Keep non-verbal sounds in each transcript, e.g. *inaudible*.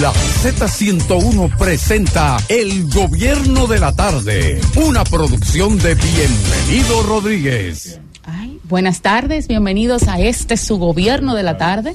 La Z101 presenta El Gobierno de la Tarde, una producción de Bienvenido Rodríguez. Ay, buenas tardes, bienvenidos a este su Gobierno de la Tarde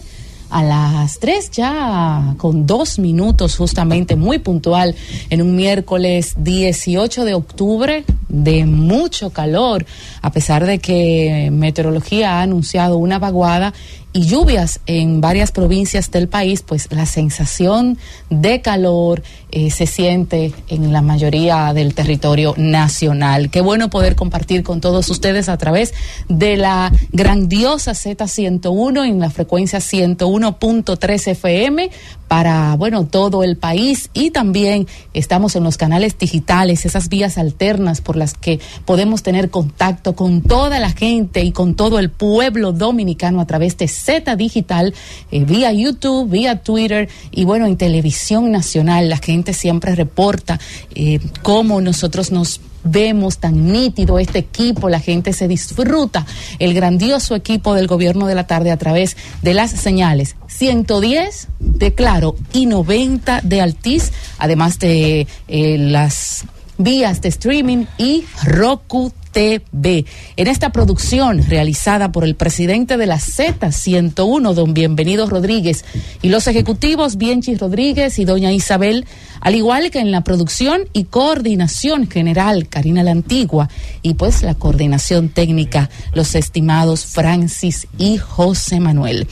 a las 3 ya con dos minutos justamente muy puntual en un miércoles 18 de octubre de mucho calor a pesar de que meteorología ha anunciado una vaguada y lluvias en varias provincias del país, pues la sensación de calor eh, se siente en la mayoría del territorio nacional. Qué bueno poder compartir con todos ustedes a través de la grandiosa Z101 en la frecuencia 101.3 FM para, bueno, todo el país y también estamos en los canales digitales, esas vías alternas por las que podemos tener contacto con toda la gente y con todo el pueblo dominicano a través de Z Digital, eh, vía YouTube, vía Twitter y bueno, en televisión nacional. La gente siempre reporta eh, cómo nosotros nos vemos tan nítido este equipo, la gente se disfruta el grandioso equipo del gobierno de la tarde a través de las señales 110 de Claro y 90 de Altiz, además de eh, las vías de streaming y Roku TV. En esta producción realizada por el presidente de la Z101, don Bienvenido Rodríguez, y los ejecutivos Bienchi Rodríguez y doña Isabel, al igual que en la producción y coordinación general Karina la Antigua, y pues la coordinación técnica, los estimados Francis y José Manuel.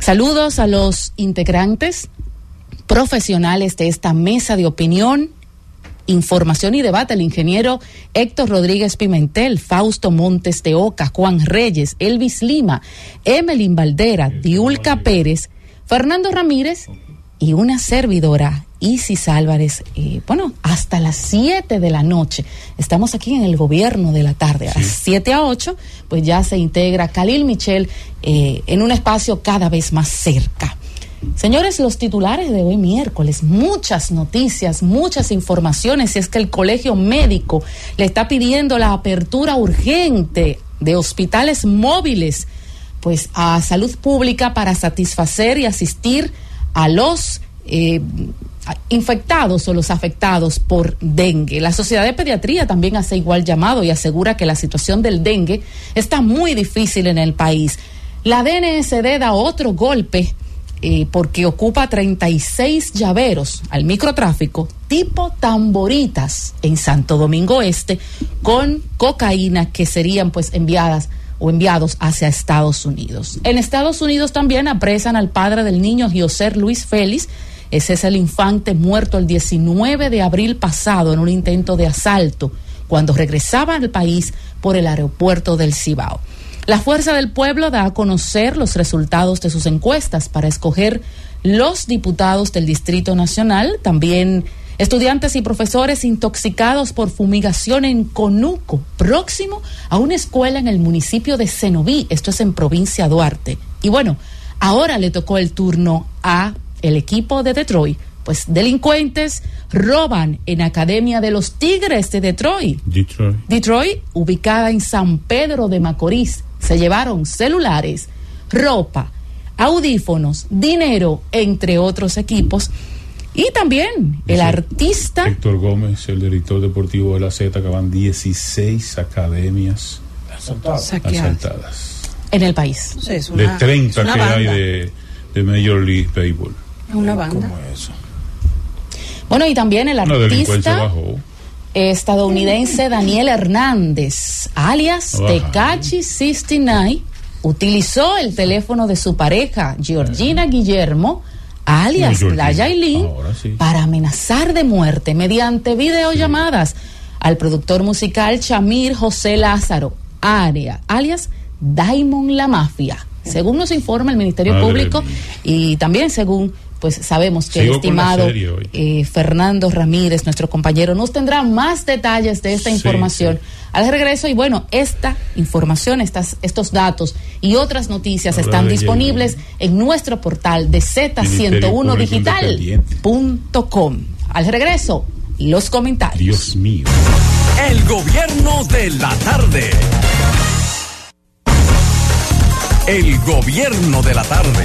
Saludos a los integrantes profesionales de esta mesa de opinión Información y debate, el ingeniero Héctor Rodríguez Pimentel, Fausto Montes de Oca, Juan Reyes, Elvis Lima, Emelín Valdera, Diulca Pérez, Fernando Ramírez y una servidora, Isis Álvarez. Eh, bueno, hasta las 7 de la noche. Estamos aquí en el gobierno de la tarde. A las 7 a 8, pues ya se integra Khalil Michel eh, en un espacio cada vez más cerca. Señores, los titulares de hoy miércoles, muchas noticias, muchas informaciones, y es que el colegio médico le está pidiendo la apertura urgente de hospitales móviles, pues a salud pública para satisfacer y asistir a los eh, infectados o los afectados por dengue. La Sociedad de Pediatría también hace igual llamado y asegura que la situación del dengue está muy difícil en el país. La DNSD da otro golpe eh, porque ocupa 36 llaveros al microtráfico tipo tamboritas en Santo Domingo Este con cocaína que serían pues enviadas o enviados hacia Estados Unidos. En Estados Unidos también apresan al padre del niño José Luis Félix. Ese es el infante muerto el 19 de abril pasado en un intento de asalto cuando regresaba al país por el aeropuerto del Cibao. La Fuerza del Pueblo da a conocer los resultados de sus encuestas para escoger los diputados del Distrito Nacional, también estudiantes y profesores intoxicados por fumigación en Conuco, próximo a una escuela en el municipio de Cenoví, esto es en provincia Duarte. Y bueno, ahora le tocó el turno a el equipo de Detroit pues delincuentes roban en Academia de los Tigres de Detroit. Detroit. Detroit, ubicada en San Pedro de Macorís. Se llevaron celulares, ropa, audífonos, dinero, entre otros equipos. Y también el artista. Héctor Gómez, el director deportivo de la Z, que van 16 academias asaltadas. En el país. de 30 que hay de, de Major League Baseball. Es una banda. ¿Cómo eso? Bueno, y también el artista estadounidense Daniel Hernández, alias Tecachi 69, utilizó el teléfono de su pareja, Georgina Guillermo, alias La Yailin, para amenazar de muerte mediante videollamadas al productor musical Chamir José Lázaro, alias Diamond La Mafia. Según nos informa el Ministerio Público y también según pues sabemos que el estimado eh, Fernando Ramírez, nuestro compañero, nos tendrá más detalles de esta información al regreso. Y bueno, esta información, estas, estos datos y otras noticias están disponibles en nuestro portal de z101digital.com. Al regreso, los comentarios. Dios mío. El gobierno de la tarde. El gobierno de la tarde.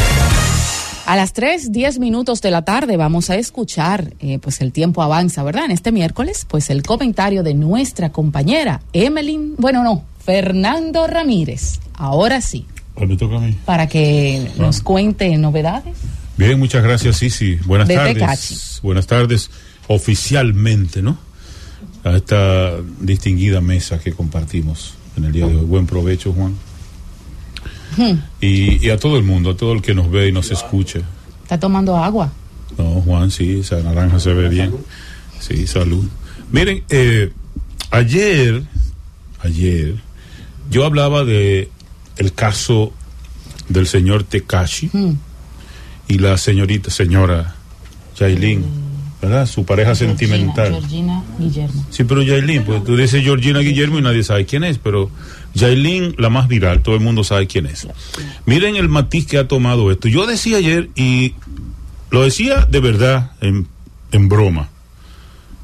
A las 3, 10 minutos de la tarde vamos a escuchar, eh, pues el tiempo avanza, ¿verdad? En este miércoles, pues el comentario de nuestra compañera Emeline, bueno, no, Fernando Ramírez. Ahora sí. Pues me toca a mí. Para que nos cuente novedades. Bien, muchas gracias, Sisi. Buenas De tardes. Buenas tardes, oficialmente, ¿no? A esta distinguida mesa que compartimos en el día de hoy. Buen provecho, Juan. Y, y a todo el mundo, a todo el que nos ve y nos escucha. Está tomando agua. No, Juan, sí, esa naranja se ve bien. Sí, salud. Miren, eh, ayer, ayer, yo hablaba de el caso del señor Tekashi y la señorita, señora Yailin, ¿verdad? Su pareja sentimental. Georgina Guillermo. Sí, pero Yailin, pues tú dices Georgina Guillermo y nadie sabe quién es, pero Yailin, la más viral, todo el mundo sabe quién es. Miren el matiz que ha tomado esto. Yo decía ayer, y lo decía de verdad, en, en broma,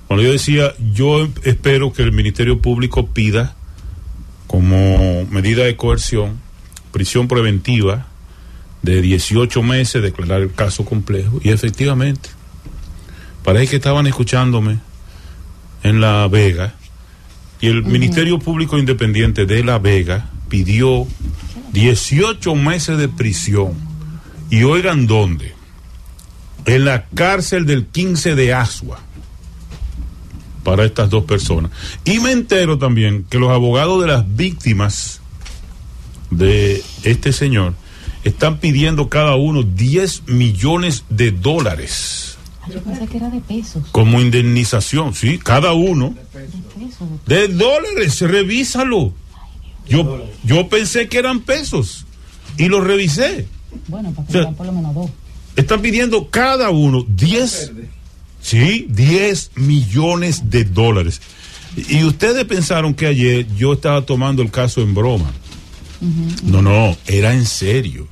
cuando yo decía, yo espero que el Ministerio Público pida como medida de coerción prisión preventiva de 18 meses, declarar el caso complejo, y efectivamente, parece que estaban escuchándome en La Vega y el Ministerio Público Independiente de La Vega pidió 18 meses de prisión. Y oigan dónde. En la cárcel del 15 de Asua. Para estas dos personas. Y me entero también que los abogados de las víctimas de este señor están pidiendo cada uno 10 millones de dólares Yo pensé que era de pesos. como indemnización, sí, cada uno. De pesos. De dólares, revísalo. Yo, yo pensé que eran pesos y lo revisé. Bueno, para que O sea, por lo menos dos. Están pidiendo cada uno 10, sí, 10 millones de dólares. Y ustedes pensaron que ayer yo estaba tomando el caso en broma. No, no, era en serio.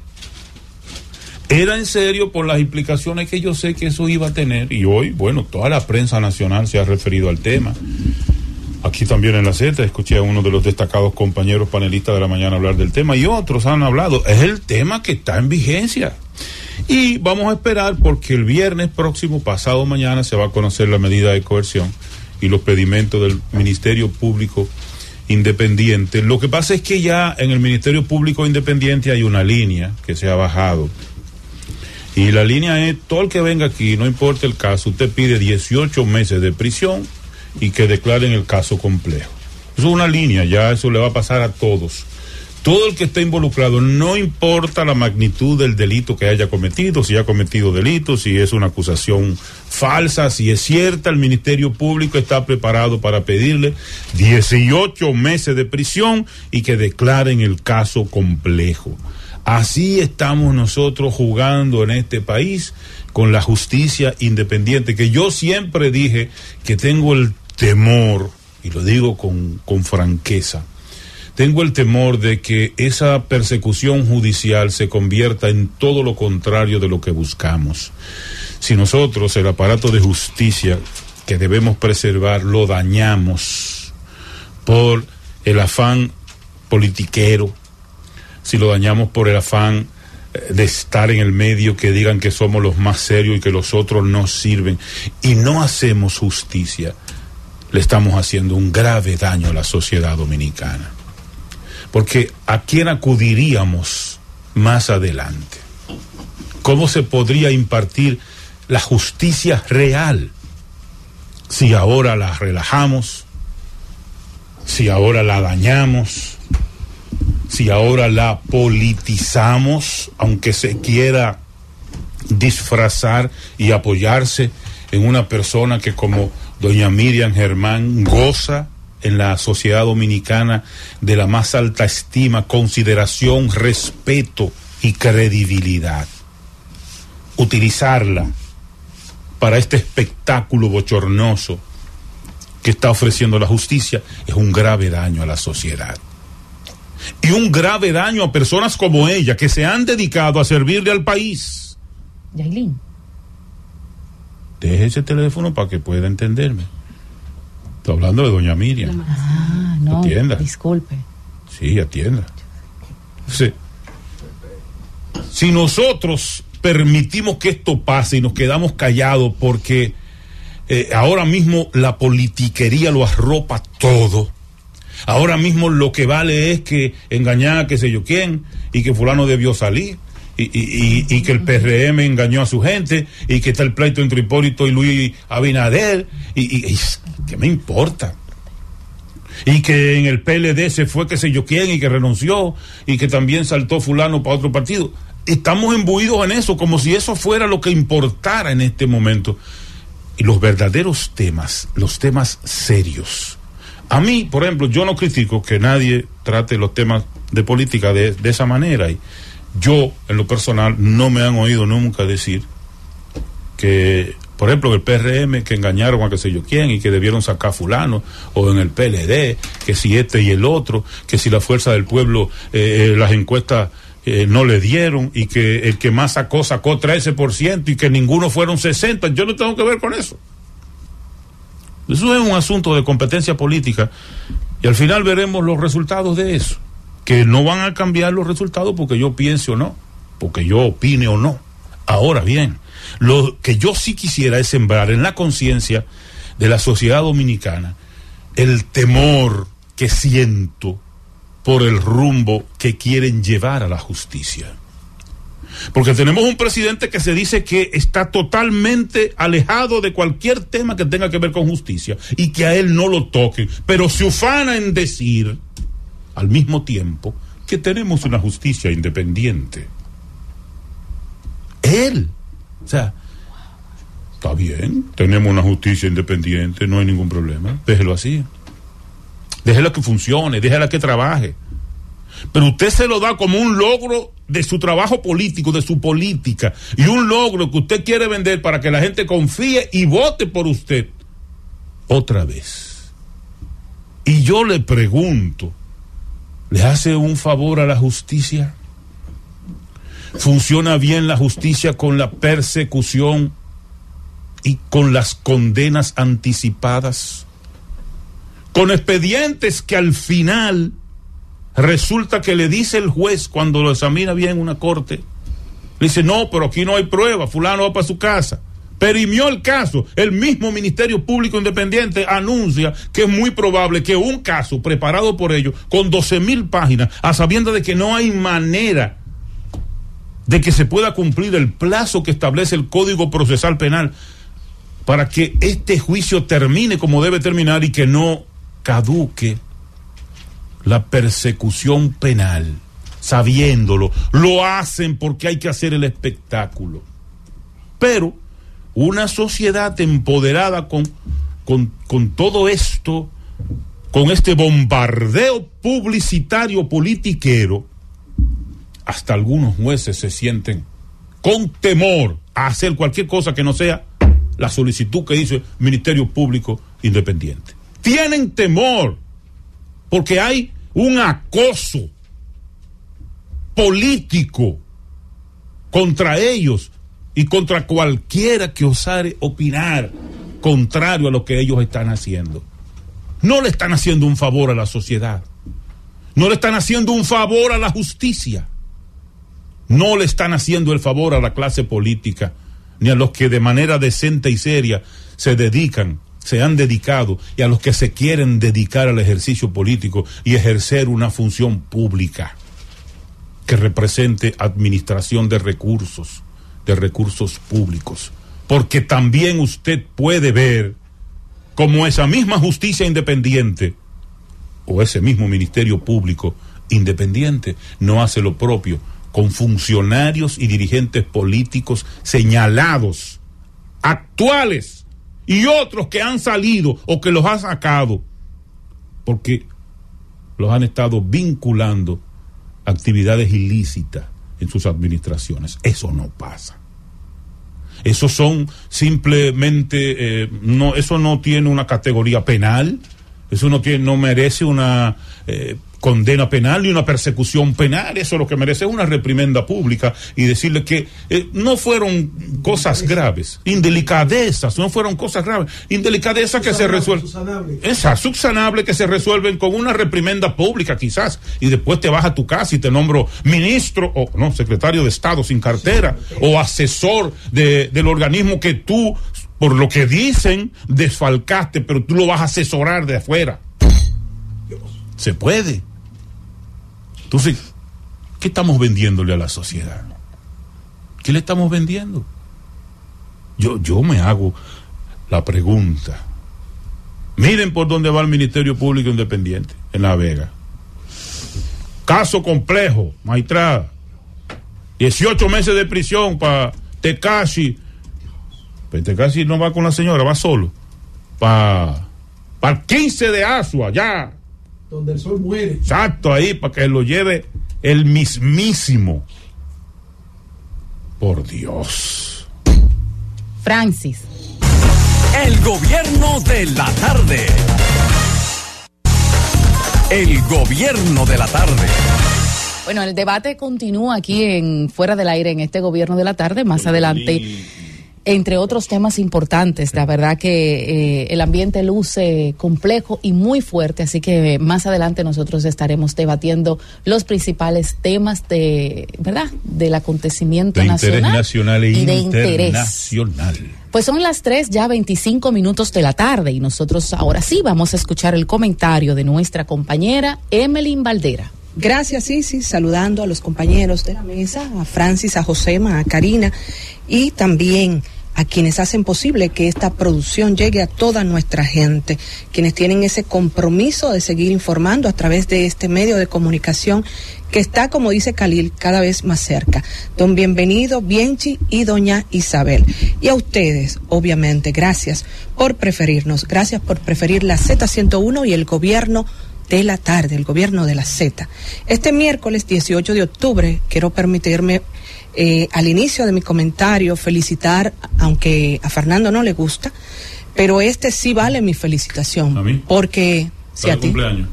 Era en serio por las implicaciones que yo sé que eso iba a tener. Y hoy, bueno, toda la prensa nacional se ha referido al tema. Aquí también en la Z escuché a uno de los destacados compañeros panelistas de la mañana hablar del tema y otros han hablado. Es el tema que está en vigencia. Y vamos a esperar porque el viernes próximo, pasado mañana, se va a conocer la medida de coerción y los pedimentos del Ministerio Público Independiente. Lo que pasa es que ya en el Ministerio Público Independiente hay una línea que se ha bajado. Y la línea es, todo el que venga aquí, no importa el caso, usted pide 18 meses de prisión y que declaren el caso complejo. Eso es una línea, ya eso le va a pasar a todos. Todo el que esté involucrado, no importa la magnitud del delito que haya cometido, si ha cometido delito, si es una acusación falsa, si es cierta, el Ministerio Público está preparado para pedirle 18 meses de prisión y que declaren el caso complejo. Así estamos nosotros jugando en este país con la justicia independiente, que yo siempre dije que tengo el temor, y lo digo con, con franqueza, tengo el temor de que esa persecución judicial se convierta en todo lo contrario de lo que buscamos. Si nosotros el aparato de justicia que debemos preservar lo dañamos por el afán politiquero, si lo dañamos por el afán eh, de estar en el medio, que digan que somos los más serios y que los otros no sirven, y no hacemos justicia, le estamos haciendo un grave daño a la sociedad dominicana. Porque ¿a quién acudiríamos más adelante? ¿Cómo se podría impartir la justicia real si ahora la relajamos, si ahora la dañamos? Si ahora la politizamos, aunque se quiera disfrazar y apoyarse en una persona que como doña Miriam Germán goza en la sociedad dominicana de la más alta estima, consideración, respeto y credibilidad. Utilizarla para este espectáculo bochornoso que está ofreciendo la justicia es un grave daño a la sociedad y un grave daño a personas como ella que se han dedicado a servirle al país. Yailin. Deje ese teléfono para que pueda entenderme. Estoy hablando de doña Miriam. Ah, no. Atienda. Disculpe. Sí, atienda. Sí. Si nosotros permitimos que esto pase y nos quedamos callados porque eh, ahora mismo la politiquería lo arropa todo. Ahora mismo lo que vale es que engañar a qué sé yo quién y que fulano debió salir. Y, y, y, que el PRM engañó a su gente y que está el pleito entre Hipólito y Luis Abinader y, y ¿qué me importa? y que en el PLD se fue qué sé yo quién y que renunció y que también saltó fulano para otro partido. Estamos imbuidos en eso como si eso fuera lo que importara en este momento. Y los verdaderos temas, los temas serios. A mí, por ejemplo, yo no critico que nadie trate los temas de política de, esa manera. Y yo, en lo personal, no me han oído nunca decir que por ejemplo, el PRM que engañaron a qué sé yo quién y que debieron sacar fulano, o en el PLD, que si este y el otro, que si la fuerza del pueblo, eh, las encuestas eh, no le dieron y que el que más sacó sacó 13% y que ninguno fueron 60. Yo no tengo que ver con eso. Eso es un asunto de competencia política y al final veremos los resultados de eso, que no van a cambiar los resultados porque yo piense o no, porque yo opine o no. Ahora bien, lo que yo sí quisiera es sembrar en la conciencia de la sociedad dominicana el temor que siento por el rumbo que quieren llevar a la justicia. Porque tenemos un presidente que se dice que está totalmente alejado de cualquier tema que tenga que ver con justicia y que a él no lo toquen, pero se ufana en decir al mismo tiempo que tenemos una justicia independiente. Él o sea, está bien, tenemos una justicia independiente, no hay ningún problema, déjelo así. Déjela que funcione, déjela que trabaje. Pero usted se lo da como un logro de su trabajo político, de su política, y un logro que usted quiere vender para que la gente confíe y vote por usted. Otra vez. Y yo le pregunto, ¿le hace un favor a la justicia? funciona bien la justicia con la persecución y con las condenas anticipadas, con expedientes que al final resulta que le dice el juez cuando lo examina bien una corte, le dice, no, pero aquí no hay prueba, fulano va para su casa. Perimió el caso. El mismo Ministerio Público Independiente anuncia que es muy probable que un caso preparado por ellos, con 12 mil páginas, a sabiendo de que no hay manera de que se pueda cumplir el plazo que establece el Código Procesal Penal para que este juicio termine como debe terminar y que no caduque la persecución penal, sabiéndolo, lo hacen porque hay que hacer el espectáculo. Pero una sociedad empoderada con, con, con todo esto, con este bombardeo publicitario politiquero, hasta algunos jueces se sienten con temor a hacer cualquier cosa que no sea la solicitud que hizo el Ministerio Público Independiente. Tienen temor porque hay un acoso político contra ellos y contra cualquiera que osare opinar contrario a lo que ellos están haciendo. No le están haciendo un favor a la sociedad. No le están haciendo un favor a la justicia no le están haciendo el favor a la clase política, ni a los que de manera decente y seria se dedican, se han dedicado, y a los que se quieren dedicar al ejercicio político y ejercer una función pública que represente administración de recursos, de recursos públicos. Porque también usted puede ver como esa misma justicia independiente o ese mismo ministerio público independiente no hace lo propio con funcionarios y dirigentes políticos señalados, actuales y otros que han salido o que los han sacado, porque los han estado vinculando a actividades ilícitas en sus administraciones. Eso no pasa. Eso son simplemente, eh, no, eso no tiene una categoría penal, eso no tiene, no merece una eh, condena penal y una persecución penal. Eso es lo que merece una reprimenda pública y decirle que eh, no fueron cosas graves, indelicadezas, no fueron cosas graves, indelicadezas que se resuelven. Esas subsanables que se resuelven con una reprimenda pública quizás y después te vas a tu casa y te nombro ministro o no, secretario de Estado sin cartera o asesor de, del organismo que tú, por lo que dicen, desfalcaste, pero tú lo vas a asesorar de afuera. Se puede. Entonces, ¿qué estamos vendiéndole a la sociedad? ¿Qué le estamos vendiendo? Yo, yo me hago la pregunta. Miren por dónde va el Ministerio Público Independiente, en La Vega. Caso complejo, Maitrada. 18 meses de prisión para Tekashi. Pues Tekashi no va con la señora, va solo. Para el 15 de Asua, ya. Donde el sol muere. Exacto, ahí, para que lo lleve el mismísimo. Por Dios. Francis. El gobierno de la tarde. El gobierno de la tarde. Bueno, el debate continúa aquí en Fuera del Aire en este gobierno de la tarde. Más adelante, entre otros temas importantes, la verdad que eh, el ambiente luce complejo y muy fuerte, así que más adelante nosotros estaremos debatiendo los principales temas de, ¿verdad? Del acontecimiento De nacional, interés nacional e y de interés. internacional. Pues son las 3 ya 25 minutos de la tarde y nosotros ahora sí vamos a escuchar el comentario de nuestra compañera Emeline Valdera. Gracias, sí, saludando a los compañeros de la mesa, a Francis, a Josema, a Karina y también a quienes hacen posible que esta producción llegue a toda nuestra gente, quienes tienen ese compromiso de seguir informando a través de este medio de comunicación que está, como dice Khalil, cada vez más cerca. Don Bienvenido, Bienchi y Doña Isabel. Y a ustedes, obviamente, gracias por preferirnos, gracias por preferir la Z101 y el gobierno de la tarde, el gobierno de la Z. Este miércoles 18 de octubre quiero permitirme eh, al inicio de mi comentario felicitar, aunque a Fernando no le gusta, pero este sí vale mi felicitación. ¿A mí? Porque si a ti, cumpleaños.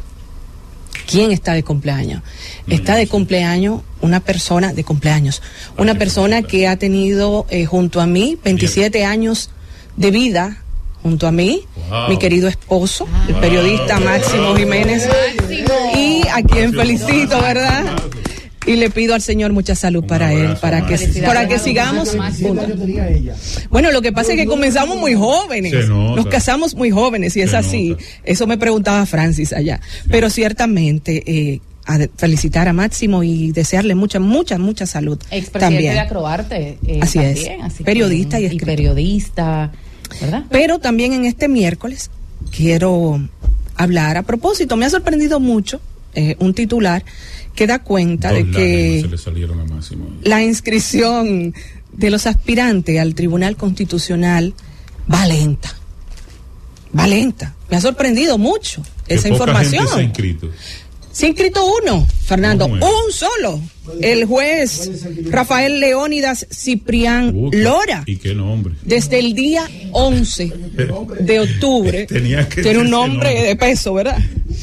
¿quién está de cumpleaños? No, está de cumpleaños una persona de cumpleaños, una persona que ha tenido eh, junto a mí 27 años de vida. Junto a mí, Wow. mi querido esposo, el Wow. periodista Máximo Jiménez, y a quien felicito, ¿verdad? Y le pido al Señor mucha salud para él, para que, para que sigamos. Bueno, lo que pasa es que comenzamos muy jóvenes. Nos casamos muy jóvenes y es así. Eso me preguntaba Francis allá. Pero ciertamente, eh, a felicitar a Máximo y desearle mucha, mucha, mucha salud. Expresidente también. de Acroarte. eh, Así es. que- Periodista y escritor. periodista, ¿verdad? Pero también en este miércoles quiero hablar a propósito. Me ha sorprendido mucho eh, un titular que da cuenta Dos de que se le salieron a Máximo. la inscripción de los aspirantes al Tribunal Constitucional va lenta. Va lenta. Me ha sorprendido mucho Que esa poca información. gente se ha inscrito. Se ha inscrito uno, Fernando, No, un solo. El juez Rafael Leónidas Ciprián Lora. ¿Y qué nombre? Desde el día 11 de octubre. Tenía que Tiene un nombre nombre. de peso, ¿verdad?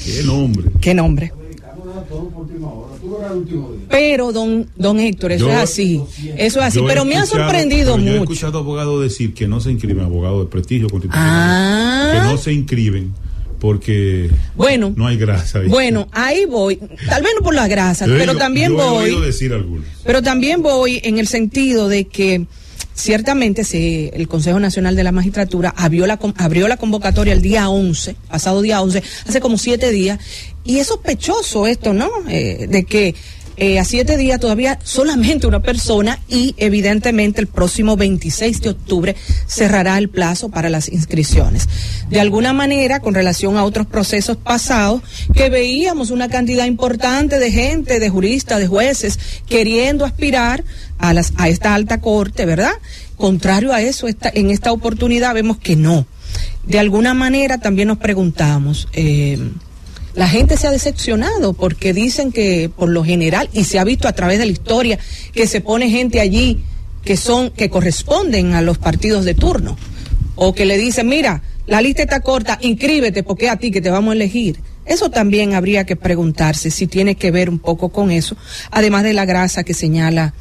¿Qué nombre? ¿Qué nombre? Pero, don, don Héctor, eso Yo- es así. Eso es así. Pero me ha sorprendido pero Yo he mucho. escuchado abogados decir que no se inscriben, abogados de prestigio constitucional, Ah. que no se inscriben porque Bueno, no hay grasa. bueno, ahí voy. Tal vez no por las grasas, pero yo- también yo voy. decir. Pero también voy en el sentido de que ciertamente se, el Consejo Nacional de la Magistratura abrió la, abrió la convocatoria el día 11, pasado día 11, hace como siete días, y es sospechoso esto, ¿no? Eh, de que eh, a siete días todavía solamente una persona y evidentemente el próximo 26 de octubre cerrará el plazo para las inscripciones. De alguna manera, con relación a otros procesos pasados, que veíamos una cantidad importante de gente, de juristas, de jueces, queriendo aspirar a, las, a esta alta corte, ¿verdad? Contrario a eso, esta, en esta oportunidad vemos que no. De alguna manera también nos preguntamos, eh, la gente se ha decepcionado porque dicen que por lo general, y se ha visto a través de la historia, que se pone gente allí que son, que corresponden a los partidos de turno. O que le dicen, mira, la lista está corta, inscríbete porque es a ti que te vamos a elegir. Eso también habría que preguntarse si tiene que ver un poco con eso, además de la grasa que señala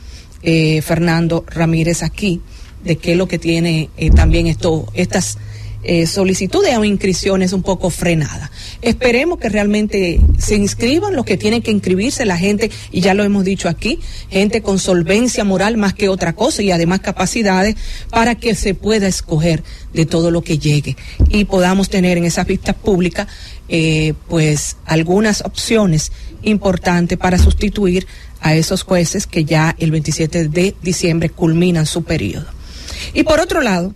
eh, Fernando Ramírez aquí, de qué es lo que tiene eh, también esto, estas eh, solicitudes o inscripciones un poco frenadas. Esperemos que realmente se inscriban los que tienen que inscribirse, la gente, y ya lo hemos dicho aquí, gente con solvencia moral más que otra cosa y además capacidades para que se pueda escoger de todo lo que llegue y podamos tener en esas vistas públicas eh, pues algunas opciones importantes para sustituir a esos jueces que ya el 27 de diciembre culminan su periodo. Y por otro lado,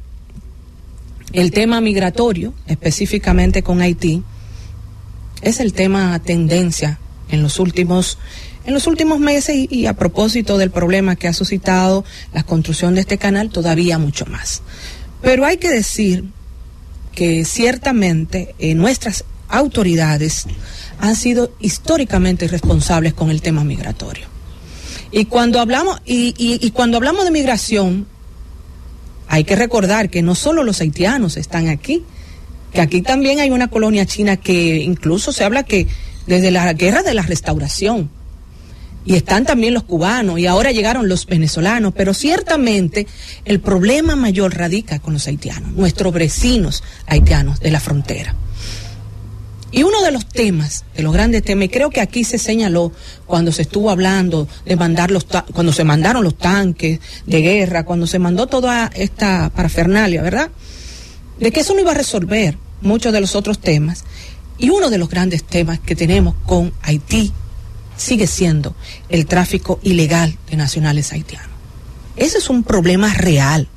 el tema migratorio, específicamente con Haití, es el tema tendencia en los últimos en los últimos meses y, a propósito del problema que ha suscitado la construcción de este canal, todavía mucho más. Pero hay que decir que ciertamente eh, nuestras autoridades han sido históricamente responsables con el tema migratorio. Y cuando hablamos, y, y cuando hablamos de migración, hay que recordar que no solo los haitianos están aquí, que aquí también hay una colonia china que incluso se habla que desde la guerra de la restauración, y están también los cubanos, y ahora llegaron los venezolanos, pero ciertamente el problema mayor radica con los haitianos, nuestros vecinos haitianos de la frontera. Y uno de los temas, de los grandes temas, y creo que aquí se señaló cuando se estuvo hablando de mandar los, cuando se mandaron los tanques de guerra, cuando se mandó toda esta parafernalia, ¿verdad? De que eso no iba a resolver muchos de los otros temas. Y uno de los grandes temas que tenemos con Haití sigue siendo el tráfico ilegal de nacionales haitianos. Ese es un problema real,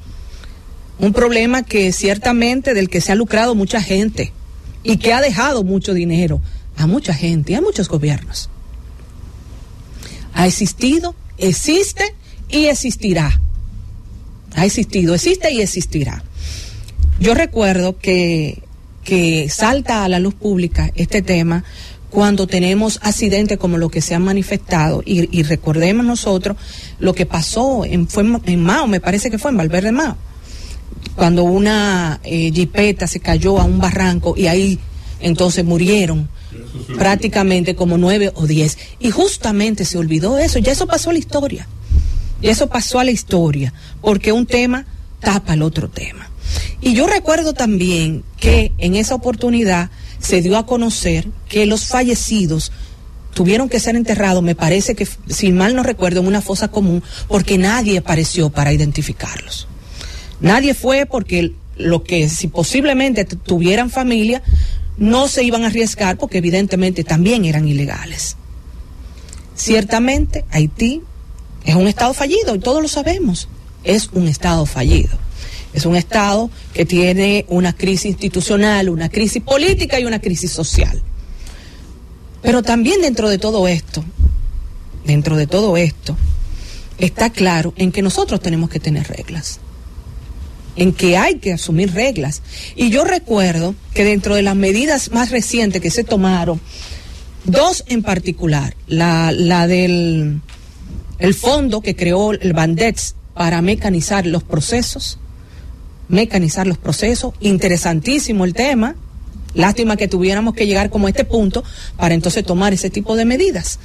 un problema que ciertamente del que se ha lucrado mucha gente y que ha dejado mucho dinero a mucha gente y a muchos gobiernos. Ha existido, existe y existirá. Ha existido, existe y existirá. Yo recuerdo que, que salta a la luz pública este tema cuando tenemos accidentes como los que se han manifestado y, y recordemos nosotros lo que pasó en, fue en Mao, me parece que fue en Valverde Mao, cuando una eh, jipeta se cayó a un barranco y ahí entonces murieron prácticamente como nueve o diez. Y justamente se olvidó eso, ya eso pasó a la historia. Y eso pasó a la historia, porque un tema tapa el otro tema. Y yo recuerdo también que en esa oportunidad se dio a conocer que los fallecidos tuvieron que ser enterrados, me parece que, si mal no recuerdo, en una fosa común, porque nadie apareció para identificarlos. Nadie fue porque lo que si posiblemente tuvieran familia no se iban a arriesgar porque evidentemente también eran ilegales. Ciertamente Haití es un estado fallido y todos lo sabemos, es un estado fallido. Es un Estado que tiene una crisis institucional, una crisis política y una crisis social. Pero también dentro de todo esto, dentro de todo esto, está claro en que nosotros tenemos que tener reglas, en que hay que asumir reglas. Y yo recuerdo que dentro de las medidas más recientes que se tomaron, dos en particular, la, la del el fondo que creó el Bandex para mecanizar los procesos, mecanizar los procesos. Interesantísimo el tema. Lástima que tuviéramos que llegar como a este punto para entonces tomar ese tipo de medidas.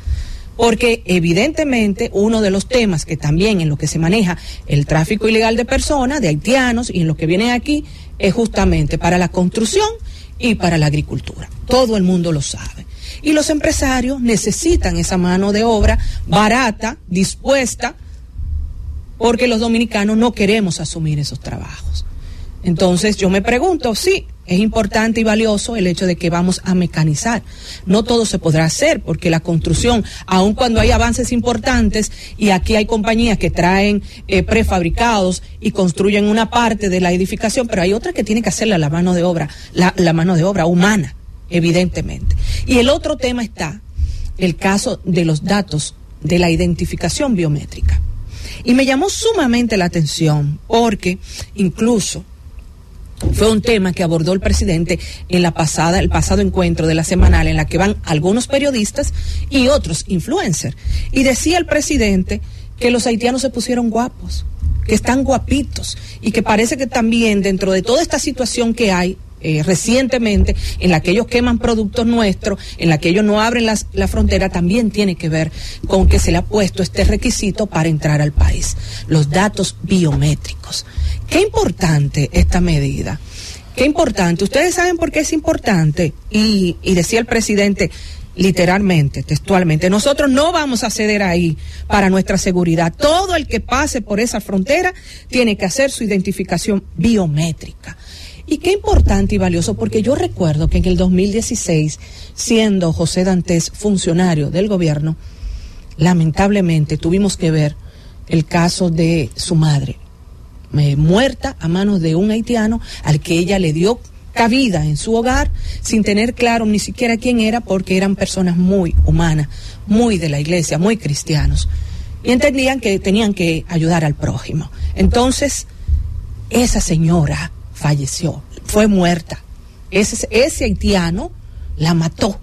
Porque evidentemente uno de los temas que también en lo que se maneja el tráfico ilegal de personas, de haitianos y en lo que viene aquí, es justamente para la construcción y para la agricultura. Todo el mundo lo sabe. Y los empresarios necesitan esa mano de obra barata, dispuesta, porque los dominicanos no queremos asumir esos trabajos. Entonces yo me pregunto, sí, es importante y valioso el hecho de que vamos a mecanizar. No todo se podrá hacer porque la construcción, aun cuando hay avances importantes y aquí hay compañías que traen eh, prefabricados y construyen una parte de la edificación, pero hay otra que tiene que hacerla la mano de obra, la mano de obra humana, evidentemente. Y el otro tema está el caso de los datos de la identificación biométrica. Y me llamó sumamente la atención porque incluso fue un tema que abordó el presidente en la pasada, el pasado encuentro de la semanal en la que van algunos periodistas y otros influencers. Y decía el presidente que los haitianos se pusieron guapos, que están guapitos y que parece que también dentro de toda esta situación que hay eh, recientemente, en la que ellos queman productos nuestros, en la que ellos no abren la frontera, también tiene que ver con que se le ha puesto este requisito para entrar al país, los datos biométricos. Qué importante esta medida. Qué importante. Ustedes saben por qué es importante. Y, y decía el presidente, literalmente, textualmente. Nosotros no vamos a ceder ahí para nuestra seguridad. Todo el que pase por esa frontera tiene que hacer su identificación biométrica. Y qué importante y valioso, porque yo recuerdo que en el 2016, siendo José Dantes funcionario del gobierno, lamentablemente tuvimos que ver el caso de su madre, eh, muerta a manos de un haitiano al que ella le dio cabida en su hogar sin tener claro ni siquiera quién era porque eran personas muy humanas, muy de la iglesia, muy cristianos. Y entendían que tenían que ayudar al prójimo. Entonces, esa señora falleció, fue muerta. Ese, ese haitiano la mató,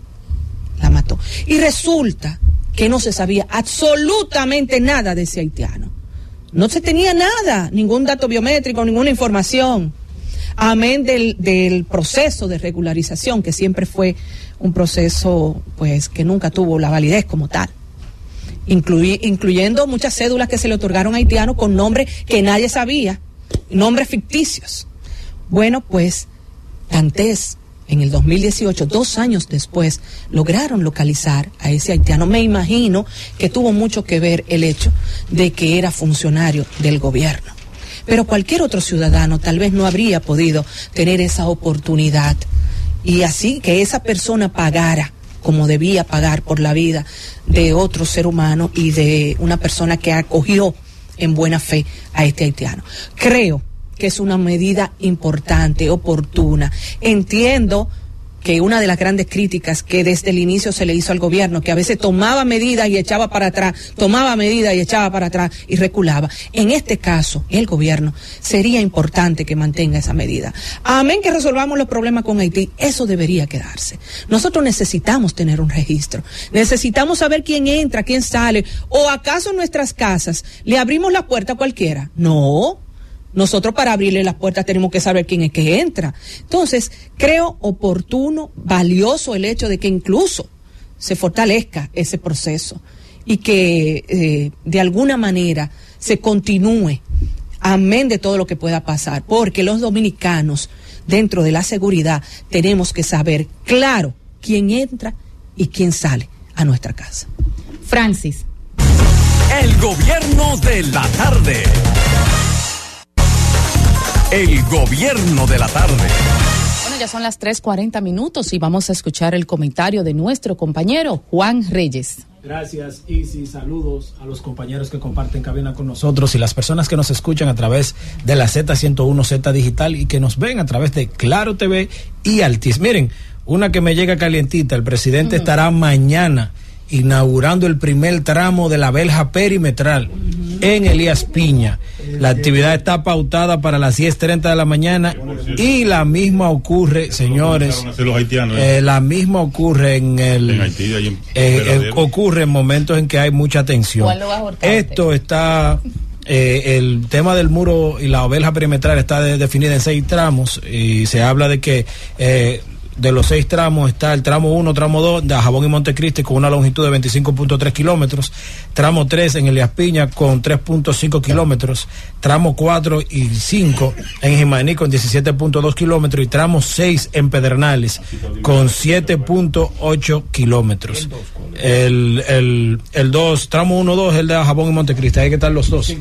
la mató. Y resulta que no se sabía absolutamente nada de ese haitiano. No se tenía nada, ningún dato biométrico, ninguna información amén del, del proceso de regularización, que siempre fue un proceso pues que nunca tuvo la validez como tal. incluyendo muchas cédulas que se le otorgaron a haitianos con nombres que nadie sabía, nombres ficticios. Bueno, pues Dantes en el 2018, dos años después, lograron localizar a ese haitiano. Me imagino que tuvo mucho que ver el hecho de que era funcionario del gobierno pero cualquier otro ciudadano tal vez no habría podido tener esa oportunidad. Y así que esa persona pagara como debía pagar por la vida de otro ser humano y de una persona que acogió en buena fe a este haitiano. Creo que es una medida importante, oportuna. Entiendo que una de las grandes críticas que desde el inicio se le hizo al gobierno, que a veces tomaba medidas y echaba para atrás, tomaba medidas y echaba para atrás y reculaba. En este caso, el gobierno sería importante que mantenga esa medida. Amén que resolvamos los problemas con Haití, eso debería quedarse. Nosotros necesitamos tener un registro, necesitamos saber quién entra, quién sale, o acaso en nuestras casas le abrimos la puerta a cualquiera. No, nosotros para abrirle las puertas tenemos que saber quién es que entra. Entonces, creo oportuno, valioso el hecho de que incluso se fortalezca ese proceso y que eh, de alguna manera se continúe, amén de todo lo que pueda pasar, porque los dominicanos, dentro de la seguridad, tenemos que saber claro quién entra y quién sale a nuestra casa. Francis. El gobierno de la tarde. El gobierno de la tarde. Bueno, ya son las 3:40 minutos y vamos a escuchar el comentario de nuestro compañero Juan Reyes. Gracias, Isi. Saludos a los compañeros que comparten cabina con nosotros y las personas que nos escuchan a través de la Z101 Z Digital y que nos ven a través de Claro TV y Altis. Miren, una que me llega calientita, el presidente estará mañana inaugurando el primer tramo de la belja perimetral en Elías Piña. La actividad está pautada para las 10.30 de la mañana y la misma ocurre, señores, eh, la misma ocurre en el... Eh, ocurre en momentos en que hay mucha tensión. Esto está... Eh, el tema del muro y la belja perimetral está definida en seis tramos y se habla de que de los seis tramos está el tramo 1, tramo 2 de Jabón y Montecristi con una longitud de 25.3 kilómetros, tramo 3 en Elias Piña con 3.5 kilómetros, tramo 4 y 5 en Jimaní con 17.2 kilómetros y tramo 6 en Pedernales con 7.8 kilómetros. El, el, el 2, tramo 1, 2 el de Jabón y Montecristi, hay que estar los dos.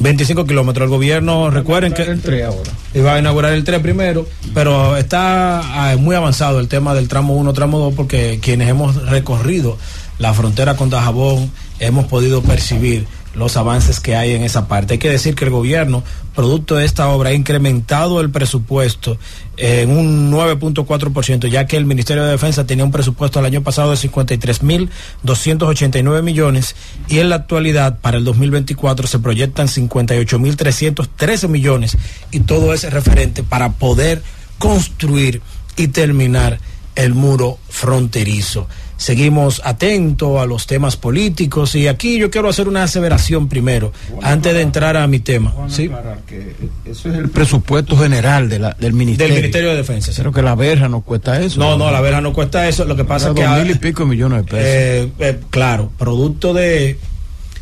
25 kilómetros. El gobierno, recuerden que. El 3 ahora. Iba a inaugurar el 3 primero, pero está ah, muy avanzado el tema del tramo 1, tramo 2, porque quienes hemos recorrido la frontera con Dajabón hemos podido percibir los avances que hay en esa parte. Hay que decir que el gobierno, producto de esta obra, ha incrementado el presupuesto en un 9.4%, ya que el Ministerio de Defensa tenía un presupuesto el año pasado de 53.289 millones y en la actualidad, para el 2024, se proyectan 58.313 millones y todo es referente para poder construir y terminar el muro fronterizo. Seguimos atentos a los temas políticos y aquí yo quiero hacer una aseveración primero, antes de entrar a mi tema. ¿sí? que eso es el presupuesto general de la, del Ministerio. Del Ministerio de Defensa. Creo que la verja no cuesta eso. No, no, la verja no cuesta eso. Lo que pasa es que... Dos mil y pico millones de pesos. Eh, eh, claro, producto de,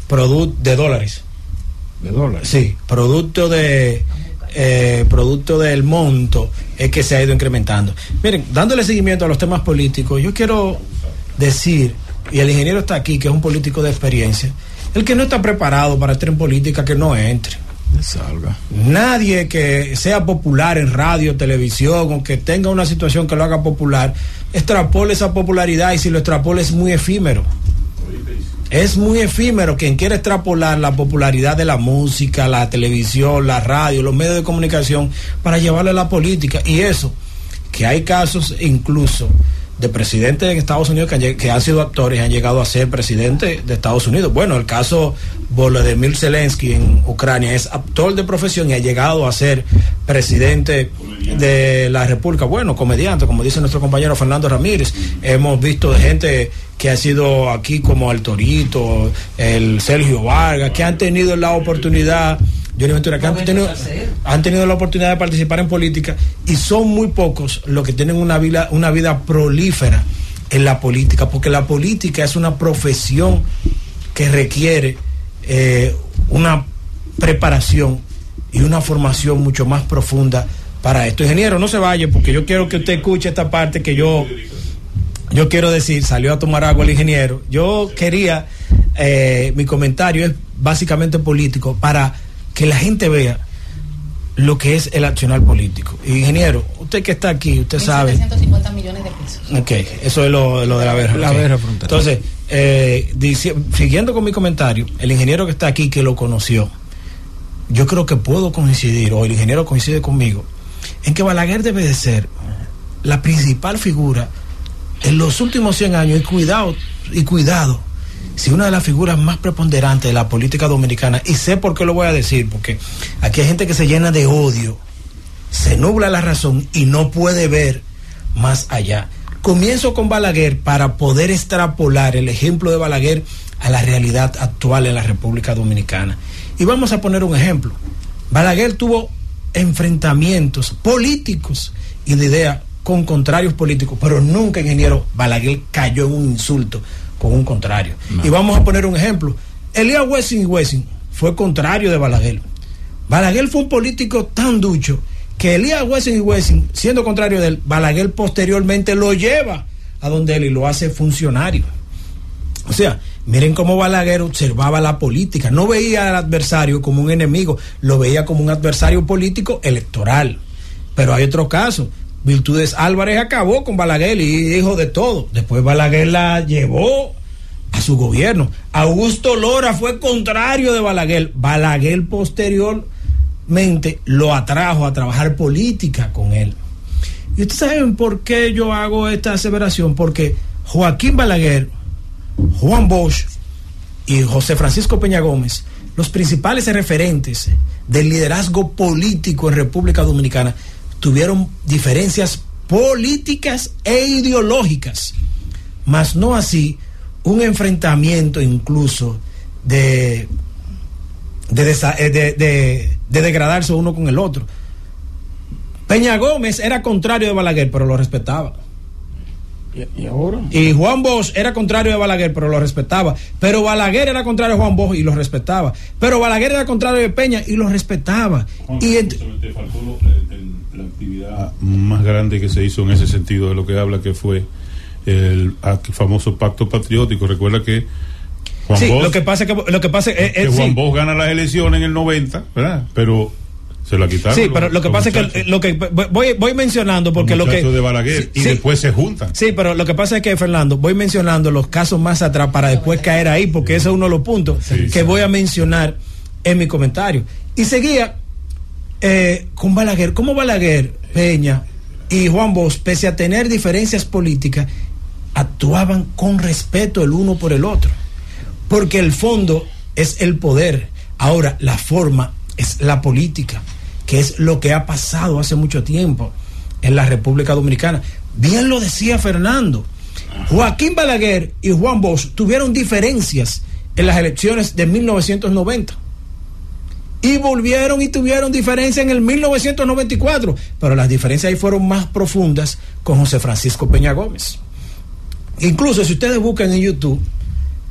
producto de dólares. ¿De dólares? Sí, producto de... Eh, producto del monto es que se ha ido incrementando. Miren, dándole seguimiento a los temas políticos, yo quiero decir, y el ingeniero está aquí, que es un político de experiencia, el que no está preparado para estar en política, que no entre. Salga. Nadie que sea popular en radio, televisión, o que tenga una situación que lo haga popular, extrapole esa popularidad y si lo extrapola es muy efímero. Es muy efímero quien quiere extrapolar la popularidad de la música, la televisión, la radio, los medios de comunicación para llevarle a la política. Y eso, que hay casos incluso de presidentes en Estados Unidos que han, que han, sido actores y han llegado a ser presidente de Estados Unidos. Bueno, el caso Volodymyr Zelensky en Ucrania es actor de profesión y ha llegado a ser presidente de la República. Bueno, comediante, como dice nuestro compañero Fernando Ramírez. Hemos visto gente que ha sido aquí como el Torito, el Sergio Vargas, que han tenido la oportunidad Johnny Ventura, que han tenido, han tenido, la oportunidad de participar en política y son muy pocos los que tienen una vida, una vida prolífera en la política, porque la política es una profesión que requiere eh, una preparación y una formación mucho más profunda para esto. Ingeniero, no se vaya, porque yo quiero que usted escuche esta parte que yo, yo quiero decir, salió a tomar agua el ingeniero. Yo quería, eh, mi comentario es básicamente político, para que la gente vea lo que es el accionar político. Ingeniero, usted que está aquí, usted sabe. 150 millones de pesos. Ok, eso es lo, lo de la verja. La okay. verja frontal. Entonces, eh, dice, siguiendo con mi comentario, el ingeniero que está aquí, que lo conoció, yo creo que puedo coincidir, o el ingeniero coincide conmigo, en que Balaguer debe de ser la principal figura en los últimos 100 años, y cuidado, y cuidado, si una de las figuras más preponderantes de la política dominicana, y sé por qué lo voy a decir, porque aquí hay gente que se llena de odio, se nubla la razón y no puede ver más allá. Comienzo con Balaguer para poder extrapolar el ejemplo de Balaguer a la realidad actual en la República Dominicana. Y vamos a poner un ejemplo. Balaguer tuvo enfrentamientos políticos y de idea con contrarios políticos, pero nunca, ingeniero, Balaguer cayó en un insulto con un contrario. No. Y vamos a poner un ejemplo. Elías Wessing y Wessing fue contrario de Balaguer. Balaguer fue un político tan ducho que Elías Wessing y Wessing, siendo contrario de él, Balaguer posteriormente lo lleva a donde él y lo hace funcionario. O sea, miren cómo Balaguer observaba la política. No veía al adversario como un enemigo, lo veía como un adversario político electoral. Pero hay otro caso. Virtudes Álvarez acabó con Balaguer y dijo de todo. Después Balaguer la llevó a su gobierno. Augusto Lora fue contrario de Balaguer. Balaguer posteriormente lo atrajo a trabajar política con él. Y ustedes saben por qué yo hago esta aseveración. Porque Joaquín Balaguer, Juan Bosch y José Francisco Peña Gómez, los principales referentes del liderazgo político en República Dominicana, tuvieron diferencias políticas e ideológicas, mas no así un enfrentamiento incluso de de, de, de, de, degradarse uno con el otro. Peña Gómez era contrario de Balaguer, pero lo respetaba. ¿Y, ahora? Y Juan Bosch era contrario de Balaguer, pero lo respetaba. Pero Balaguer era contrario a Juan Bosch y lo respetaba. Pero Balaguer era contrario de Peña y lo respetaba. Juan, y ent te faltó lo, el, el, la actividad más grande que se hizo en ese sentido de lo que habla que fue el, famoso pacto patriótico. Recuerda que Juan sí, Bosch, lo que pasa es que lo que pasa es, que Juan sí. Bosch gana las elecciones en el 90, ¿verdad? Pero se la quitaron. Sí, pero lo que pasa muchachos. es que lo que voy, voy mencionando porque lo que de Balaguer sí, y después se juntan. Sí, pero lo que pasa es que Fernando, voy mencionando los casos más atrás para después caer ahí porque ese es uno de los puntos que voy a mencionar en mi comentario. Y seguía eh, con Balaguer, como Balaguer, Peña y Juan Bosch, pese a tener diferencias políticas, actuaban con respeto el uno por el otro. Porque el fondo es el poder. Ahora, la forma es la política, que es lo que ha pasado hace mucho tiempo en la República Dominicana. Bien lo decía Fernando. Joaquín Balaguer y Juan Bosch tuvieron diferencias en las elecciones de 1990. Y volvieron y tuvieron diferencia en el 1994. Pero las diferencias ahí fueron más profundas con José Francisco Peña Gómez. Incluso si ustedes buscan en YouTube,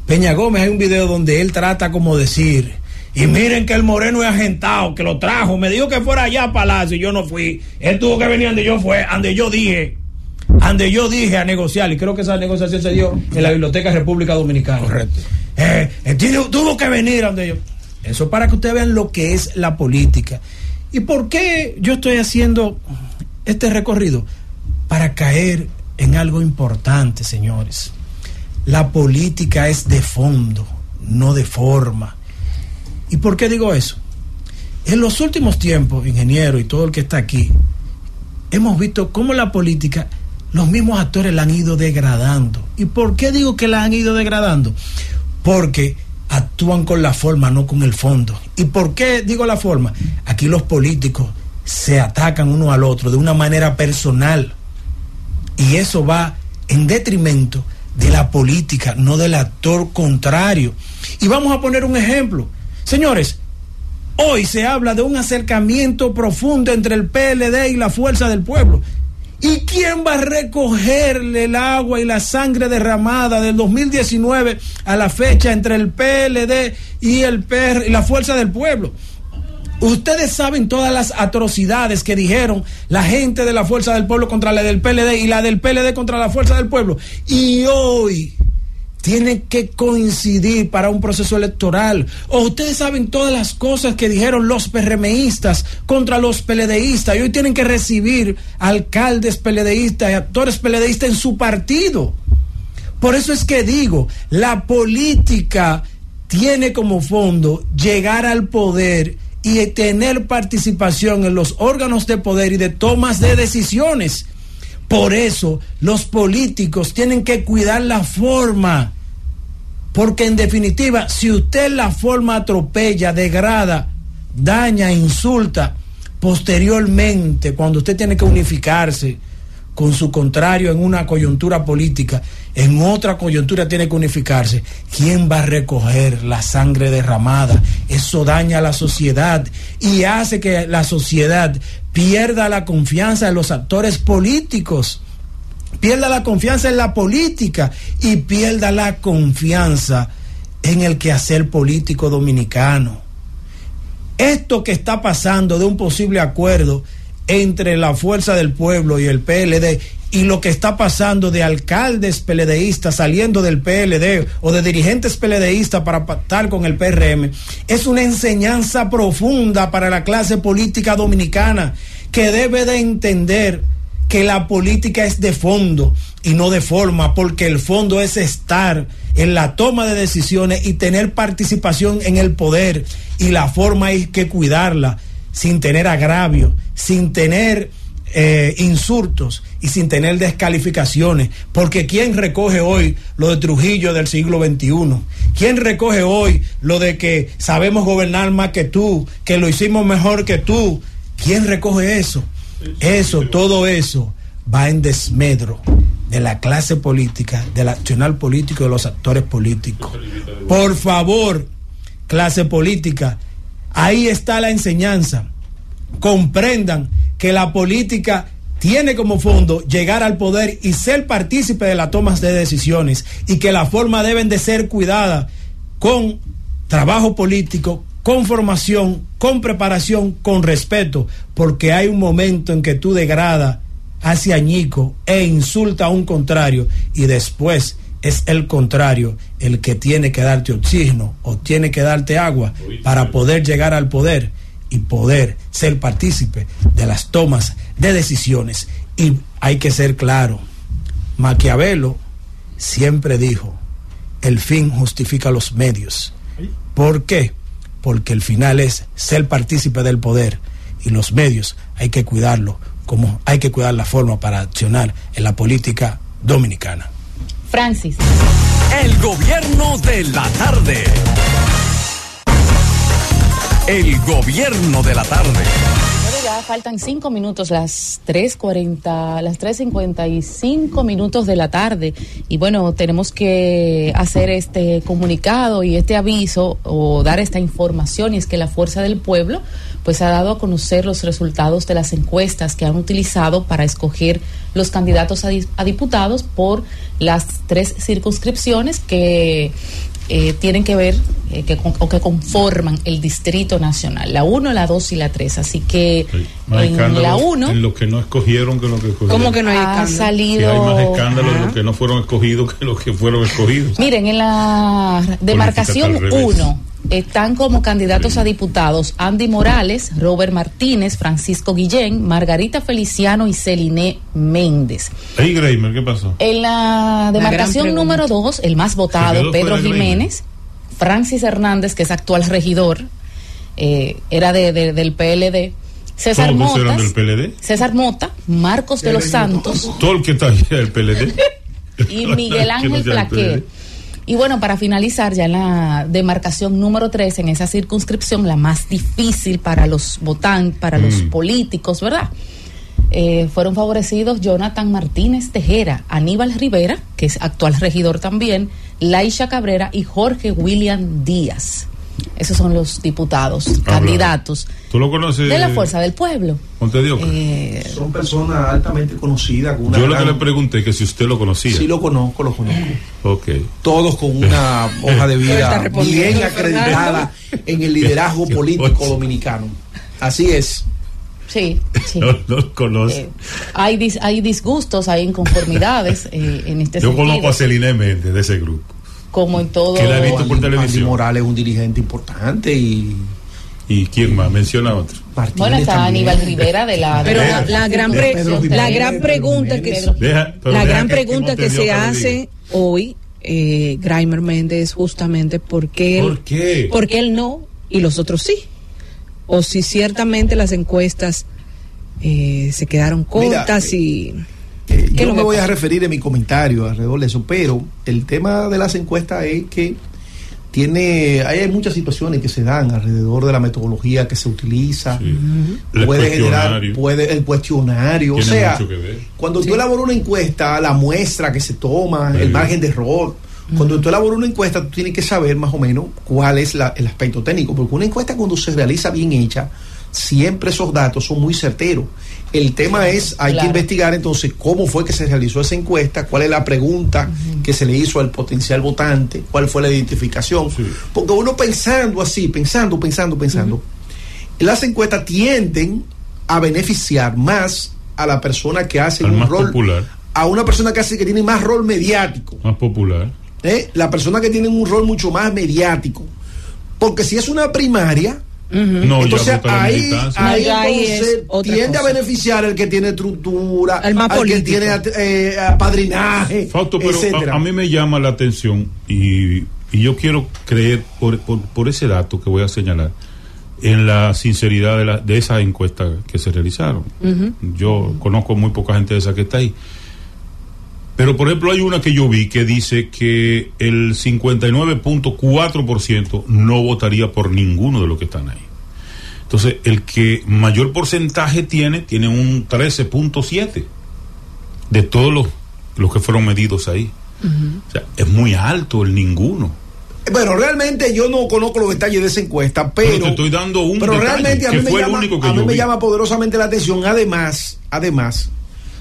Peña Gómez hay un video donde él trata como decir, y miren que el moreno es agentado, que lo trajo, me dijo que fuera allá a Palacio y yo no fui. Él tuvo que venir donde yo fue, donde yo dije, donde yo dije a negociar, y creo que esa negociación se dio en la Biblioteca República Dominicana. Correcto. Eh, eh, tiene- tuvo que venir donde yo. Eso para que ustedes vean lo que es la política. ¿Y por qué yo estoy haciendo este recorrido? Para caer en algo importante, señores. La política es de fondo, no de forma. ¿Y por qué digo eso? En los últimos tiempos, ingeniero y todo el que está aquí, hemos visto cómo la política, los mismos actores la han ido degradando. ¿Y por qué digo que la han ido degradando? Porque actúan con la forma, no con el fondo. ¿Y por qué digo la forma? Aquí los políticos se atacan uno al otro de una manera personal. Y eso va en detrimento de la política, no del actor contrario. Y vamos a poner un ejemplo. Señores, hoy se habla de un acercamiento profundo entre el PLD y la fuerza del pueblo. ¿Y quién va a recogerle el agua y la sangre derramada del 2019 a la fecha entre el PLD y el PR y la fuerza del pueblo? Ustedes saben todas las atrocidades que dijeron la gente de la Fuerza del Pueblo contra la del PLD y la del PLD contra la Fuerza del Pueblo. Y hoy tiene que coincidir para un proceso electoral. O ustedes saben todas las cosas que dijeron los PRMistas contra los PLDistas y hoy tienen que recibir alcaldes PLDistas y actores PLDistas en su partido. Por eso es que digo, la política tiene como fondo llegar al poder y tener participación en los órganos de poder y de tomas de decisiones. Por eso los políticos tienen que cuidar la forma. Porque en definitiva, si usted la forma atropella, degrada, daña, insulta, posteriormente, cuando usted tiene que unificarse con su contrario en una coyuntura política, en otra coyuntura tiene que unificarse, ¿quién va a recoger la sangre derramada? Eso daña a la sociedad y hace que la sociedad pierda la confianza en los actores políticos pierda la confianza en la política y pierda la confianza en el quehacer político dominicano. Esto que está pasando de un posible acuerdo entre la Fuerza del Pueblo y el PLD y lo que está pasando de alcaldes PLDistas saliendo del PLD o de dirigentes PLDistas para pactar con el PRM es una enseñanza profunda para la clase política dominicana que debe de entender que la política es de fondo y no de forma, porque el fondo es estar en la toma de decisiones y tener participación en el poder y la forma hay que cuidarla sin tener agravio, sin tener eh, insultos y sin tener descalificaciones, porque ¿quién recoge hoy lo de Trujillo del siglo XXI? ¿Quién recoge hoy lo de que sabemos gobernar más que tú, que lo hicimos mejor que tú? ¿Quién recoge eso? Eso, todo eso va en desmedro de la clase política, del accionar político, de los actores políticos. Por favor, clase política, ahí está la enseñanza. Comprendan que la política tiene como fondo llegar al poder y ser partícipe de las tomas de decisiones y que la forma deben de ser cuidada con trabajo político, con formación, con preparación, con respeto, porque hay un momento en que tú degrada, hace añico e insulta a un contrario y después es el contrario el que tiene que darte oxígeno o tiene que darte agua para poder llegar al poder y poder ser partícipe de las tomas de decisiones. Y hay que ser claro, Maquiavelo siempre dijo, el fin justifica los medios. ¿Por qué? Porque el final es ser partícipe del poder y los medios hay que cuidarlo como hay que cuidar la forma para accionar en la política dominicana. Francis. El gobierno de la tarde. El gobierno de la tarde. Faltan cinco minutos, las 3.40, las 3.55 minutos de la tarde. Y bueno, tenemos que hacer este comunicado y este aviso o dar esta información. Y es que la Fuerza del Pueblo pues ha dado a conocer los resultados de las encuestas que han utilizado para escoger los candidatos a, di- a diputados por las tres circunscripciones que eh, tienen que ver eh, que, con- o que conforman el Distrito Nacional, la 1, la 2 y la 3. Así que Sí. En la 1 En lo que no escogieron que lo que escogieron. ¿Cómo que no hay ha escándalo? Que salido... hay más escándalos en Ajá. los que no fueron escogidos que los que fueron escogidos. Miren, en la demarcación al revés. 1 están como candidatos a diputados Andy Morales, Robert Martínez, Francisco Guillén, Margarita Feliciano y Celine Méndez. Hey, Greimer, ¿qué pasó? En la demarcación número 2, el más votado, Pedro Jiménez, Francis Hernández, que es actual regidor, eh, era de, de- del PLD, César ¿Todos eran Motas, del PLD? César Mota, Marcos de los Santos Todo el que está allá del PLD. *laughs* y Miguel *laughs* Ángel Plaquer. Y bueno, para finalizar ya en la demarcación número 3, en esa circunscripción, la más difícil para los votantes, para los Mm. políticos, ¿verdad? Eh, fueron favorecidos Jonathan Martínez Tejera, Aníbal Rivera, que es actual regidor también, Laisha Cabrera y Jorge William Díaz. Esos son los diputados, candidatos ¿Tú lo conoces? de la Fuerza del Pueblo. Eh, Son personas altamente conocidas. Con una Yo lo que le pregunté que si usted lo conocía. Sí, lo conozco, lo conozco. Ok. Todos con una *laughs* hoja de vida bien acreditada en el liderazgo *laughs* político dominicano. Así es. sí, sí. *laughs* No, conoce. Eh, hay, dis- hay disgustos, hay inconformidades eh, en este Yo sentido, conozco a Celine Méndez de ese grupo. Como en todo. Que la he visto por Andy- televisión. Andy Morales es un dirigente importante y ¿Y quién más? Menciona otro. Martínez Bueno, está también. Aníbal Rivera de la. Pero la, la gran pre- la gran pregunta que. Deja- la gran que- pregunta que se hace hoy eh, Grimer Méndez es justamente porque él, ¿Por qué? porque él no y los otros sí o si ciertamente las encuestas eh, se quedaron Mira, cortas y Eh, ¿Qué es yo lo me voy a referir en mi comentario alrededor de eso, pero el tema de las encuestas es que tiene, hay muchas situaciones que se dan alrededor de la metodología que se utiliza. Sí. Puede generar, puede el cuestionario, o sea, cuando tú elaboras una encuesta, la muestra que se toma, Sí. el margen de error. Cuando tú elaboras una encuesta, tú tienes que saber más o menos cuál es la- el aspecto técnico, porque una encuesta cuando se realiza bien hecha, siempre esos datos son muy certeros. El tema es, hay Claro. que investigar entonces cómo fue que se realizó esa encuesta, cuál es la pregunta que se le hizo al potencial votante, cuál fue la identificación. Sí. Porque uno pensando así, pensando, pensando, pensando, las encuestas tienden a beneficiar más a la persona que hace Al un más rol, popular. a una persona que hace que tiene más rol mediático. Más popular. ¿eh? La persona que tiene un rol mucho más mediático. Porque si es una primaria, No, entonces ya vota la ahí, ahí No, ahí entonces tiende a cosa. beneficiar al que tiene estructura, Al más al que político. tiene eh, apadrinaje, Fausto, pero a, a mí me llama la atención y, y yo quiero creer por, por, por ese dato que voy a señalar en la sinceridad de, la, de esa encuesta que se realizaron. Yo conozco muy poca gente de esa que está ahí. Pero, por ejemplo, hay una que yo vi que dice que el 59.4% no votaría por ninguno de los que están ahí. Entonces, el que mayor porcentaje tiene, tiene un 13.7 de todos los, los que fueron medidos ahí. O sea, es muy alto el ninguno. Bueno, realmente yo no conozco los detalles de esa encuesta, Pero pero. te estoy dando un pero detalle, realmente a que mí, me fue el llama, único que a mí me llama poderosamente la atención. Además, además,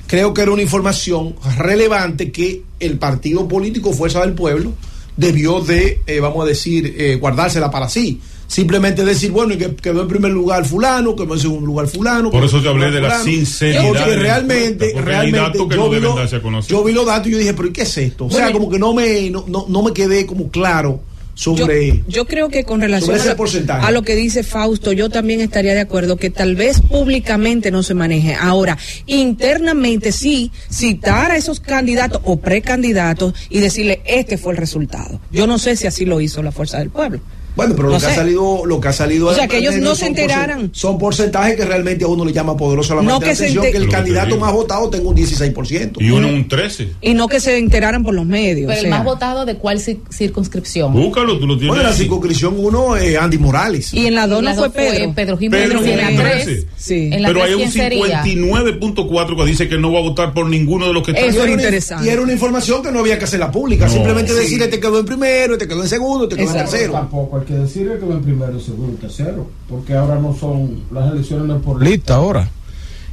creo que era una información relevante que el partido político Fuerza del Pueblo debió de, eh, vamos a decir, eh, guardársela para sí. Simplemente decir, bueno, y que quedó en primer lugar fulano, quedó en segundo lugar fulano. Por eso segundo hablé de la sinceridad Porque realmente, encuesta, porque hay realmente, datos que yo, no vi deben lo- darse a conocer. yo vi los datos y yo dije, pero ¿y qué es esto? O sea, Bueno, como que no me, no, no, no me quedé como claro Yo, sobre... yo creo que con relación ese porcentaje. a lo que dice Fausto, yo también estaría de acuerdo que tal vez públicamente no se maneje. Ahora, internamente sí, citar a esos candidatos o precandidatos y decirle, este fue el resultado. Yo no sé si así lo hizo la Fuerza del Pueblo. Bueno, pero lo que ha salido, lo que ha salido O sea, que ellos no son se porcent- enteraran. Son porcentajes que realmente a uno le llama poderoso la No la que atención que el Lo te candidato más votado tenga un 16%. Y uno un 13. Y no que se enteraran por los medios. Pero o el más votado de cuál ci- circunscripción. Búscalo, tú lo tienes. Bueno, en la circunscripción 1, eh, Andy Morales. Y en la 2 La no fue dos fue Pedro. Pedro Jiménez. Pedro y en la Jiménez. tres- Sí. en la Pero tres, hay un ¿quién sería? 59.4 que dice que no va a votar por ninguno de los que están. Eso Y es era una- interesante. Y era una información que no había que hacerla pública. No. Simplemente Sí. decir, este quedó en primero, este quedó en segundo, este quedó en tercero. Tampoco que decirle que va en primero, segundo, tercero, porque ahora no son las elecciones no es por lista ahora,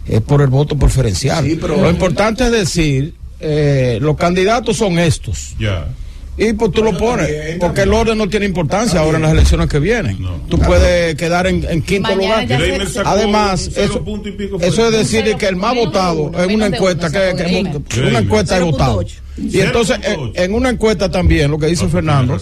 es por el voto preferencial. Sí, pero- Lo importante es decir, eh, los candidatos son estos. Ya. Y pues tú lo pones, porque el orden no tiene importancia ahora en las elecciones que vienen. No. Tú puedes quedar en, en quinto Mañana lugar. se- Además, eso, eso es decir que el más votado en una encuesta, que, una encuesta es votado. 0.8. Y entonces, en, 0.8. en una encuesta también, lo que dice Fernando,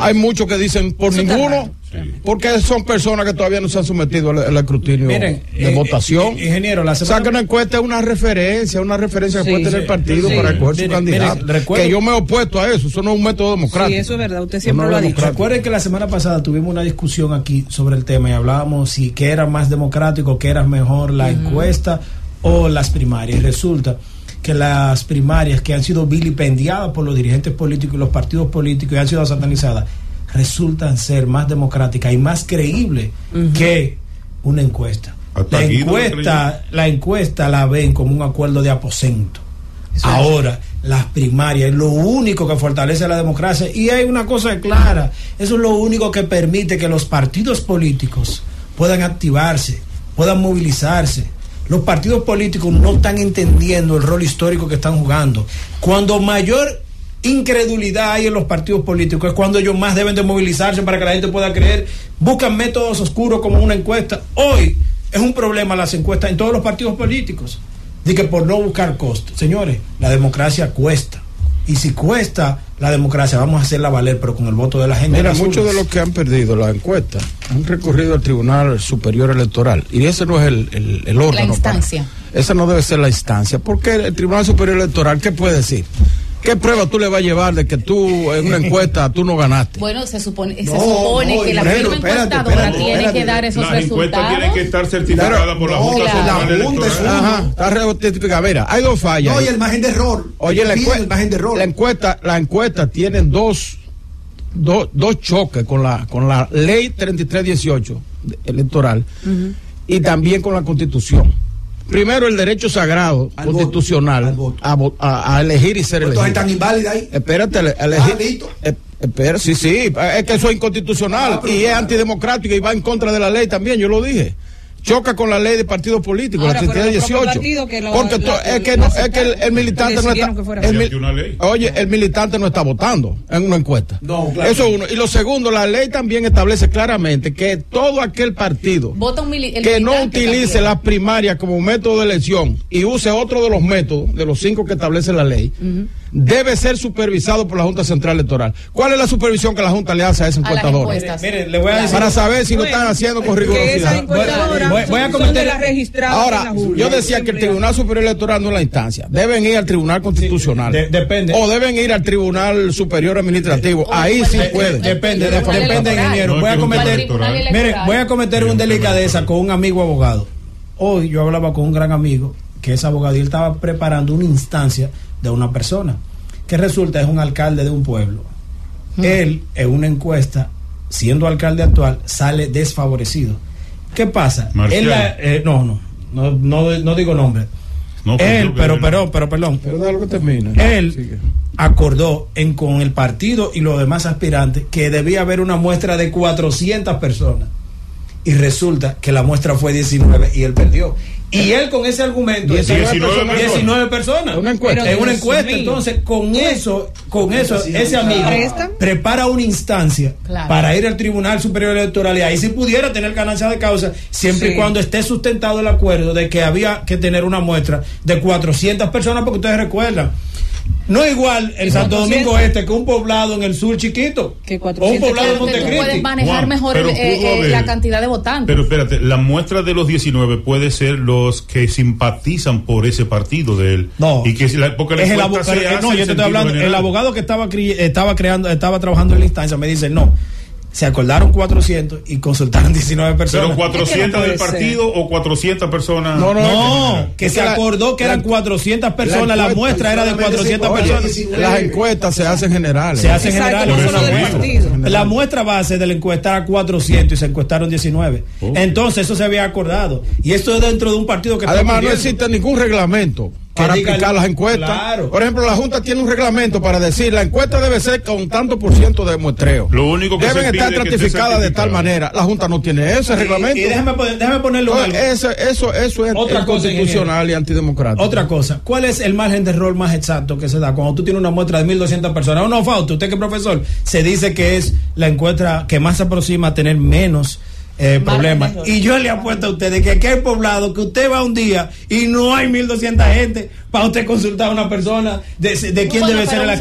hay muchos que dicen por ninguno. Sí. porque son personas que todavía no se han sometido al, al escrutinio Miren, de eh, votación. eh, ingeniero, la o sea semana- que una encuesta es una referencia, una referencia que Sí, puede tener sí, el partido sí. para escoger su Miren, candidato. miren, recuerdo- que yo me he opuesto a eso, eso no es un método democrático. Sí, eso es verdad. Usted siempre no lo ha dicho. Recuerden que la semana pasada tuvimos una discusión aquí sobre el tema y hablábamos si era más democrático, qué era mejor la encuesta o las primarias. Y resulta que las primarias que han sido vilipendiadas por los dirigentes políticos y los partidos políticos y han sido satanizadas resultan ser más democráticas y más creíbles que una encuesta. Hasta La encuesta, la encuesta la ven como un acuerdo de aposento. Ahora, las primarias es lo único que fortalece la democracia. Y hay una cosa clara, eso es lo único que permite que los partidos políticos puedan activarse, puedan movilizarse. Los partidos políticos no están entendiendo el rol histórico que están jugando. Cuando mayor incredulidad hay en los partidos políticos es cuando ellos más deben de movilizarse para que la gente pueda creer. Buscan métodos oscuros como una encuesta. Hoy es un problema las encuestas en todos los partidos políticos. De que por no buscar costos. Señores, la democracia cuesta. Y si cuesta la democracia, vamos a hacerla valer, pero con el voto de la gente. Mira, muchos de los que han perdido la encuesta han recurrido al Tribunal Superior Electoral y ese no es el, el, el órgano. para- instancia. esa no debe ser la instancia, porque el Tribunal Superior Electoral, ¿qué puede decir? ¿Qué prueba tú le vas a llevar de que tú en una encuesta tú no ganaste? Bueno, se supone, se No, supone no, que la espérate, encuestadora espérate, tiene espérate. que dar esos encuestas resultados. tienen que estar certificadas por la No, Junta la Central Junta es Electoral. una- Ajá, está rectificada. Mira, hay dos fallas. No, y el margen de error. Oye, la, encue- el margen de error. la encuesta, la encuesta tiene dos, dos, dos choques con la, con la ley 3318 de- electoral y también con la constitución. Primero, el derecho sagrado Al constitucional voto, al voto. A, elegir y ser elegido. están inválidas ahí. Espérate, ele- elegir. Ah, eh, espera, sí, sí, es que eso es inconstitucional Ah, y es antidemocrático y va en contra de la ley también, yo lo dije. Choca con la ley de partidos políticos, Ahora, la pero los 3318. propios partidos que lo- Porque la- to- es que, la no- es que el, el militante no está. el una ley. Oye, el militante no está votando en una encuesta. No, claro. Eso es uno. Y lo segundo, la ley también establece claramente que todo aquel partido Vota un mili- el que no utilice las primarias como método de elección y use otro de los métodos, de los cinco que establece la ley, debe ser supervisado por la Junta Central Electoral. ¿Cuál es la supervisión que la Junta le hace a esa A las encuestadora? encuestas. Mire, mire, le voy a decir- Para saber si lo están haciendo con rigurosidad. encuestadoras Voy- voy a en Ahora, yo decía que el Tribunal Superior Electoral no es la instancia. Deben ir al Tribunal Constitucional. de- depende. O deben ir al Tribunal Superior Administrativo. O Ahí sí de- pueden. de- Depende, depende, ingeniero. Voy a cometer, mire, voy a cometer una delicadeza con un amigo abogado. Hoy yo hablaba con un gran amigo que es abogado y él estaba preparando una instancia de una persona que resulta es un alcalde de un pueblo. Él, en una encuesta, siendo alcalde actual, sale desfavorecido. ¿Qué pasa? Él la- eh, no, no, no, no, no digo nombre. No, él, pero, pero, pero, perdón. Pero déjalo que termine. Él Sigue. acordó en, con el partido y los demás aspirantes que debía haber una muestra de 400 personas. Y resulta que la muestra fue 19 y él perdió. Y él con ese argumento... 19 personas. 19 personas. Una encuesta. Es una encuesta. mío. Entonces, con eso, con eso, ese amigo ¿Prestan? prepara una instancia Claro. para ir al Tribunal Superior Electoral y ahí sí pudiera tener ganancia de causa, siempre Sí. y cuando esté sustentado el acuerdo de que había que tener una muestra de 400 personas, porque ustedes recuerdan. No es igual en Santo 400. Domingo Este que un poblado en el sur chiquito. Que o un 400. poblado en tú puedes Montecristi. manejar Juan, mejor pero el- eh, eh, haber- la cantidad de votantes. Pero espérate, la muestra de los 19 puede ser los que simpatizan por ese partido de él. No, Y que si la, porque la es el encuesta abogado. se hace No, en yo te estoy sentido hablando. general. El abogado que estaba cri- estaba creando, estaba trabajando en la instancia me dice no. Se acordaron 400 y consultaron 19 personas. Pero 400 puede del partido o 400 personas. No, no, No, que se que la- acordó que la- eran 400 personas, la, encuesta muestra era de solamente 400 se- personas. si- Las encuestas se hacen generales. Se hace Exacto, general. no del. La muestra base de la encuesta era 400 y se encuestaron 19. Oh. Entonces eso se había acordado. Y esto es dentro de un partido que Además, no existe ningún reglamento para diga aplicar el- las encuestas. Claro. Por ejemplo, la Junta tiene un reglamento para decir la encuesta debe ser con tanto por ciento de muestreo. Lo único que Deben se estar certificadas de tal manera. La Junta no tiene ese Y- reglamento. Y, déjame, poner- déjame No, algo. eso, eso, eso es Otra cosa, inconstitucional y antidemocrático. Otra cosa, ¿cuál es el margen de error más exacto que se da cuando tú tienes una muestra de 1200 personas? O no, Fausto, usted que es profesor, se dice que es la encuesta que más se aproxima a tener menos eh, error. Y yo le apuesto a ustedes que aquí hay poblado que usted va un día y no hay 1200 gente para usted consultar a una persona de, de quién Bueno, debe ser día,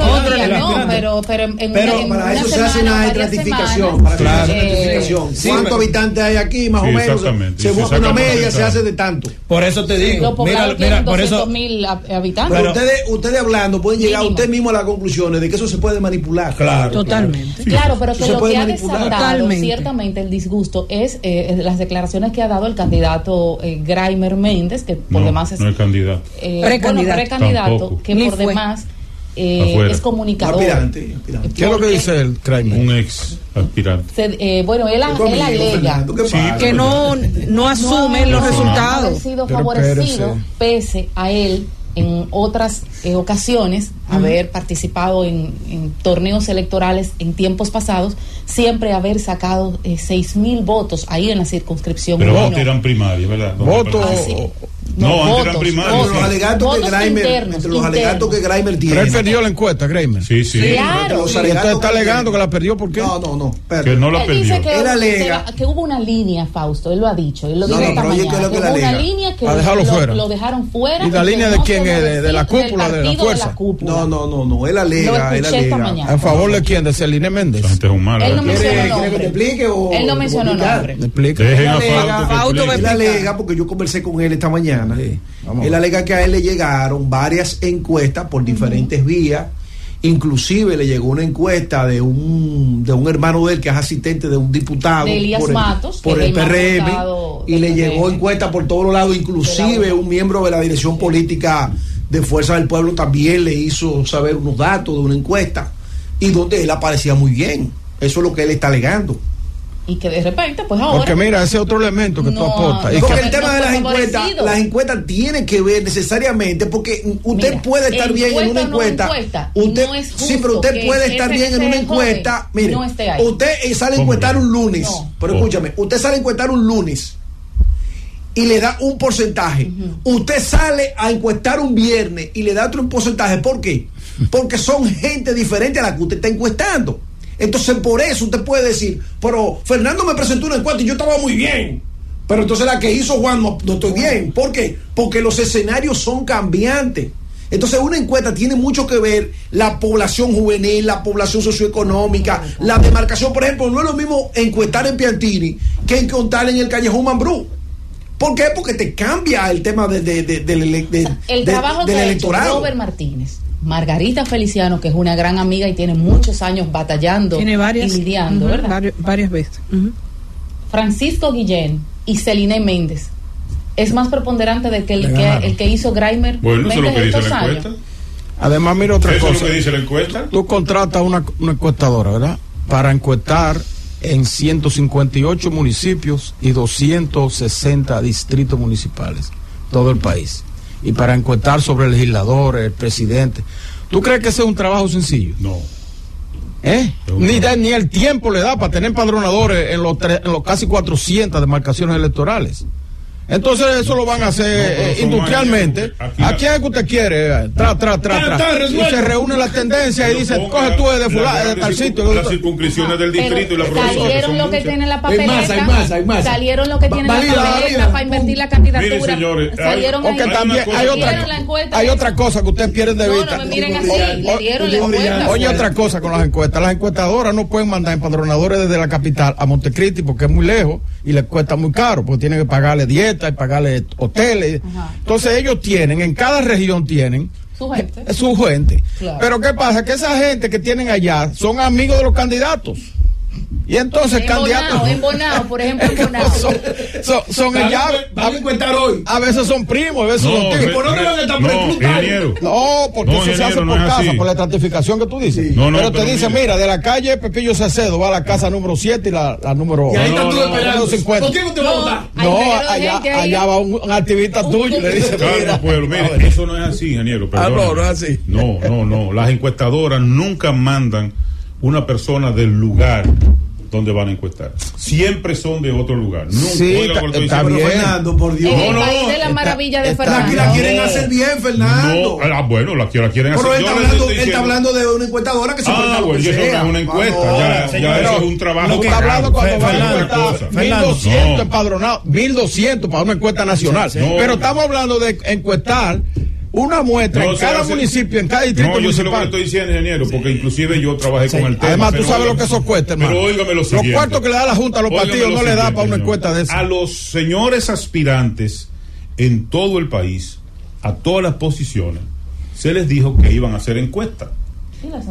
el no, pero, pero en, en Pero en Para una eso se hace semana, una estratificación. Para haga una eh, estratificación. sí, ¿Cuántos habitantes hay aquí? Más Sí, o menos. exactamente. Se busca una media, se hace de tanto. Por eso te digo, mira, mira, por 200 eso mil habitantes. Pero Pero- ustedes, ustedes hablando pueden llegar Mínimo. usted mismo a las conclusiones de que eso se puede manipular. Claro. Totalmente. Claro, pero que se lo puede que ha manipular. desatado ciertamente el disgusto es eh, las declaraciones que ha dado el candidato eh, Graimer Méndez, que por demás es no es candidato. Precandidato. bueno, precandidato, Tampoco. que Ni por fue. demás eh, es comunicador. Aspirante, aspirante. ¿Qué es lo que dice el Kramer? Un ex aspirante. se- eh, bueno, él, él alega Fernando, ¿qué Sí, pasa? Que no, no asume los no, resultados. haber sido Pero favorecido espérese. pese a él en otras eh, ocasiones haber participado en, en torneos electorales en tiempos pasados siempre haber sacado eh, seis mil votos ahí en la circunscripción Pero uno. antes eran primarias, ¿verdad? Voto- Ah, sí. No, antes eran primarios. Entre los alegatos que Votos Grimer, internos, entre los internos. alegatos que Grimer Pero él tiene. perdió la encuesta, Kramer. Sí, sí. Claro. Los alegatos usted está alegando que tiene. la perdió, ¿por qué? No, no, no. Que no la Él dice perdió. que, Él alega- que, hubo una línea, Fausto, él lo ha dicho, él lo No, dijo no, esta pero oye, ¿qué es mañana, lo que que hubo él una alega? línea que Para dejarlo lo, fuera. lo dejaron fuera. ¿Y la línea de no quién es? ¿De- de la cúpula, de la fuerza? cúpula. No, no, no, no. Él alega, él alega. mañana. ¿A favor de quién? ¿De Celine Méndez? Él no mencionó ¿Quiere, quiere que nombre. te explique o Él no mencionó nombre. ¿Me explica? Dejen a alega- Fausto Fausto Él alega, porque yo conversé con él esta mañana, Sí, él alega que a él le llegaron varias encuestas por diferentes vías, inclusive le llegó una encuesta de un de un hermano de él que es asistente de un diputado De Elías por el, Matos, por el PRM y del le PRM. llegó encuesta por todos los lados, inclusive la un miembro de la dirección política de Fuerza del Pueblo también le hizo saber unos datos de una encuesta y donde él aparecía muy bien. Eso es lo que él está alegando. Y que de repente, pues ahora. Porque mira, ese otro elemento que tú aportas. Y Porque que- el tema no de las encuestas, las encuestas tienen que ver necesariamente, porque usted Mira, puede estar bien en una encuesta no encuesta. usted, no es sí, pero justo usted puede estar bien en una encuesta. Mire, no esté ahí. usted sale a ¿Cómo encuestar un lunes, No. pero escúchame, usted sale a encuestar un lunes y le da un porcentaje. Usted sale a encuestar un viernes y le da otro porcentaje. ¿Por qué? *laughs* Porque son gente diferente a la que usted está encuestando. Entonces, por eso usted puede decir, pero Fernando me presentó una encuesta y yo estaba muy bien. Pero entonces la que hizo Juan no, no estoy bien. ¿Por qué? Porque los escenarios son cambiantes. Entonces una encuesta tiene mucho que ver la población juvenil, la población socioeconómica, la demarcación. Por ejemplo, no es lo mismo encuestar en Piantini que encuestar en el Callejón Mambrú. ¿Por qué? Porque te cambia el tema de, de- el trabajo del que ha hecho electorado. Robert Martínez, Margarita Feliciano, que es una gran amiga y tiene muchos años batallando Tiene varias. y lidiando, ¿verdad? varios- varias veces. Francisco Guillén y Celine Méndez es más preponderante de que el, que, ganaron. el que hizo Grimer Bueno, eso es lo que dice estos la años. encuesta. Además, mira otra Eso es cosa. lo que dice la encuesta. Tú contratas una, una encuestadora, ¿verdad? Para encuestar en 158 municipios y 260 distritos municipales, todo el país. Y para encuestar sobre legisladores, el presidente. ¿Tú crees que ese es un trabajo sencillo? No. ¿Eh? Ni, da- ni el tiempo le da para tener empadronadores en los, tre- en los casi 400 demarcaciones electorales. Entonces eso lo van a hacer eh, industrialmente. ¿A quién es que usted quiere? Eh, Tra, tra, tra, tra. Y se reúne la tendencia y dice, coge tú de fulano, de tal sitio. Las circunscripciones del distrito y la provincia. Salieron lo que muchas. tiene la Hay papeleta. más, hay más, hay más. Salieron lo que tiene Valida, la papeleta valida. para invertir la candidatura. Hay- salieron Porque también cosa- hay Salieron otra, hay otra cosa que ustedes pierden de vista. no me miren así, O- le dieron la o- encuesta. Oye, otra cosa con las encuestas. Las encuestadoras no pueden mandar empadronadores desde la capital a Montecristi porque es muy lejos y les cuesta muy caro porque tienen que pagarle y pagarle hoteles. Ajá. Entonces ellos tienen, en cada región tienen Su gente. su gente. Claro. Pero ¿qué pasa? Que esa gente que tienen allá son amigos de los candidatos. Y entonces candidatos. Embonado, embonado, por ejemplo, embonado. *laughs* son, son, son Van a- ya- van a encuestar hoy. a veces son primos, a veces No, son tíos. ¿por dónde van a estar no, ingeniero. No, porque No, eso se hace no por casa, así. por la estratificación que tú dices. No, no, pero te pero dice, mira. mira, de la calle Pepillo Salcedo va a la casa número 7 y la, la número Y ahí No, están no, todos no, esperando. no, 50. ¿Por quién usted va a No. votar? No, allá, allá va un, un activista tuyo y le dice, Calma, mira. pueblo, mire, eso no es así, ingeniero. Ah, no, no es así. No, no, no. Las encuestadoras nunca mandan una persona del lugar donde van a encuestar. Siempre son de otro lugar. Nunca, Sí, está- está bien. Fernando, por Dios. No, no, de la está- maravilla de está- La, Fernando. la quieren hacer bien, Fernando. No, ah, bueno, la, que la quieren Pero hacer. él está, hablando, estoy él está hablando de una encuestadora que se puede Ah, bueno, eso no es una encuesta, Vamos. ya, señor, ya eso pero es un trabajo. lo que- Tú estás hablando cuando Fe- van a Fernando, encuestar Fernando. 1200 No. empadronados, 1200 para una encuesta nacional. Sí, sí. Pero No. estamos hablando de encuestar una muestra No, en cada hace- municipio, en cada distrito No, yo sé lo que le municipal. estoy diciendo, ingeniero, porque inclusive yo trabajé con el tema. Además, tú sabes lo que eso cuesta, hermano. Pero óigame lo Los siguiente. cuartos que le da la Junta a los Óigame partidos lo no le da para una encuesta de esa. A los señores aspirantes en todo el país, a todas las posiciones, se les dijo que iban a hacer encuestas.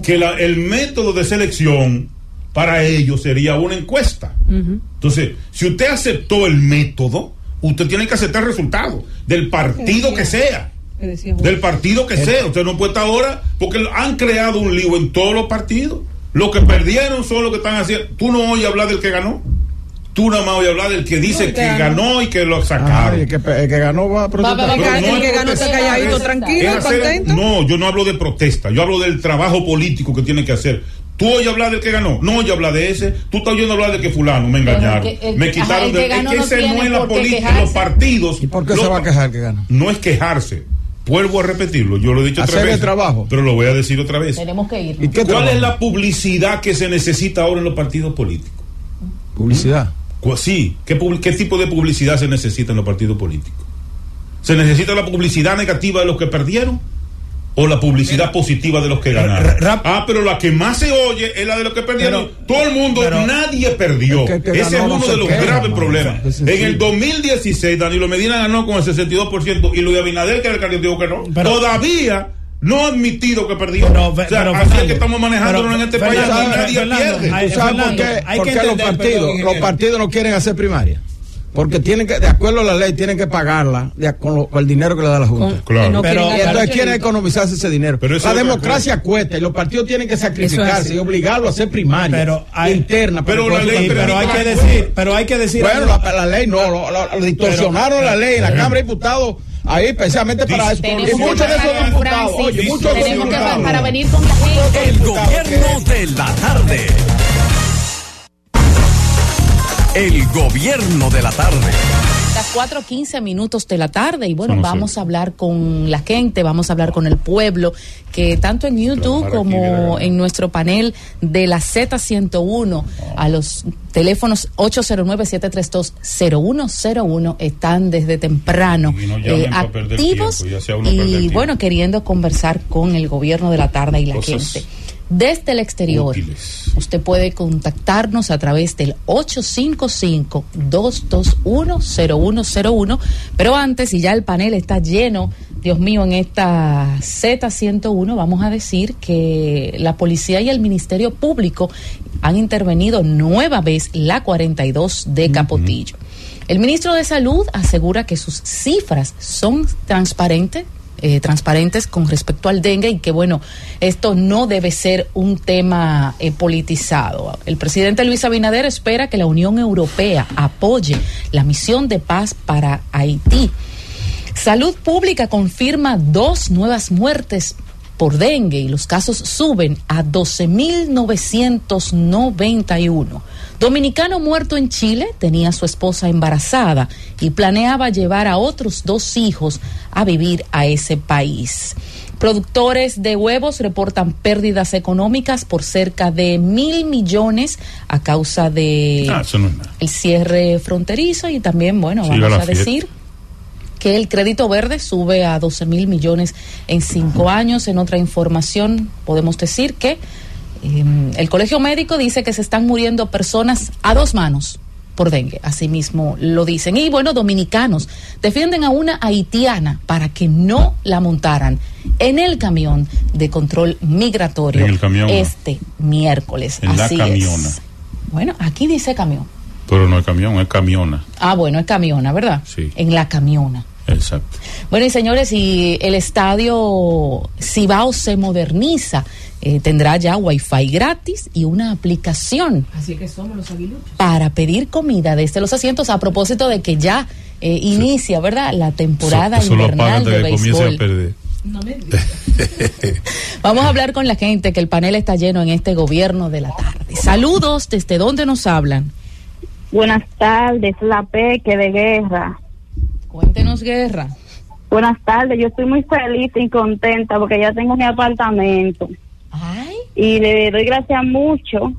Que la- el método de selección para ellos sería una encuesta. Entonces, si usted aceptó el método, usted tiene que aceptar el resultado del partido que sea. Del partido que sea. Usted no puede estar ahora porque han creado un lío en todos los partidos. Los que perdieron son los que están haciendo. Tú no oyes hablar del que ganó. Tú nada más oyes hablar del que dice el que que ganó. ganó y que lo Ay, sacaron. el, que, el que ganó va a protestar. Va, va, va, El que- Pero no el que ganó está protesta, calladito, tranquilo, Es hacer- contento. no, yo no hablo de protesta, yo hablo del trabajo político que tiene que hacer. Tú oyes hablar del que ganó, no oyes hablar de ese, tú estás oyendo hablar de que fulano, me engañaron, el que- el- me ajá, quitaron el que de ganó es que no ese no es la política, quejarse. los partidos. ¿Y por qué los se va a quejar que ganó? No es quejarse. Vuelvo a repetirlo, yo lo he dicho Hacer otra el vez. trabajo. Pero lo voy a decir otra vez. Tenemos que ir. ¿Y qué ¿Cuál trabajo? es la publicidad que se necesita ahora en los partidos políticos? Publicidad. Sí, ¿qué, pub- ¿qué tipo de publicidad se necesita en los partidos políticos? ¿Se necesita la publicidad negativa de los que perdieron? ¿O la publicidad positiva de los que ganaron? ah, pero la que más se oye es la de los que perdieron. Pero- Todo el mundo, pero- nadie perdió. Es que el que Ese ganó es no uno de los queja, graves problemas. En el 2016, Danilo Medina ganó con el 62% y Luis Abinader, que era el candidato, dijo que no. Pero- Todavía no ha admitido que perdió. Pero, o sea, pero, así es Fernando, que estamos manejándonos en este Fernando, país. Aquí nadie Fernando, pierde. ay, ¿Tú sabes por Fernando, qué, hay por que qué los entender, partidos perdón, los partidos no quieren hacer primaria? Porque tienen que, de acuerdo a la ley, tienen que pagarla de con, lo- con el dinero que le da la Junta. Con- Claro. no Pero- quieren entonces quieren economizarse ese dinero. Pero la es democracia cuesta y los partidos tienen que sacrificarse así. y obligarlo a hacer primaria Pero hay- interna. pero la ley pero hay que decir, pero hay que decir. Bueno, la, la ley no, lo, lo- lo distorsionaron la ley en la Cámara de Diputados ahí especialmente para eso. Y muchos de esos diputados, oye, muchos de esos tenemos que bajar diputados. para venir con la gente. El gobierno de la tarde. El gobierno de la tarde. Las 4:15 minutos de la tarde y bueno, vamos a hablar con la gente, vamos a hablar con el pueblo, que tanto en YouTube como en nuestro panel de la Z101 a los teléfonos 809-732-0101 están desde temprano Y eh, activos tiempo, y tiempo. bueno, queriendo conversar con el gobierno de la tarde y la Cosas gente. Desde el exterior, útiles. usted puede contactarnos a través del 855-221-0101. Pero antes, y ya el panel está lleno, Dios mío, en esta Z101, vamos a decir que la policía y el Ministerio Público han intervenido nueva vez la 42 de Capotillo. El ministro de Salud asegura que sus cifras son transparentes eh, transparentes con respecto al dengue y que bueno, esto no debe ser un tema eh, politizado. El presidente Luis Abinader espera que la Unión Europea apoye la misión de paz para Haití. Salud Pública confirma dos nuevas muertes por dengue y los casos suben a 12.991. Dominicano muerto en Chile tenía a su esposa embarazada y planeaba llevar a otros dos hijos a vivir a ese país. Productores de huevos reportan pérdidas económicas por cerca de mil millones a causa de Ah, no el cierre fronterizo y también, bueno, vamos a decir que el crédito verde sube a 12 mil millones en cinco años. En otra información podemos decir que eh, el Colegio Médico dice que se están muriendo personas a dos manos por dengue, así mismo lo dicen. Y bueno, dominicanos defienden a una haitiana para que no la montaran en el camión de control migratorio este miércoles. En la camiona. es. Bueno, aquí dice camión. Pero no es camión, es camiona. Ah, bueno, es camiona, ¿verdad? Sí. En la camiona. Exacto. Bueno, y señores, si el estadio Cibao se moderniza, eh, tendrá ya wifi gratis y una aplicación Así que somos los aguiluchos. para pedir comida desde los asientos a propósito de que ya eh, inicia, ¿verdad? La temporada Eso- eso lo invernal de que a béisbol. perder. No me digas. *laughs* Vamos a hablar con la gente, que el panel está lleno en este gobierno de la tarde. Saludos, ¿desde dónde nos hablan? Buenas tardes, la Peque de Guerra. Cuéntenos, Guerra. Buenas tardes, yo estoy muy feliz y contenta porque ya tengo mi apartamento y le doy gracias mucho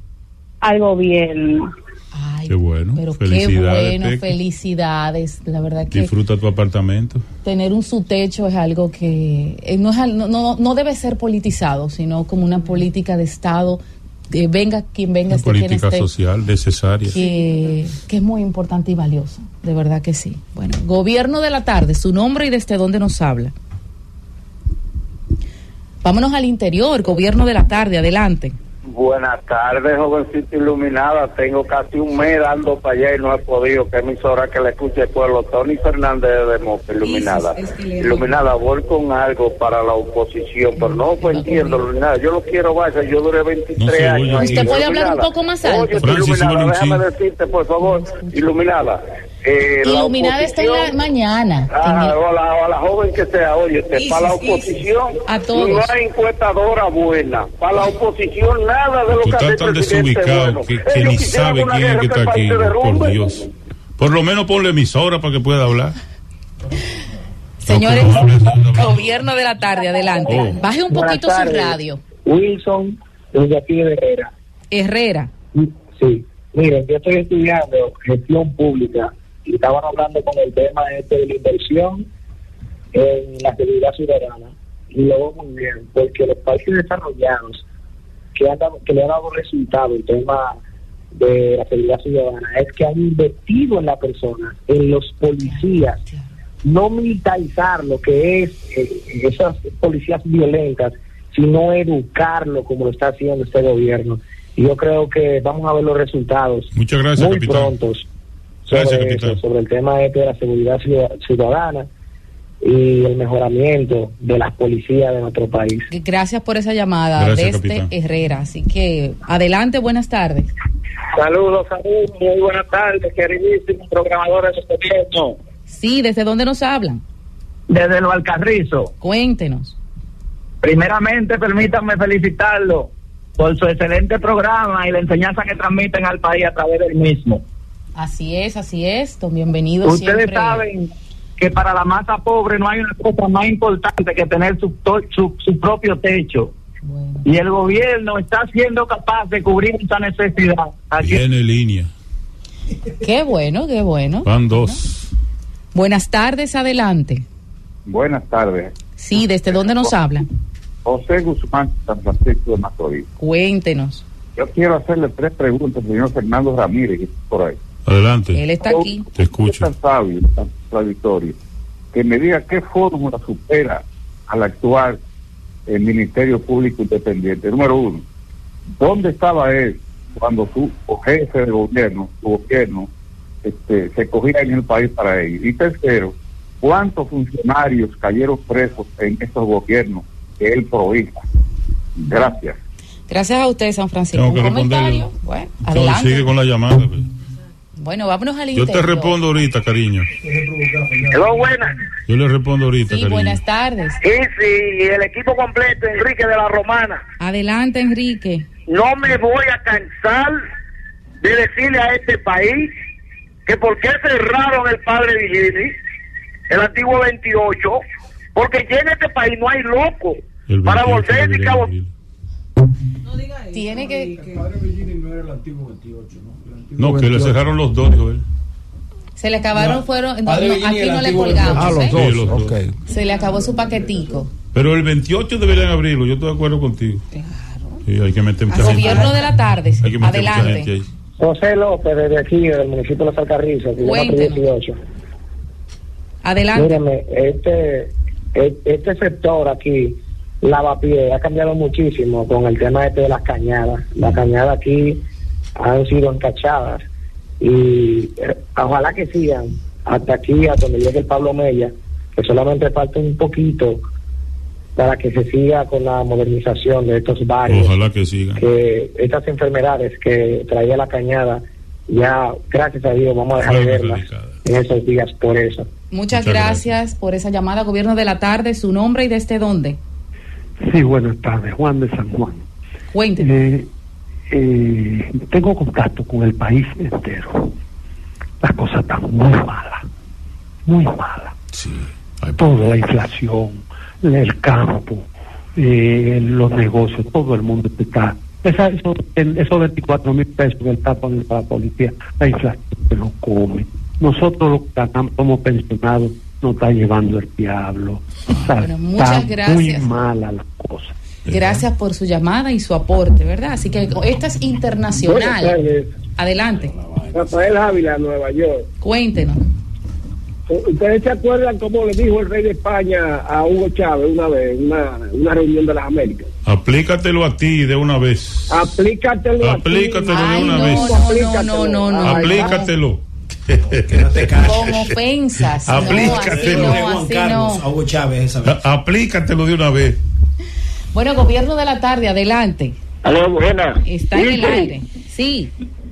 al gobierno. ay. Qué bueno. Pero Felicidades, qué bueno, felicidades. La verdad que Disfruta tu apartamento. tener un su techo es algo que eh, no, es, al- no, no, no debe ser politizado, sino como una política de Estado. eh, venga quien venga, Una quien política esté. social necesaria. que, que es muy importante y valioso, de verdad que sí. Bueno, gobierno de la tarde, su nombre y desde dónde nos habla. Vámonos al interior, gobierno de la tarde, adelante. Buenas tardes, jovencita iluminada. Tengo casi un mes dando para allá y no he podido. Que emisora que le escuche el pueblo. Tony Fernández de Moca, iluminada. Iluminada, voy con algo para la oposición, pero no pues, entiendo, iluminada. Yo lo quiero vaya. Yo duré 23 No se oye. años. ¿Usted puede hablar un poco más alto? Oye, Francis, iluminada, déjame decirte, por favor, iluminada. Eh, la Iluminada está en la mañana. Ah, o la, o la joven que sea, oye, te- para la oposición A todos. no hay encuestadora buena, para la oposición nada de lo Tú que estás tan desubicado bueno. que, ni sabe quién es que está aquí. Por Dios. Por lo menos ponle emisora para que pueda hablar. Señores, gobierno de la tarde, adelante. Oh. Baje un poquito su radio. Wilson, desde aquí de Herrera. Herrera. Sí, miren, yo estoy estudiando gestión pública y estaban hablando con el tema este de la inversión en la seguridad ciudadana. Y lo veo muy bien, porque los países desarrollados que, han dado- que le han dado resultado el tema de la seguridad ciudadana es que han invertido en la persona, en los policías, no militarizar lo que es eh, esas policías violentas, sino educarlo como lo está haciendo este gobierno. Y yo creo que vamos a ver los resultados Muchas gracias, muy capitán. prontos sobre, sobre el tema este de la seguridad ciudad- ciudadana y el mejoramiento de las policías de nuestro país. Gracias por esa llamada Gracias, desde capitán. Herrera. Así que adelante, buenas tardes. Saludos, saludos, muy buenas tardes, queridísimos programadores de gobierno. Sí, ¿desde dónde nos hablan? Desde los Alcarrizos, Cuéntenos. primeramente permítanme felicitarlo por su excelente programa y la enseñanza que transmiten al país a través del mismo. Así es, así es. Don bienvenido Ustedes siempre. saben que para la masa pobre no hay una cosa más importante que tener su, to- su, su propio techo. Bueno. Y el gobierno está siendo capaz de cubrir esa necesidad. Aquí Tiene línea. Qué bueno, qué bueno. Van dos. Buenas tardes, adelante. Buenas tardes. Sí, ¿desde dónde nos hablan? José Guzmán, San Francisco de Macorís. Cuéntenos. Yo quiero hacerle tres preguntas al señor Fernando Ramírez, por ahí. Adelante. Él está aquí. Te escucho. Es tan sabio, tan contradictorio, que me diga qué fórmula supera al actual el Ministerio Público Independiente. Número uno, ¿dónde estaba él cuando su jefe de gobierno, su gobierno, este, se cogía en el país para ello? Y tercero, ¿cuántos funcionarios cayeron presos en estos gobiernos que él prohíba? Gracias. Gracias a usted, San Francisco. Tengo que ¿Un comentario? responderle. Bueno, adelante. sigue con la llamada. pues. Bueno, vámonos al Yo te respondo ahorita, cariño. Hello, buenas. Yo le respondo ahorita, Sí, cariño. buenas tardes. Sí, sí, el equipo completo, Enrique de la Romana. Adelante, Enrique. No me voy a cansar de decirle a este país que por qué cerraron el padre Vigini, el antiguo 28, porque ya en este país no hay loco El para 28 volver y debería cabo. abrir. Tiene que... No, que le cerraron los dos, dijo él. Se le acabaron, fueron... no, Padre no, y aquí no le colgamos. Ah, los ¿eh? dos. Sí, los dos. ok. Se le acabó su paquetico. Pero el 28 deberían abrirlo, yo estoy de acuerdo contigo. Sí, hay que meter mucha gente. Gobierno de la tarde. Hay que meter mucha gente Adelante. ahí. José López, desde aquí, del municipio de Los Alcarrizos, kilómetro Cuéntenos. 18. Adelante. Míreme, este, e- este sector aquí, Lavapié, ha cambiado muchísimo con el tema este de las cañadas. La cañada aquí han sido encachadas y eh, ojalá que sigan hasta aquí, hasta donde llegue el Pablo Mella, que solamente falta un poquito para que se siga con la modernización de estos barrios. Ojalá que sigan. Que estas enfermedades que traía la cañada, ya gracias a Dios vamos a dejar de verlas en esos días por eso. Muchas, Muchas gracias, por esa llamada, Gobierno de la Tarde, su nombre y desde dónde. Sí, buenas tardes, Juan de San Juan. Cuénteme. Eh, eh, tengo contacto con el país entero. Las cosas están muy malas, muy malas. Toda la inflación, el campo, eh, los negocios, todo el mundo está. Esa, eso, esos 24 mil pesos que está poniendo para la policía, la inflación se lo come. Nosotros los que ganamos como pensionados nos está llevando el diablo. O sea, Bueno, muchas está muy gracias. mala la cosa. Gracias por su llamada y su aporte, ¿verdad? Así que esta es internacional. Adelante, Rafael Ávila, Nueva York. cuéntenos. ¿Ustedes se acuerdan cómo le dijo el rey de España a Hugo Chávez una vez, en una, una reunión de las Américas? Aplícatelo a ti de una vez. Aplícatelo. a ti. Aplícatelo de Ay, una no, vez. No, no, no, no. Aplícatelo. Con ofensas. No, así Aplícatelo. no, así no. Hugo Chávez esa vez. A- Aplícatelo de una vez. Bueno, Gobierno de la Tarde, adelante. Aló, buena. Está en el Sí, sí. aire. Sí.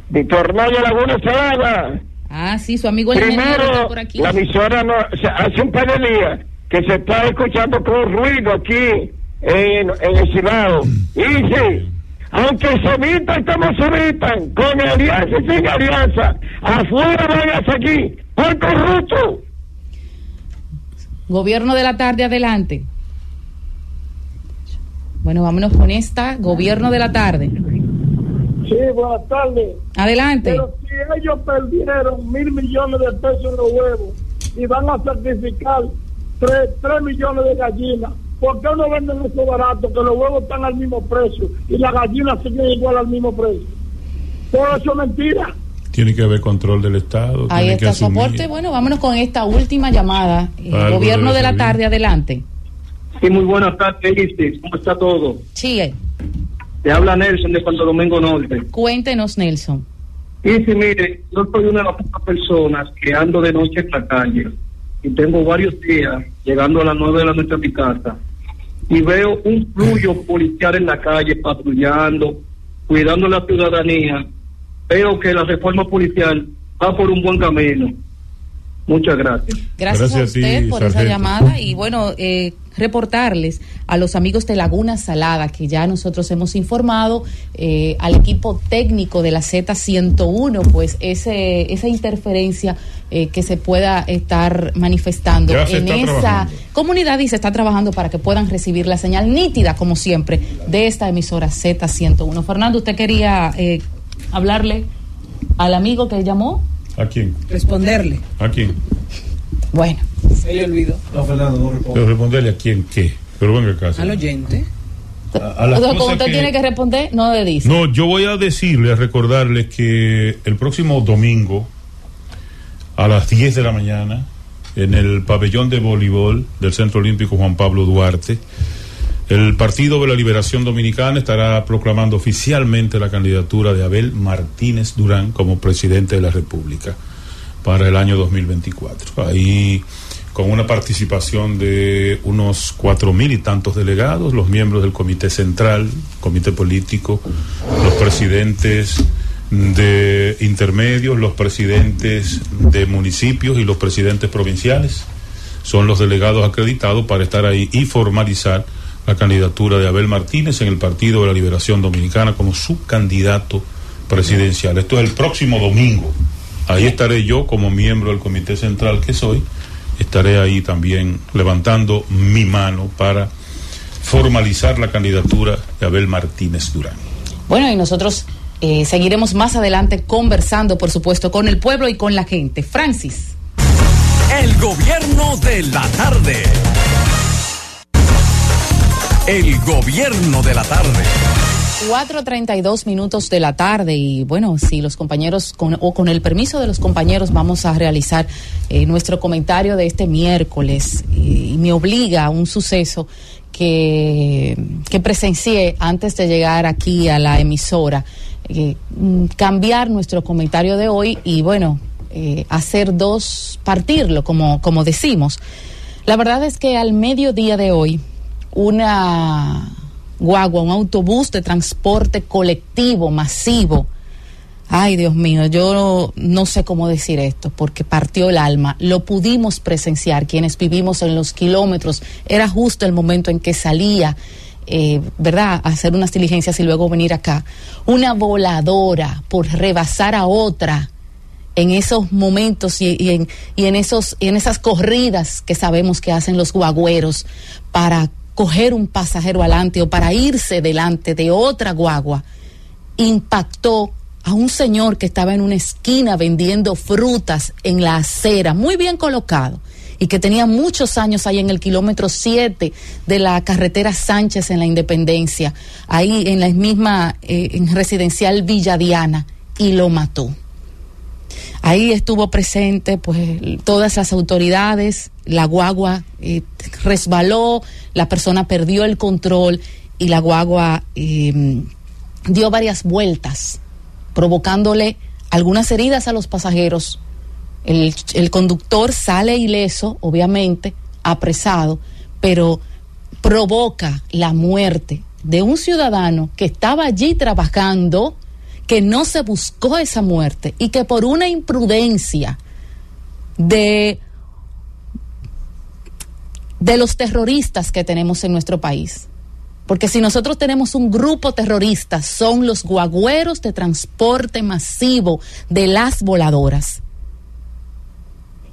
Víctor Naya Laguna Salada. Ah, sí, su amigo el Primero, por aquí. la emisora no, hace un par de días que se está escuchando con ruido aquí en, en el Cibao. Y dice, aunque se evitan como se evitan, con alianza y sin alianza, afuera van a seguir por corrupto. Gobierno de la Tarde, adelante. Bueno, vámonos con esta. Gobierno de la Tarde. Sí, buenas tardes. Adelante. Pero si ellos perdieron mil millones de pesos en los huevos y van a certificar tres, tres millones de gallinas, ¿por qué no venden eso barato? Que los huevos están al mismo precio y las gallinas siguen igual al mismo precio. Todo eso es mentira. Tiene que haber control del Estado. Ahí tiene que está su asumir. aporte. Bueno, vámonos con esta última llamada. Gobierno de la servir. Tarde, adelante. Sí, muy buenas tardes, Isis. ¿Cómo está todo? Sigue. Te habla Nelson de Santo Domingo Norte. Cuéntenos, Nelson. Y si mire, yo soy una de las pocas personas que ando de noche en la calle y tengo varios días llegando a las nueve de la noche a mi casa y veo un fluyo policial en la calle patrullando, cuidando la ciudadanía. Veo que la reforma policial va por un buen camino. Muchas gracias. Gracias, a a ti, usted por esa llamada y bueno, eh, reportarles a los amigos de Laguna Salada que ya nosotros hemos informado eh, al equipo técnico de la Z101, pues ese, esa interferencia eh, que se pueda estar manifestando en esa trabajando. comunidad y se está trabajando para que puedan recibir la señal nítida, como siempre, de esta emisora Z101. Fernando, ¿usted quería eh, hablarle al amigo que llamó? ¿A quién? Responderle. ¿A quién? Bueno. Se le olvidó. No, Fernando, no responde. Pero responderle a quién qué. Pero venga acá. Al oyente. A las O sea, como cosas usted que- tiene que responder, no le dice. No, yo voy a decirle, a recordarles que el próximo domingo a las 10 de la mañana en el pabellón de voleibol del Centro Olímpico Juan Pablo Duarte, el Partido de la Liberación Dominicana estará proclamando oficialmente la candidatura de Abel Martínez Durán como presidente de la República para el año 2024. Ahí con una participación de unos cuatro mil y tantos delegados, los miembros del Comité Central, Comité Político, los presidentes de intermedios, los presidentes de municipios y los presidentes provinciales son los delegados acreditados para estar ahí y formalizar la candidatura de Abel Martínez en el Partido de la Liberación Dominicana como su candidato presidencial. Esto es el próximo domingo. Ahí estaré yo como miembro del Comité Central que soy. Estaré ahí también levantando mi mano para formalizar la candidatura de Abel Martínez Durán. Bueno, y nosotros eh, seguiremos más adelante conversando, por supuesto, con el pueblo y con la gente. Francis. El gobierno de la tarde. El gobierno de la tarde. 4.32 minutos de la tarde y bueno, si los compañeros, con, o con el permiso de los compañeros, vamos a realizar eh, nuestro comentario de este miércoles y, me obliga a un suceso que, que presencié antes de llegar aquí a la emisora. eh, cambiar nuestro comentario de hoy y bueno, eh, hacer dos, partirlo, como, como decimos. La verdad es que al mediodía de hoy, una guagua, un autobús de transporte colectivo masivo, Ay, Dios mío, yo no sé cómo decir esto, porque partió el alma. Lo pudimos presenciar quienes vivimos en los kilómetros. Era justo el momento en que salía, eh, ¿verdad?, a hacer unas diligencias y luego venir acá. Una voladora por rebasar a otra en esos momentos y, en, en, esos, y en esas corridas que sabemos que hacen los guagüeros para coger un pasajero adelante o para irse delante de otra guagua, impactó a un señor que estaba en una esquina vendiendo frutas en la acera, muy bien colocado, y que tenía muchos años ahí en el kilómetro 7 de la carretera Sánchez en la Independencia, ahí en la misma eh, en residencial Villa Diana, y lo mató. Ahí estuvo presente pues todas las autoridades, la guagua eh, resbaló, la persona perdió el control y la guagua eh, dio varias vueltas provocándole algunas heridas a los pasajeros. El, conductor sale ileso, obviamente, apresado, pero provoca la muerte de un ciudadano que estaba allí trabajando, que no se buscó esa muerte y que por una imprudencia de, de los terroristas que tenemos en nuestro país, porque si nosotros tenemos un grupo terrorista, son los guagüeros de transporte masivo de las voladoras.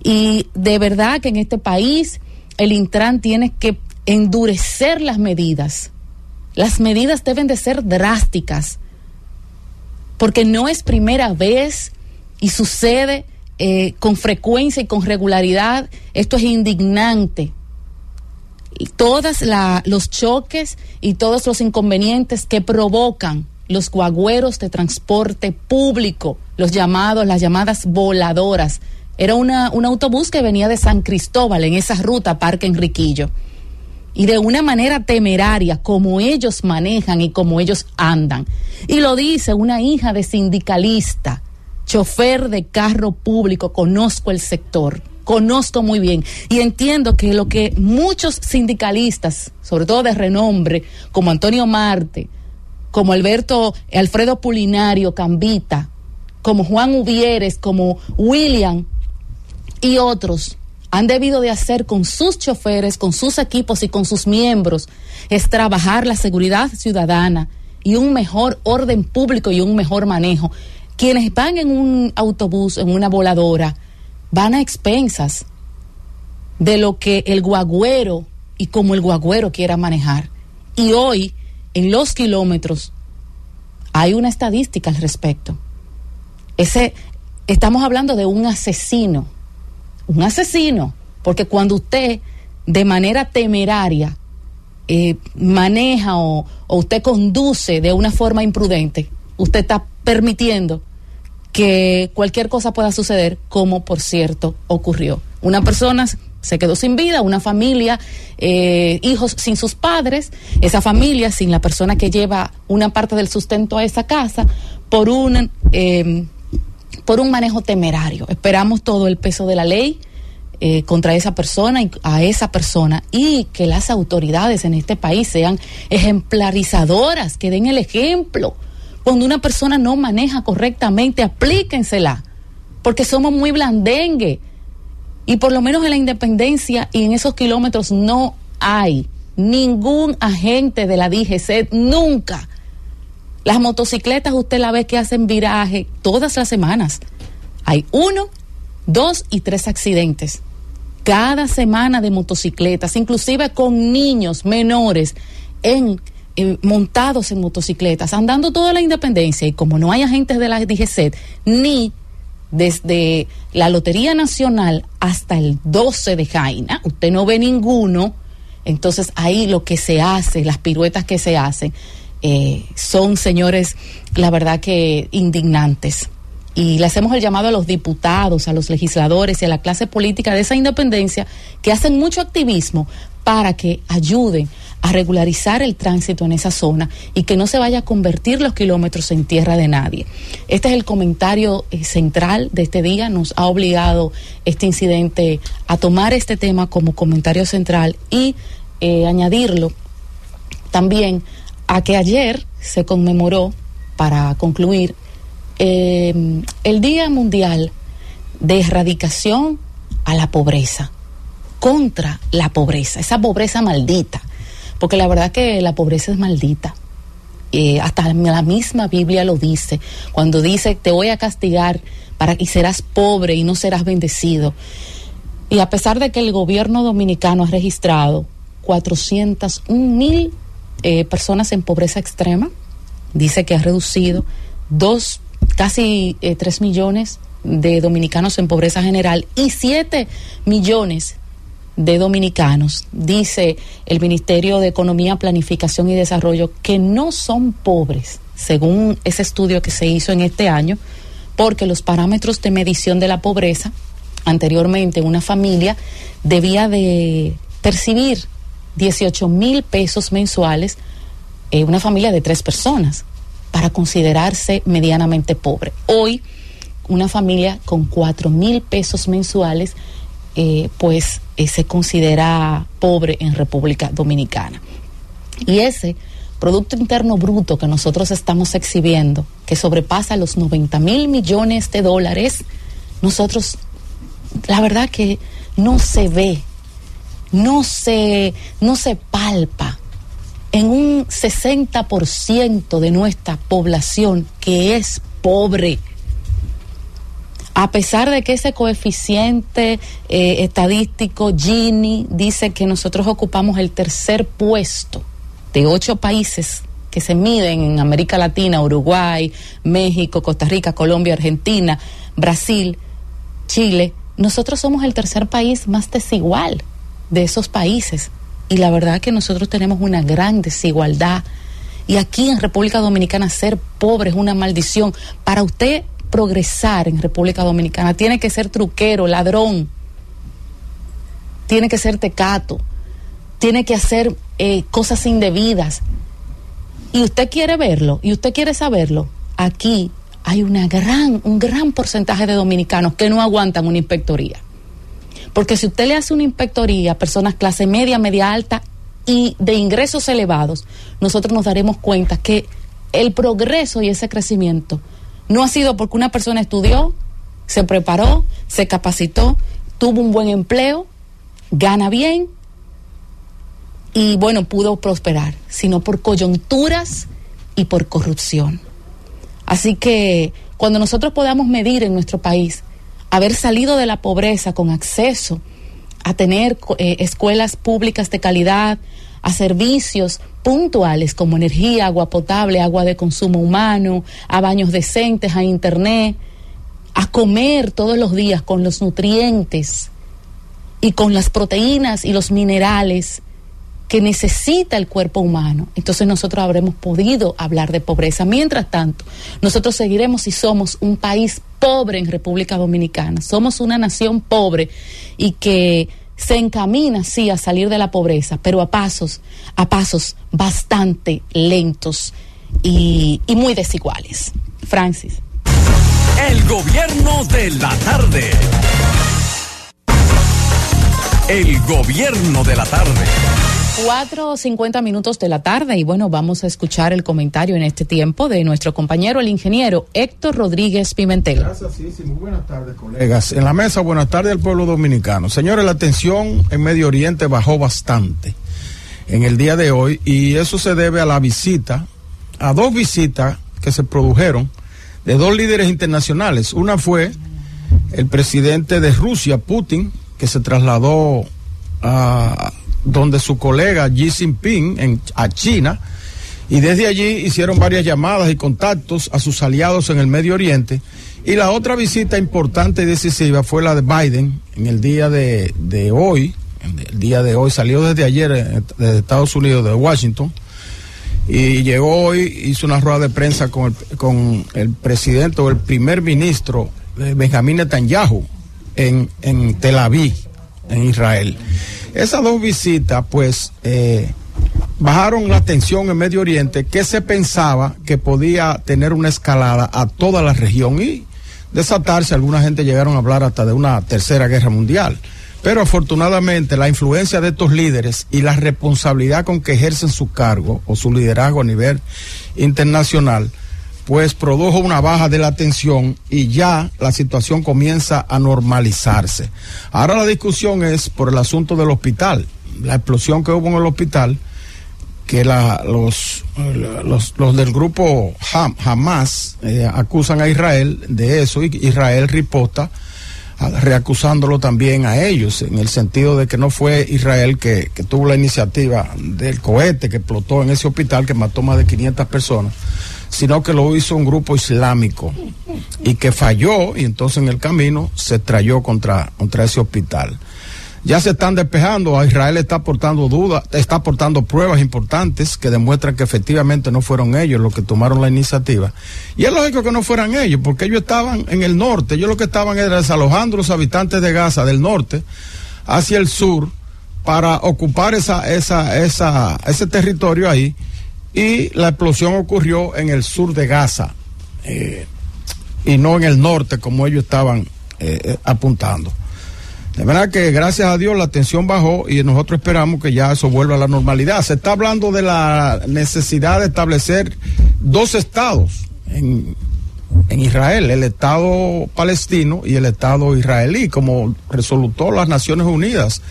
Y de verdad que en este país el Intran tiene que endurecer las medidas. Las medidas deben de ser drásticas, porque no es primera vez y sucede eh, con frecuencia y con regularidad. Esto es indignante todos los choques y todos los inconvenientes que provocan los guagüeros de transporte público, los llamados, las llamadas voladoras. Era una, un autobús que venía de San Cristóbal en esa ruta Parque Enriquillo. Y de una manera temeraria, como ellos manejan y como ellos andan. Y lo dice una hija de sindicalista, chofer de carro público, conozco el sector conozco muy bien y entiendo que lo que muchos sindicalistas, sobre todo de renombre, como Antonio Marte, como Alberto, Alfredo Pulinario, Cambita, como Juan Uvieres, como William y otros, han debido de hacer con sus choferes, con sus equipos y con sus miembros, es trabajar la seguridad ciudadana y un mejor orden público y un mejor manejo. Quienes van en un autobús, en una voladora, van a expensas de lo que el guagüero y como el guagüero quiera manejar. Y hoy, en los kilómetros, hay una estadística al respecto. Ese, estamos hablando de un asesino, un asesino, porque cuando usted de manera temeraria eh, maneja o, usted conduce de una forma imprudente, usted está permitiendo que cualquier cosa pueda suceder, como por cierto ocurrió. Una persona se quedó sin vida, una familia, eh, hijos sin sus padres, esa familia sin la persona que lleva una parte del sustento a esa casa, por un, eh, por un manejo temerario. Esperamos todo el peso de la ley. Eh, contra esa persona y a esa persona y que las autoridades en este país sean ejemplarizadoras, que den el ejemplo, cuando una persona no maneja correctamente, aplíquensela, porque somos muy blandengue. Y por lo menos en la independencia y en esos kilómetros no hay ningún agente de la DGC, nunca. Las motocicletas usted la ve que hacen viraje todas las semanas. Hay uno, dos y tres accidentes cada semana de motocicletas, inclusive con niños menores en montados en motocicletas, andando toda la independencia y como no hay agentes de la DGC, ni desde la Lotería Nacional hasta el 12 de Jaina, usted no ve ninguno, entonces ahí lo que se hace, las piruetas que se hacen, eh, son, señores, la verdad que indignantes. Y le hacemos el llamado a los diputados, a los legisladores y a la clase política de esa independencia que hacen mucho activismo para que ayuden a regularizar el tránsito en esa zona y que no se vaya a convertir los kilómetros en tierra de nadie. Este es el comentario eh, central de este día. Nos ha obligado este incidente a tomar este tema como comentario central y eh, añadirlo también a que ayer se conmemoró, para concluir, eh, el Día Mundial de Erradicación a la Pobreza, contra la pobreza, esa pobreza maldita, porque la verdad que la pobreza es maldita. Eh, hasta la misma Biblia lo dice, cuando dice te voy a castigar para que serás pobre y no serás bendecido. Y a pesar de que el gobierno dominicano ha registrado 401 mil eh, personas en pobreza extrema, dice que ha reducido dos, casi eh, tres millones de dominicanos en pobreza general y siete millones de dominicanos, dice el Ministerio de Economía, Planificación y Desarrollo, que no son pobres, según ese estudio que se hizo en este año, porque los parámetros de medición de la pobreza, anteriormente una familia debía de percibir 18 mil pesos mensuales, eh, una familia de tres personas, para considerarse medianamente pobre. Hoy, una familia con 4 mil pesos mensuales, eh, pues eh, se considera pobre en República Dominicana. Y ese Producto Interno Bruto que nosotros estamos exhibiendo, que sobrepasa los 90 mil millones de dólares, nosotros, la verdad que no se ve, no se, no se palpa en un 60% de nuestra población que es pobre. A pesar de que ese coeficiente eh, estadístico Gini dice que nosotros ocupamos el tercer puesto de ocho países que se miden en América Latina, Uruguay, México, Costa Rica, Colombia, Argentina, Brasil, Chile, nosotros somos el tercer país más desigual de esos países. Y la verdad que nosotros tenemos una gran desigualdad. Y aquí en República Dominicana ser pobre es una maldición. Para usted progresar en República Dominicana. Tiene que ser truquero, ladrón, tiene que ser tecato, tiene que hacer eh, cosas indebidas. Y usted quiere verlo, y usted quiere saberlo. Aquí hay una gran, un gran porcentaje de dominicanos que no aguantan una inspectoría. Porque si usted le hace una inspectoría a personas clase media, media alta y de ingresos elevados, nosotros nos daremos cuenta que el progreso y ese crecimiento no ha sido porque una persona estudió, se preparó, se capacitó, tuvo un buen empleo, gana bien y bueno, pudo prosperar, sino por coyunturas y por corrupción. Así que cuando nosotros podamos medir en nuestro país haber salido de la pobreza con acceso a tener eh, escuelas públicas de calidad, a servicios puntuales como energía, agua potable, agua de consumo humano, a baños decentes, a internet, a comer todos los días con los nutrientes y con las proteínas y los minerales que necesita el cuerpo humano. Entonces nosotros habremos podido hablar de pobreza. Mientras tanto, nosotros seguiremos y somos un país pobre en República Dominicana. Somos una nación pobre y que se encamina, sí, a salir de la pobreza, pero a pasos, a pasos bastante lentos y, y muy desiguales. Francis. El gobierno de la tarde. El gobierno de la tarde. Cuatro o cincuenta minutos de la tarde y bueno, vamos a escuchar el comentario en este tiempo de nuestro compañero, el ingeniero Héctor Rodríguez Pimentel. Gracias, sí, sí, muy buenas tardes, colegas. En la mesa, buenas tardes al pueblo dominicano. Señores, la tensión en Medio Oriente bajó bastante en el día de hoy y eso se debe a la visita, a dos visitas que se produjeron de dos líderes internacionales. Una fue el presidente de Rusia, Putin, que se trasladó a donde su colega Xi Jinping en, a China y desde allí hicieron varias llamadas y contactos a sus aliados en el Medio Oriente. Y la otra visita importante y decisiva fue la de Biden en el día de, de hoy, el día de hoy, salió desde ayer eh, desde Estados Unidos, de Washington, y llegó hoy, hizo una rueda de prensa con el, con el presidente o el primer ministro eh, Benjamín Netanyahu en, en Tel Aviv, en Israel. Esas dos visitas, pues, eh, bajaron la tensión en Medio Oriente que se pensaba que podía tener una escalada a toda la región y desatarse. Alguna gente llegaron a hablar hasta de una tercera guerra mundial. Pero afortunadamente la influencia de estos líderes y la responsabilidad con que ejercen su cargo o su liderazgo a nivel internacional, pues produjo una baja de la tensión y ya la situación comienza a normalizarse. Ahora la discusión es por el asunto del hospital, la explosión que hubo en el hospital, que los, los, los del grupo Ham, Hamas eh, acusan a Israel de eso y Israel riposta reacusándolo también a ellos, en el sentido de que no fue Israel que, que, tuvo la iniciativa del cohete que explotó en ese hospital que mató más de 500 personas, sino que lo hizo un grupo islámico y que falló y entonces en el camino se trayó contra, contra ese hospital ya se están despejando. A Israel está aportando dudas, está aportando pruebas importantes que demuestran que efectivamente no fueron ellos los que tomaron la iniciativa. Y es lógico que no fueran ellos, porque ellos estaban en el norte. Ellos lo que estaban era desalojando a los habitantes de Gaza del norte hacia el sur para ocupar esa, esa, esa, ese territorio ahí. Y la explosión ocurrió en el sur de Gaza eh, y no en el norte como ellos estaban eh, apuntando. De verdad que gracias a Dios la tensión bajó y nosotros esperamos que ya eso vuelva a la normalidad. Se está hablando de la necesidad de establecer dos estados en, en Israel, el Estado palestino y el Estado israelí, como resolutó las Naciones Unidas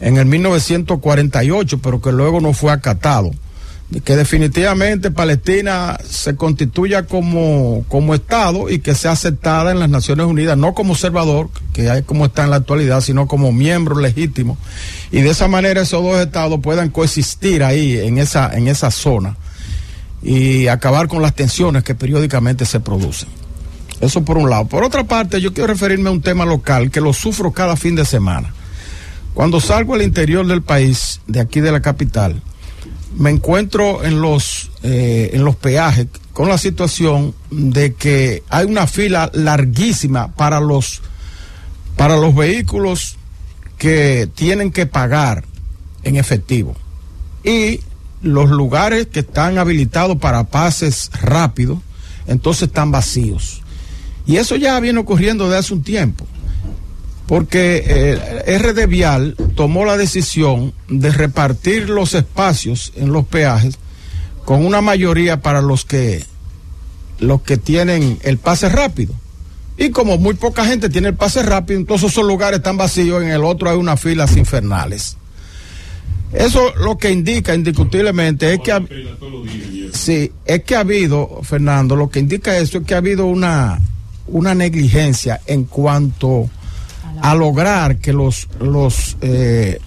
en el 1948, pero que luego no fue acatado que definitivamente Palestina se constituya como, como Estado y que sea aceptada en las Naciones Unidas, no como observador, que hay como está en la actualidad, sino como miembro legítimo. Y de esa manera esos dos Estados puedan coexistir ahí, en esa, en esa zona, y acabar con las tensiones que periódicamente se producen. Eso por un lado. Por otra parte, yo quiero referirme a un tema local que lo sufro cada fin de semana. Cuando salgo al interior del país, de aquí de la capital, me encuentro en los, eh, en los peajes con la situación de que hay una fila larguísima para los, para los vehículos que tienen que pagar en efectivo. Y los lugares que están habilitados para pases rápidos, entonces están vacíos. Y eso ya viene ocurriendo desde hace un tiempo porque eh, RD Vial tomó la decisión de repartir los espacios en los peajes con una mayoría para los que los que tienen el pase rápido. Y como muy poca gente tiene el pase rápido, entonces esos lugares están vacíos, en el otro hay unas filas infernales. Eso lo que indica indiscutiblemente es que ha, sí, es que ha habido, Fernando, lo que indica eso es que ha habido una, una negligencia en cuanto a lograr que los los eh,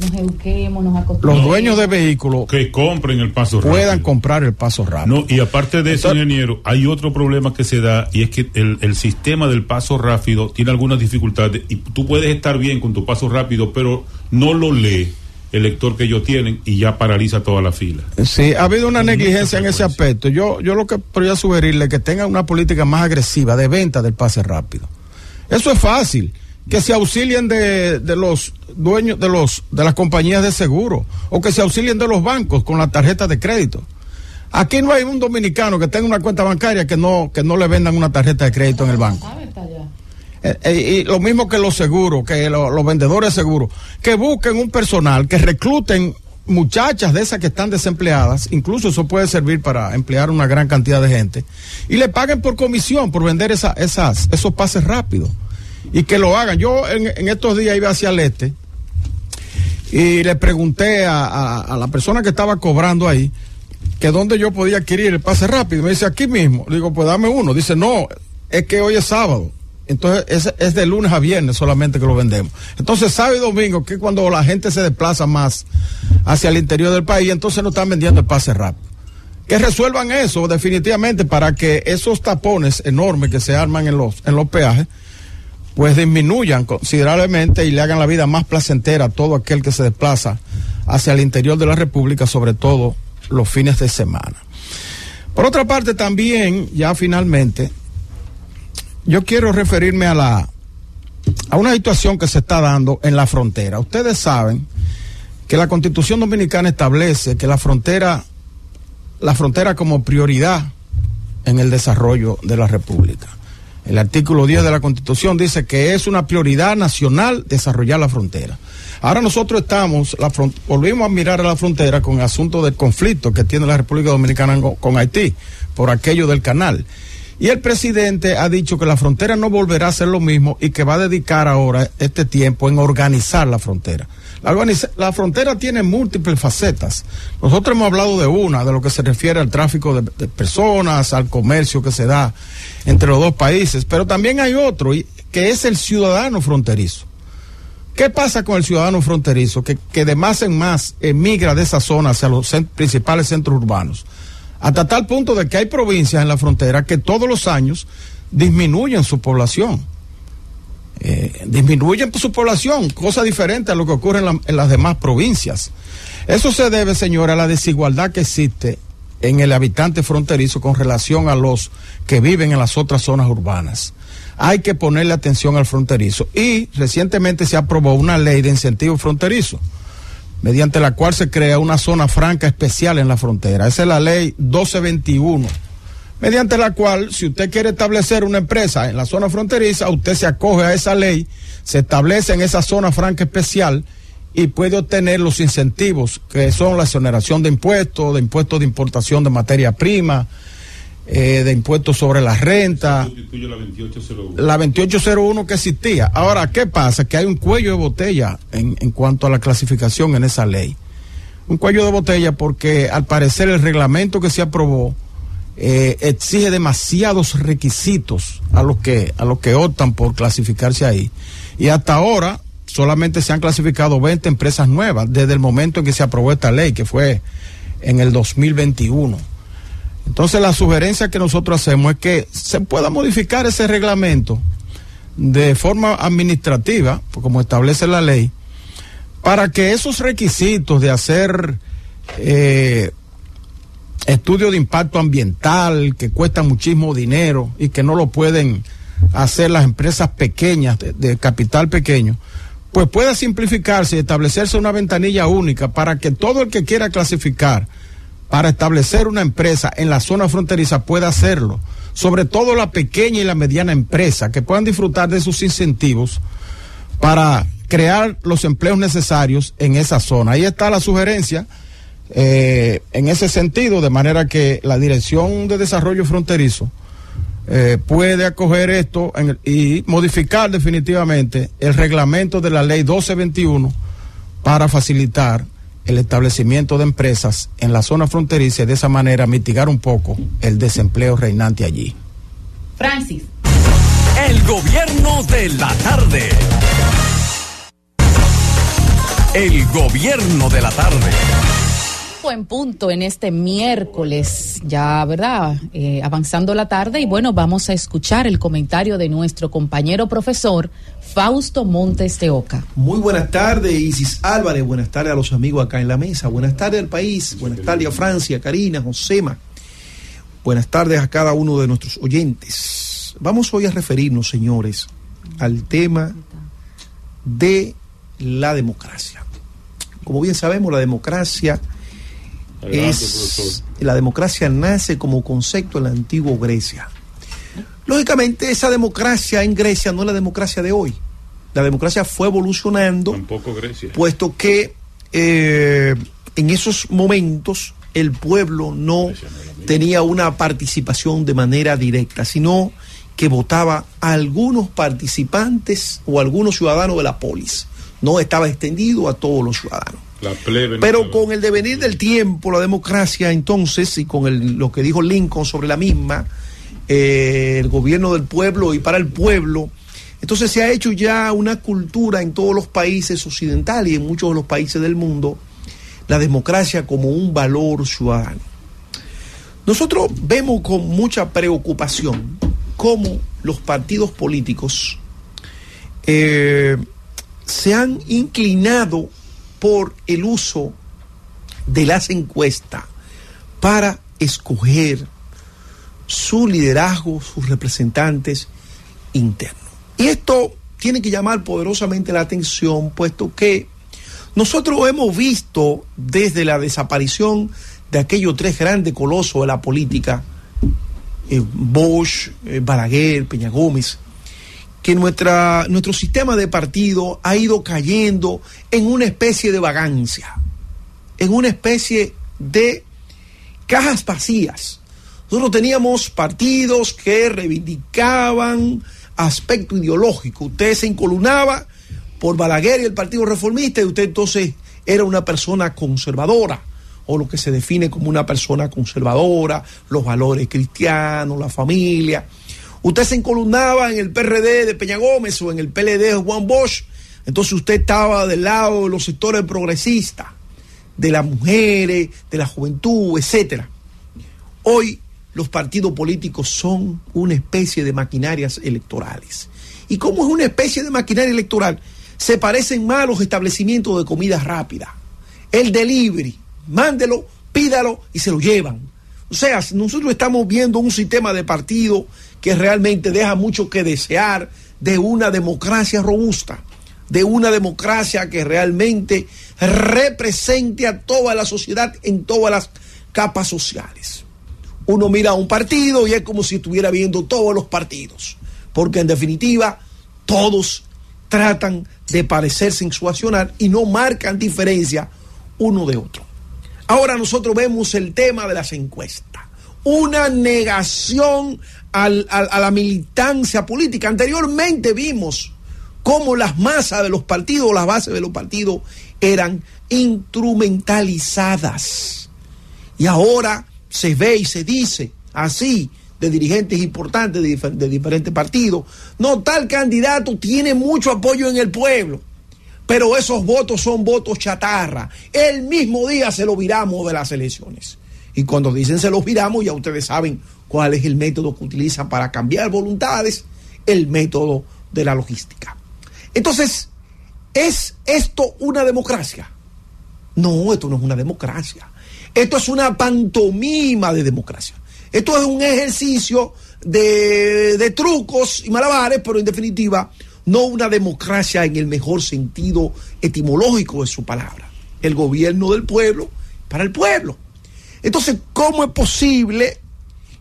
nos eduquemos, nos los dueños de vehículos que compren el paso puedan rápido. comprar el paso rápido. No, y aparte de eso, ingeniero, hay otro problema que se da y es que el, el, sistema del paso rápido tiene algunas dificultades y tú puedes estar bien con tu paso rápido, pero no lo lee el lector que ellos tienen y ya paraliza toda la fila. Sí, ha habido una negligencia en ese aspecto. Yo, yo lo que podría sugerirle es que tengan una política más agresiva de venta del pase rápido. Eso es fácil que se auxilien de, de, los dueños de los de las compañías de seguro o que se auxilien de los bancos con las tarjetas de crédito. Aquí no hay un dominicano que tenga una cuenta bancaria que no que no le vendan una tarjeta de crédito en el banco. Eh, eh, y lo mismo que los seguros, que lo, los vendedores de seguros, que busquen un personal, que recluten muchachas de esas que están desempleadas, incluso eso puede servir para emplear una gran cantidad de gente, y le paguen por comisión por vender esa, esas, esos pases rápidos y que lo hagan. Yo en, estos días iba hacia el este y le pregunté a, la persona que estaba cobrando ahí que dónde yo podía adquirir el pase rápido. Me dice aquí mismo. Digo, pues dame uno. Dice, no, es que hoy es sábado. Entonces es, es de lunes a viernes solamente que lo vendemos. Entonces sábado y domingo, que es cuando la gente se desplaza más hacia el interior del país, entonces no están vendiendo el pase rápido. Que resuelvan eso definitivamente para que esos tapones enormes que se arman en los, en los peajes, pues disminuyan considerablemente y le hagan la vida más placentera a todo aquel que se desplaza hacia el interior de la República, sobre todo los fines de semana. Por otra parte, también, ya finalmente, yo quiero referirme a la a una situación que se está dando en la frontera. Ustedes saben que la Constitución Dominicana establece que la frontera, la frontera como prioridad en el desarrollo de la República. El artículo 10 de la Constitución dice que es una prioridad nacional desarrollar la frontera. Ahora nosotros estamos, volvimos a mirar a la frontera con el asunto del conflicto que tiene la República Dominicana con Haití por aquello del canal. Y el presidente ha dicho que la frontera no volverá a ser lo mismo y que va a dedicar ahora este tiempo en organizar la frontera. La, frontera tiene múltiples facetas. Nosotros hemos hablado de una, de lo que se refiere al tráfico de, personas, al comercio que se da entre los dos países, pero también hay otro, que es el ciudadano fronterizo. ¿Qué pasa con el ciudadano fronterizo? Que, que de más en más emigra de esa zona hacia los principales centros urbanos. Hasta tal punto de que hay provincias en la frontera que todos los años disminuyen su población. Eh, disminuyen su población, cosa diferente a lo que ocurre en, en las demás provincias. Eso se debe, señora, a la desigualdad que existe en el habitante fronterizo con relación a los que viven en las otras zonas urbanas. Hay que ponerle atención al fronterizo. Y recientemente se aprobó una ley de incentivo fronterizo, mediante la cual se crea una zona franca especial en la frontera. Esa es la ley 1221 mediante la cual si usted quiere establecer una empresa en la zona fronteriza, usted se acoge a esa ley, se establece en esa zona franca especial y puede obtener los incentivos que son la exoneración de impuestos, de impuestos de importación de materia prima, eh, de impuestos sobre la renta, la 2801. la 2801 que existía. Ahora, ¿qué pasa? Que hay un cuello de botella en, en cuanto a la clasificación en esa ley. Un cuello de botella porque al parecer el reglamento que se aprobó eh, exige demasiados requisitos a los que a los que optan por clasificarse ahí. Y hasta ahora solamente se han clasificado 20 empresas nuevas desde el momento en que se aprobó esta ley, que fue en el 2021. Entonces la sugerencia que nosotros hacemos es que se pueda modificar ese reglamento de forma administrativa, pues, como establece la ley, para que esos requisitos de hacer eh, estudios de impacto ambiental que cuestan muchísimo dinero y que no lo pueden hacer las empresas pequeñas de, capital pequeño, pues pueda simplificarse y establecerse una ventanilla única para que todo el que quiera clasificar para establecer una empresa en la zona fronteriza pueda hacerlo. Sobre todo la pequeña y la mediana empresa que puedan disfrutar de sus incentivos para crear los empleos necesarios en esa zona. Ahí está la sugerencia eh, en ese sentido, de manera que la Dirección de Desarrollo Fronterizo eh, puede acoger esto en el- y modificar definitivamente el reglamento de la ley 1221 para facilitar el establecimiento de empresas en la zona fronteriza y de esa manera mitigar un poco el desempleo reinante allí. Francis. El gobierno de la tarde. El gobierno de la tarde. Buen punto en este miércoles, ya, ¿verdad? Eh, avanzando la tarde y bueno, vamos a escuchar el comentario de nuestro compañero profesor Fausto Montes de Oca. Muy buenas tardes, Isis Álvarez. Buenas tardes a los amigos acá en la mesa. Buenas tardes al país. Buenas tardes a Francia, Karina, Josema. Buenas tardes a cada uno de nuestros oyentes. Vamos hoy a referirnos, señores, al tema de la democracia. Como bien sabemos, la democracia es la democracia nace como concepto en la antigua Grecia. Lógicamente, esa democracia en Grecia no es la democracia de hoy. La democracia fue evolucionando Tampoco Grecia. puesto que eh, en esos momentos el pueblo no tenía una participación de manera directa, sino que votaba a algunos participantes o algunos ciudadanos de la polis. No estaba extendido a todos los ciudadanos. La plebe. no Pero con el devenir del tiempo, la democracia entonces, y con el- lo que dijo Lincoln sobre la misma, eh, el gobierno del pueblo y para el pueblo, entonces se ha hecho ya una cultura en todos los países occidentales y en muchos de los países del mundo, la democracia como un valor ciudadano. Nosotros vemos con mucha preocupación cómo los partidos políticos eh, se han inclinado por el uso de las encuestas para escoger su liderazgo, sus representantes internos. Y esto tiene que llamar poderosamente la atención, puesto que Nosotros hemos visto desde la desaparición de aquellos tres grandes colosos de la política, eh, Bosch, eh, Balaguer, Peña Gómez, que nuestra, nuestro sistema de partido ha ido cayendo en una especie de vagancia, en una especie de cajas vacías. Nosotros teníamos partidos que reivindicaban aspecto ideológico. Usted se incolumnaba por Balaguer y el Partido Reformista y usted entonces era una persona conservadora o lo que se define como una persona conservadora, los valores cristianos, la familia. Usted se encolumnaba en el PRD de Peña Gómez o en el PLD de Juan Bosch, entonces usted estaba del lado de los sectores progresistas, de las mujeres, de la juventud, etcétera. Hoy los partidos políticos son una especie de maquinarias electorales. ¿Y cómo es una especie de maquinaria electoral? Se parecen más a los establecimientos de comida rápida. El delivery, mándelo, pídalo y se lo llevan. O sea, nosotros estamos viendo un sistema de partido que realmente deja mucho que desear de una democracia robusta, de una democracia que realmente represente a toda la sociedad en todas las capas sociales. Uno mira a un partido y es como si estuviera viendo todos los partidos, porque en definitiva todos tratan de parecerse en y no marcan diferencia uno de otro. Ahora nosotros vemos el tema de las encuestas, una negación a la militancia política. Anteriormente vimos cómo las masas de los partidos, las bases de los partidos eran instrumentalizadas. Y ahora se ve y se dice así de dirigentes importantes de, de, diferentes partidos. No, tal candidato tiene mucho apoyo en el pueblo, pero esos votos son votos chatarra. El mismo día se lo viramos de las elecciones. Y cuando dicen se los viramos, ya ustedes saben cuál es el método que utilizan para cambiar voluntades, el método de la logística. Entonces, ¿es esto una democracia? No, esto no es una democracia. Esto es una pantomima de democracia. Esto es un ejercicio de, de, trucos y malabares, pero en definitiva no una democracia en el mejor sentido etimológico de su palabra. El gobierno del pueblo para el pueblo. Entonces, ¿cómo es posible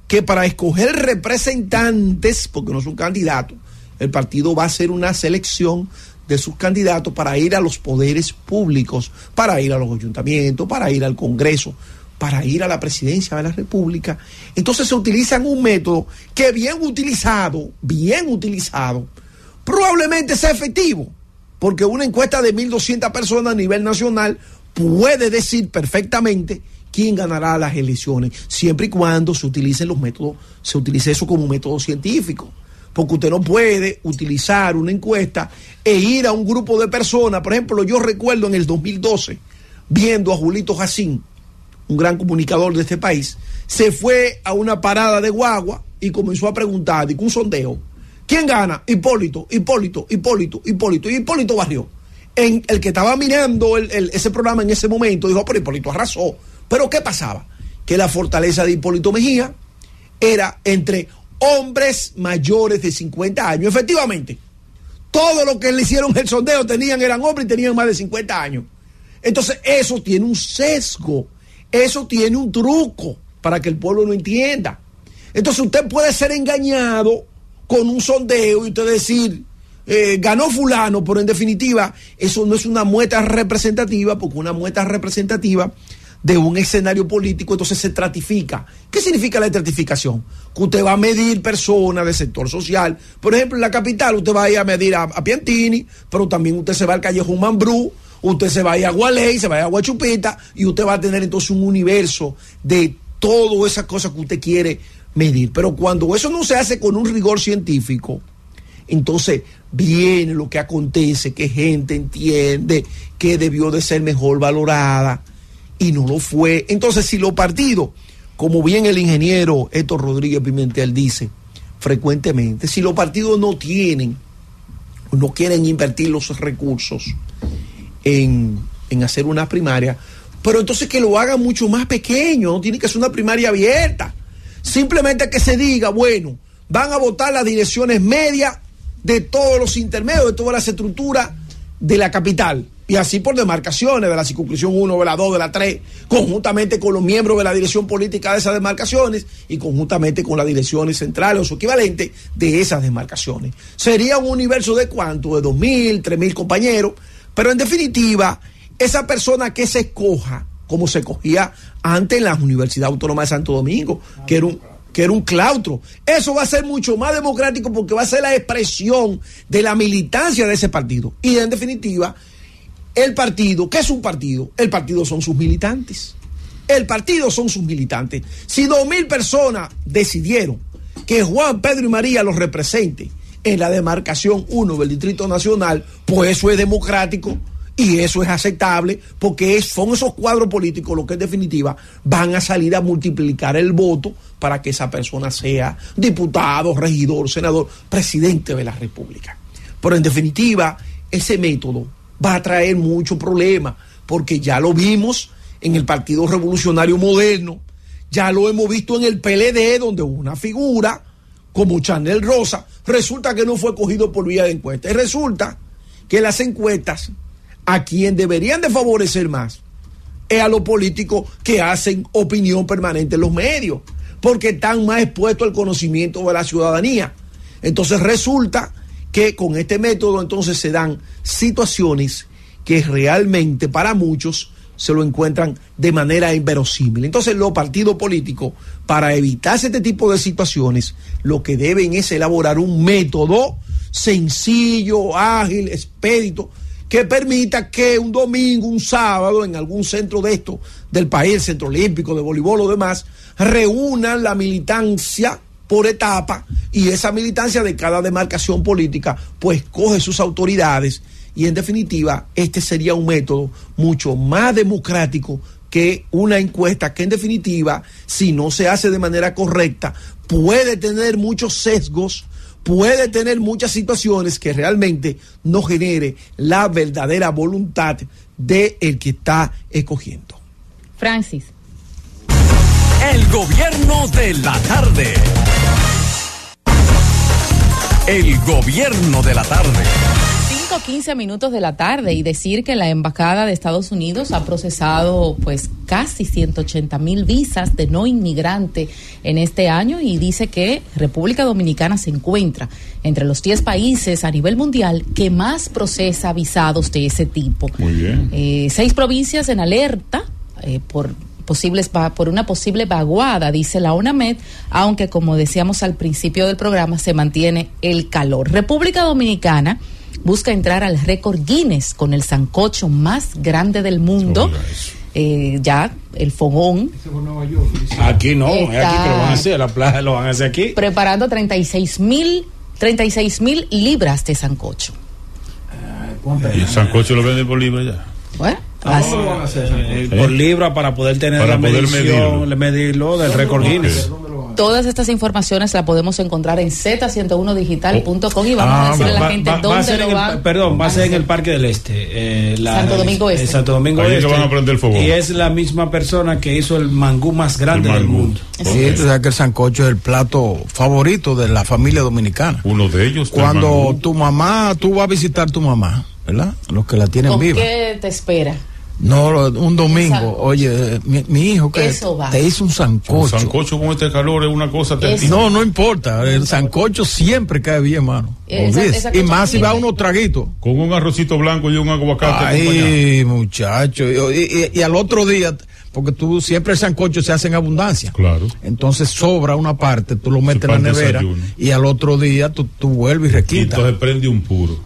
que para escoger representantes, porque no son candidatos, el partido va a hacer una selección de sus candidatos para ir a los poderes públicos, para ir a los ayuntamientos, para ir al Congreso, para ir a la presidencia de la República. Entonces se utilizan un método que bien utilizado, bien utilizado, probablemente sea efectivo, porque una encuesta de 1.200 personas a nivel nacional puede decir perfectamente quién ganará las elecciones, siempre y cuando se utilicen los métodos, se utilice eso como método científico porque usted no puede utilizar una encuesta e ir a un grupo de personas. Por ejemplo, yo recuerdo en el 2012, viendo a Julito Jacín, un gran comunicador de este país, se fue a una parada de guagua y comenzó a preguntar, y un sondeo, ¿quién gana? Hipólito, Hipólito, Hipólito, Hipólito, y Hipólito barrió. En el que estaba mirando ese programa en ese momento dijo, pero Hipólito arrasó. Pero ¿qué pasaba? Que la fortaleza de Hipólito Mejía era entre hombres mayores de 50 años. Efectivamente, todo lo que le hicieron el sondeo tenían, eran hombres y tenían más de 50 años. Entonces, eso tiene un sesgo, eso tiene un truco para que el pueblo no entienda. Entonces, usted puede ser engañado con un sondeo y usted decir, eh, ganó fulano, pero en definitiva, eso no es una muestra representativa, porque una muestra representativa de un escenario político, entonces se estratifica. ¿Qué significa la estratificación? Que usted va a medir personas del sector social. Por ejemplo, en la capital usted va a ir a medir a, a Piantini, pero también usted se va al Callejón Mambrú, usted se va a ir a Gualey, se va a ir a Guachupita, y usted va a tener entonces un universo de todas esas cosas que usted quiere medir. Pero cuando eso no se hace con un rigor científico, entonces viene lo que acontece, que gente entiende que debió de ser mejor valorada y no lo fue. Entonces, si los partidos, como bien el ingeniero Héctor Rodríguez Pimentel dice frecuentemente, si los partidos no tienen, no quieren invertir los recursos en, en hacer una primaria, pero entonces que lo hagan mucho más pequeño, no tiene que ser una primaria abierta. Simplemente que se diga, bueno, van a votar las direcciones medias de todos los intermedios, de todas las estructuras de la capital y así por demarcaciones de la circunscripción 1, de la 2, de la 3, conjuntamente con los miembros de la dirección política de esas demarcaciones y conjuntamente con las direcciones centrales o su equivalente de esas demarcaciones. Sería un universo de cuánto, de 2.000, 3.000 compañeros, pero en definitiva, esa persona que se escoja, como se cogía antes en la Universidad Autónoma de Santo Domingo, que era un, que era un claustro. Eso va a ser mucho más democrático porque va a ser la expresión de la militancia de ese partido. Y en definitiva, el partido, ¿qué es un partido? El partido son sus militantes. El partido son sus militantes. Si dos mil personas decidieron que Juan, Pedro y María los represente en la demarcación 1 del Distrito Nacional, pues eso es democrático y eso es aceptable porque son esos cuadros políticos los que en definitiva van a salir a multiplicar el voto para que esa persona sea diputado, regidor, senador, presidente de la República. Pero en definitiva, ese método va a traer mucho problema porque ya lo vimos en el Partido Revolucionario Moderno, ya lo hemos visto en el PLD, donde una figura como Chanel Rosa resulta que no fue cogido por vía de encuesta. Y resulta que las encuestas a quien deberían de favorecer más es a los políticos que hacen opinión permanente en los medios, porque están más expuestos al conocimiento de la ciudadanía. Entonces resulta que con este método entonces se dan situaciones que realmente para muchos se lo encuentran de manera inverosímil. Entonces los partidos políticos, para evitarse este tipo de situaciones, lo que deben es elaborar un método sencillo, ágil, expedito, que permita que un domingo, un sábado, en algún centro de esto del país, el centro olímpico, de voleibol o demás, reúnan la militancia por etapa y esa militancia de cada demarcación política pues coge sus autoridades y en definitiva este sería un método mucho más democrático que una encuesta que en definitiva si no se hace de manera correcta puede tener muchos sesgos puede tener muchas situaciones que realmente no genere la verdadera voluntad de el que está escogiendo. Francis. El gobierno de la tarde. El gobierno de la tarde. 5 15 minutos de la tarde y decir que la embajada de Estados Unidos ha procesado pues casi 180 mil visas de no inmigrante en este año y dice que República Dominicana se encuentra entre los 10 países a nivel mundial que más procesa visados de ese tipo. Muy bien. Eh, seis provincias en alerta eh, por posibles por una posible vaguada, dice la UNAMED, aunque como decíamos al principio del programa se mantiene el calor. República Dominicana busca entrar al récord Guinness con el sancocho más grande del mundo. Eh, ya el fogón Aquí no, es aquí lo van a hacer, la plaza lo van a hacer aquí. preparando 36 mil 36 mil libras de sancocho. Y el sancocho lo venden por libre ya. Bueno, así- Eh, por libra para poder tener Para la poder medición, medirlo. medirlo del récord Guinness. Todas estas informaciones las podemos encontrar en z101digital.com y vamos a decirle a la va- gente va- va a dónde ser lo en el- van. perdón, va a ser en el Parque del Este. eh, la- Santo Domingo Este. en Santo Domingo Ahí es que Este. van a prender fogón. Y es la misma persona que hizo el mangú más grande del mundo. Eh, Sí, tú sabes que el sancocho es el plato favorito de la familia dominicana. Uno de ellos. Cuando tu mamá, tú vas a visitar tu mamá, ¿verdad? Los que la tienen ¿Con viva. qué te espera? No, lo- un domingo, oye, mi, mi hijo que Eso va. te hizo un Un sancocho. sancocho con este calor es una cosa terrible. No, no importa, el sancocho siempre cae bien, mano. Esa- Olvídese. esa y más si va unos traguitos. Con un arrocito blanco y un aguacate. Ay, muchacho. Y, y- y al otro día, porque tú siempre el sancocho se hace en abundancia. Claro. Entonces sobra una parte, tú lo metes en la nevera desayuno. y al otro día tú, tú vuelves y Y requitas. entonces prende un puro.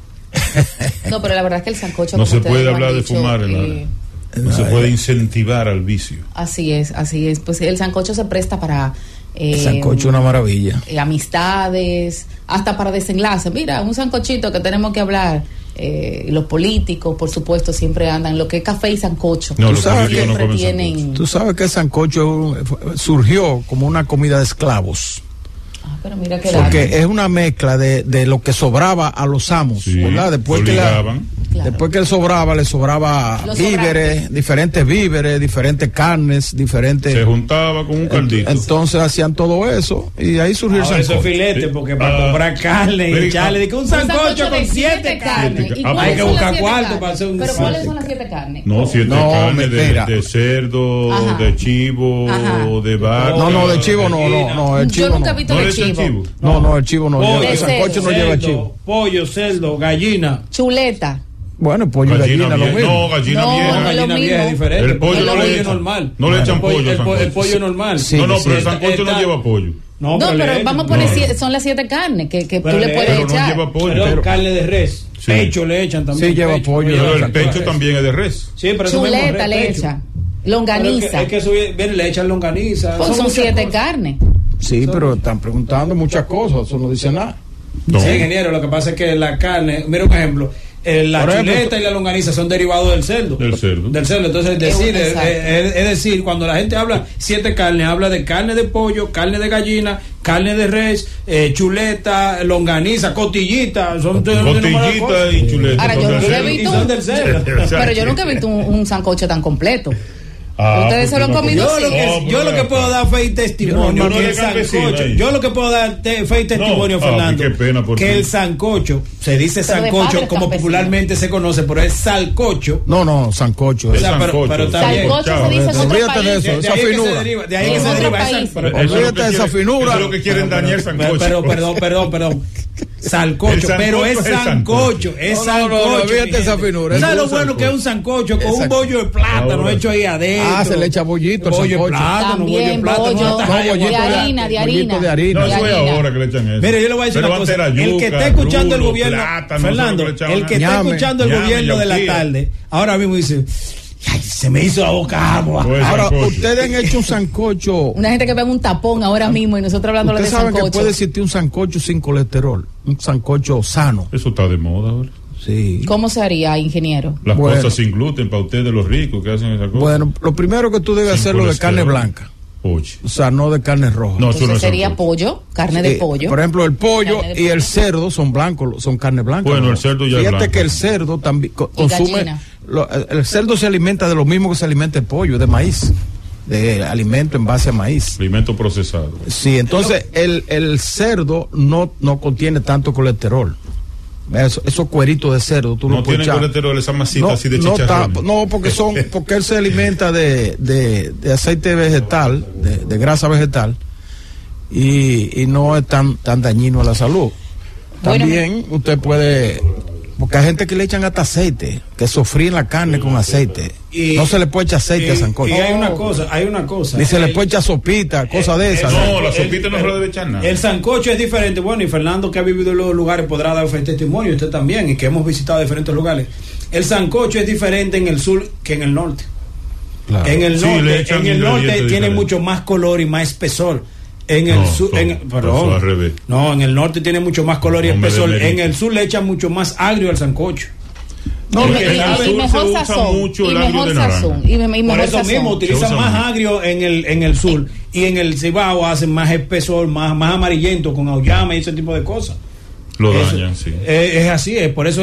No, pero la verdad es que el sancocho No se puede hablar de fumar en la- eh, No se puede incentivar al vicio. Así es, así es. Pues el sancocho se presta para eh, El sancocho es una maravilla. eh, amistades, hasta para desenlace. Mira, un sancochito que tenemos que hablar. Eh, los políticos, por supuesto, siempre andan lo que es café y sancocho. No, los Siempre políticos no tienen. Tú sabes que el sancocho fue- surgió como una comida de esclavos. Porque es una mezcla de, de, lo que sobraba a los amos, ¿verdad? Después que, la, sobraba, le sobraba víveres, diferentes víveres, diferentes carnes, diferentes. Se juntaba con un caldito. Entonces hacían todo eso y ahí surgió Ahora el sancocho. filete, porque para ah. comprar carne y echarle, ah. un, un sancocho, con siete carnes. Ah, hay que buscar cuarto para hacer un Pero ¿cuáles son las siete carnes? No, siete carnes de, cerdo, de chivo, de vaca. No, no, de chivo no, no, no. Yo nunca he visto de chivo. No, no, el chivo no lleva. El sancocho no lleva chivo. Pollo, cerdo, gallina. Chuleta. Bueno, pollo y gallina, gallina lo mismo. No, gallina no, vieja. No, gallina vieja es diferente. El pollo, el no le echan, normal. No le echan pollo. El, pollo, el pollo normal. Sí, no, no, pero el sancocho no lleva pollo. No, no pero, pero vamos a poner, no. si, son las siete carnes que, que tú le, puedes pero echar. No lleva pollo. Pero, pero, carne de res. Sí. Pecho le echan también. Sí, lleva pecho, pollo. Pero el pecho también es de res. Sí, pero Chuleta le echa. Longaniza. Es que, eso le echan longaniza. son siete carnes. Sí, pero están preguntando muchas cosas, eso no dice nada. Sí, ingeniero, lo que pasa es que la carne, mira un ejemplo, eh, la chuleta y la longaniza son derivados del cerdo. Del cerdo. Del cerdo. Entonces, eh, eh, es decir, es, decir, cuando la gente habla siete carnes, habla de carne de pollo, carne de gallina, carne de res, chuleta, longaniza, cotillita. Son Cotillita y chuleta. Ahora, yo nunca he visto. Pero yo nunca he visto un, un sancocho tan completo. Ah, Ustedes solo han comido yo, lo que, puedo dar fe y testimonio. El sancocho, yo lo que puedo dar fe y testimonio, Fernando. Que el sancocho, se dice sancocho como popularmente se conoce, pero es salcocho. No, no, sancocho. Pero, pero sancocho de eso, de ahí que se deriva esa finura. Es lo que quieren dañar sancocho. Perdón, perdón, perdón. Salcocho, pero es sancocho, es sancocho. Esa ¿Sabes lo bueno que es un sancocho. Con un bollo de plátano hecho ahí adentro? Ah, se le echa bollito, bollo de plátano, bollo de plátano, de harina, de harina. De harina. No, es ahora que le echan eso. Mire, yo le voy a decir una cosa, el que está escuchando el gobierno, Fernando, el que está escuchando el gobierno de la tarde, ahora mismo dice Ay, se me hizo la boca agua. Ahora, ustedes han hecho un sancocho. Una gente que ve un tapón ahora mismo y nosotros hablando de sancocho. Ustedes saben que puede existir un sancocho sin colesterol, un sancocho sano. Eso está de moda ahora. Sí. ¿Cómo se haría, ingeniero? Las cosas sin gluten para ustedes los ricos que hacen esa cosa. Bueno, lo primero que tú debes hacerlo de carne blanca. Oye. O sea, no de carne roja. No, Entonces no sería pollo, carne de pollo. Por ejemplo, el pollo y el cerdo son blancos, son carne blanca. Bueno, el cerdo ya Fíjate es blanco. que el cerdo también consume el cerdo se alimenta de lo mismo que se alimenta el pollo, de maíz, de alimento en base a maíz. Alimento procesado. Sí, entonces el, el cerdo no, no contiene tanto colesterol. Eso, esos cueritos de cerdo, tú no lo tienen colesterol, esa masita así de no, no, porque son, *laughs* porque él se alimenta de, de, de aceite vegetal, de, grasa vegetal, y, y no es tan, tan dañino a la salud. También usted puede porque hay gente que le echan hasta aceite, que sofríen la carne con aceite. No se le puede echar aceite a sancocho. Y hay una cosa, hay una cosa. Ni se le puede echar sopita, cosa de esas. No, la sopita no se le debe echar nada. El sancocho es diferente. Bueno, y Fernando que ha vivido en los lugares podrá dar testimonio, usted también, y que hemos visitado diferentes lugares. El sancocho es diferente en el sur que en el norte. En el norte, en el norte tiene mucho más color y más espesor. En el sur, son, en, perdón, al no, en el norte tiene mucho más color y espesor. En el sur le echan mucho más agrio al sancocho. No, y, en el sur se usa mucho el agrio de naranja. Sazón, y, Por eso mismo utilizan más agrio en el, en el sur y en el cibao hacen más espesor, más, más amarillento con auyama y ese tipo de cosas. Lo dañan, sí. Es, así, es por eso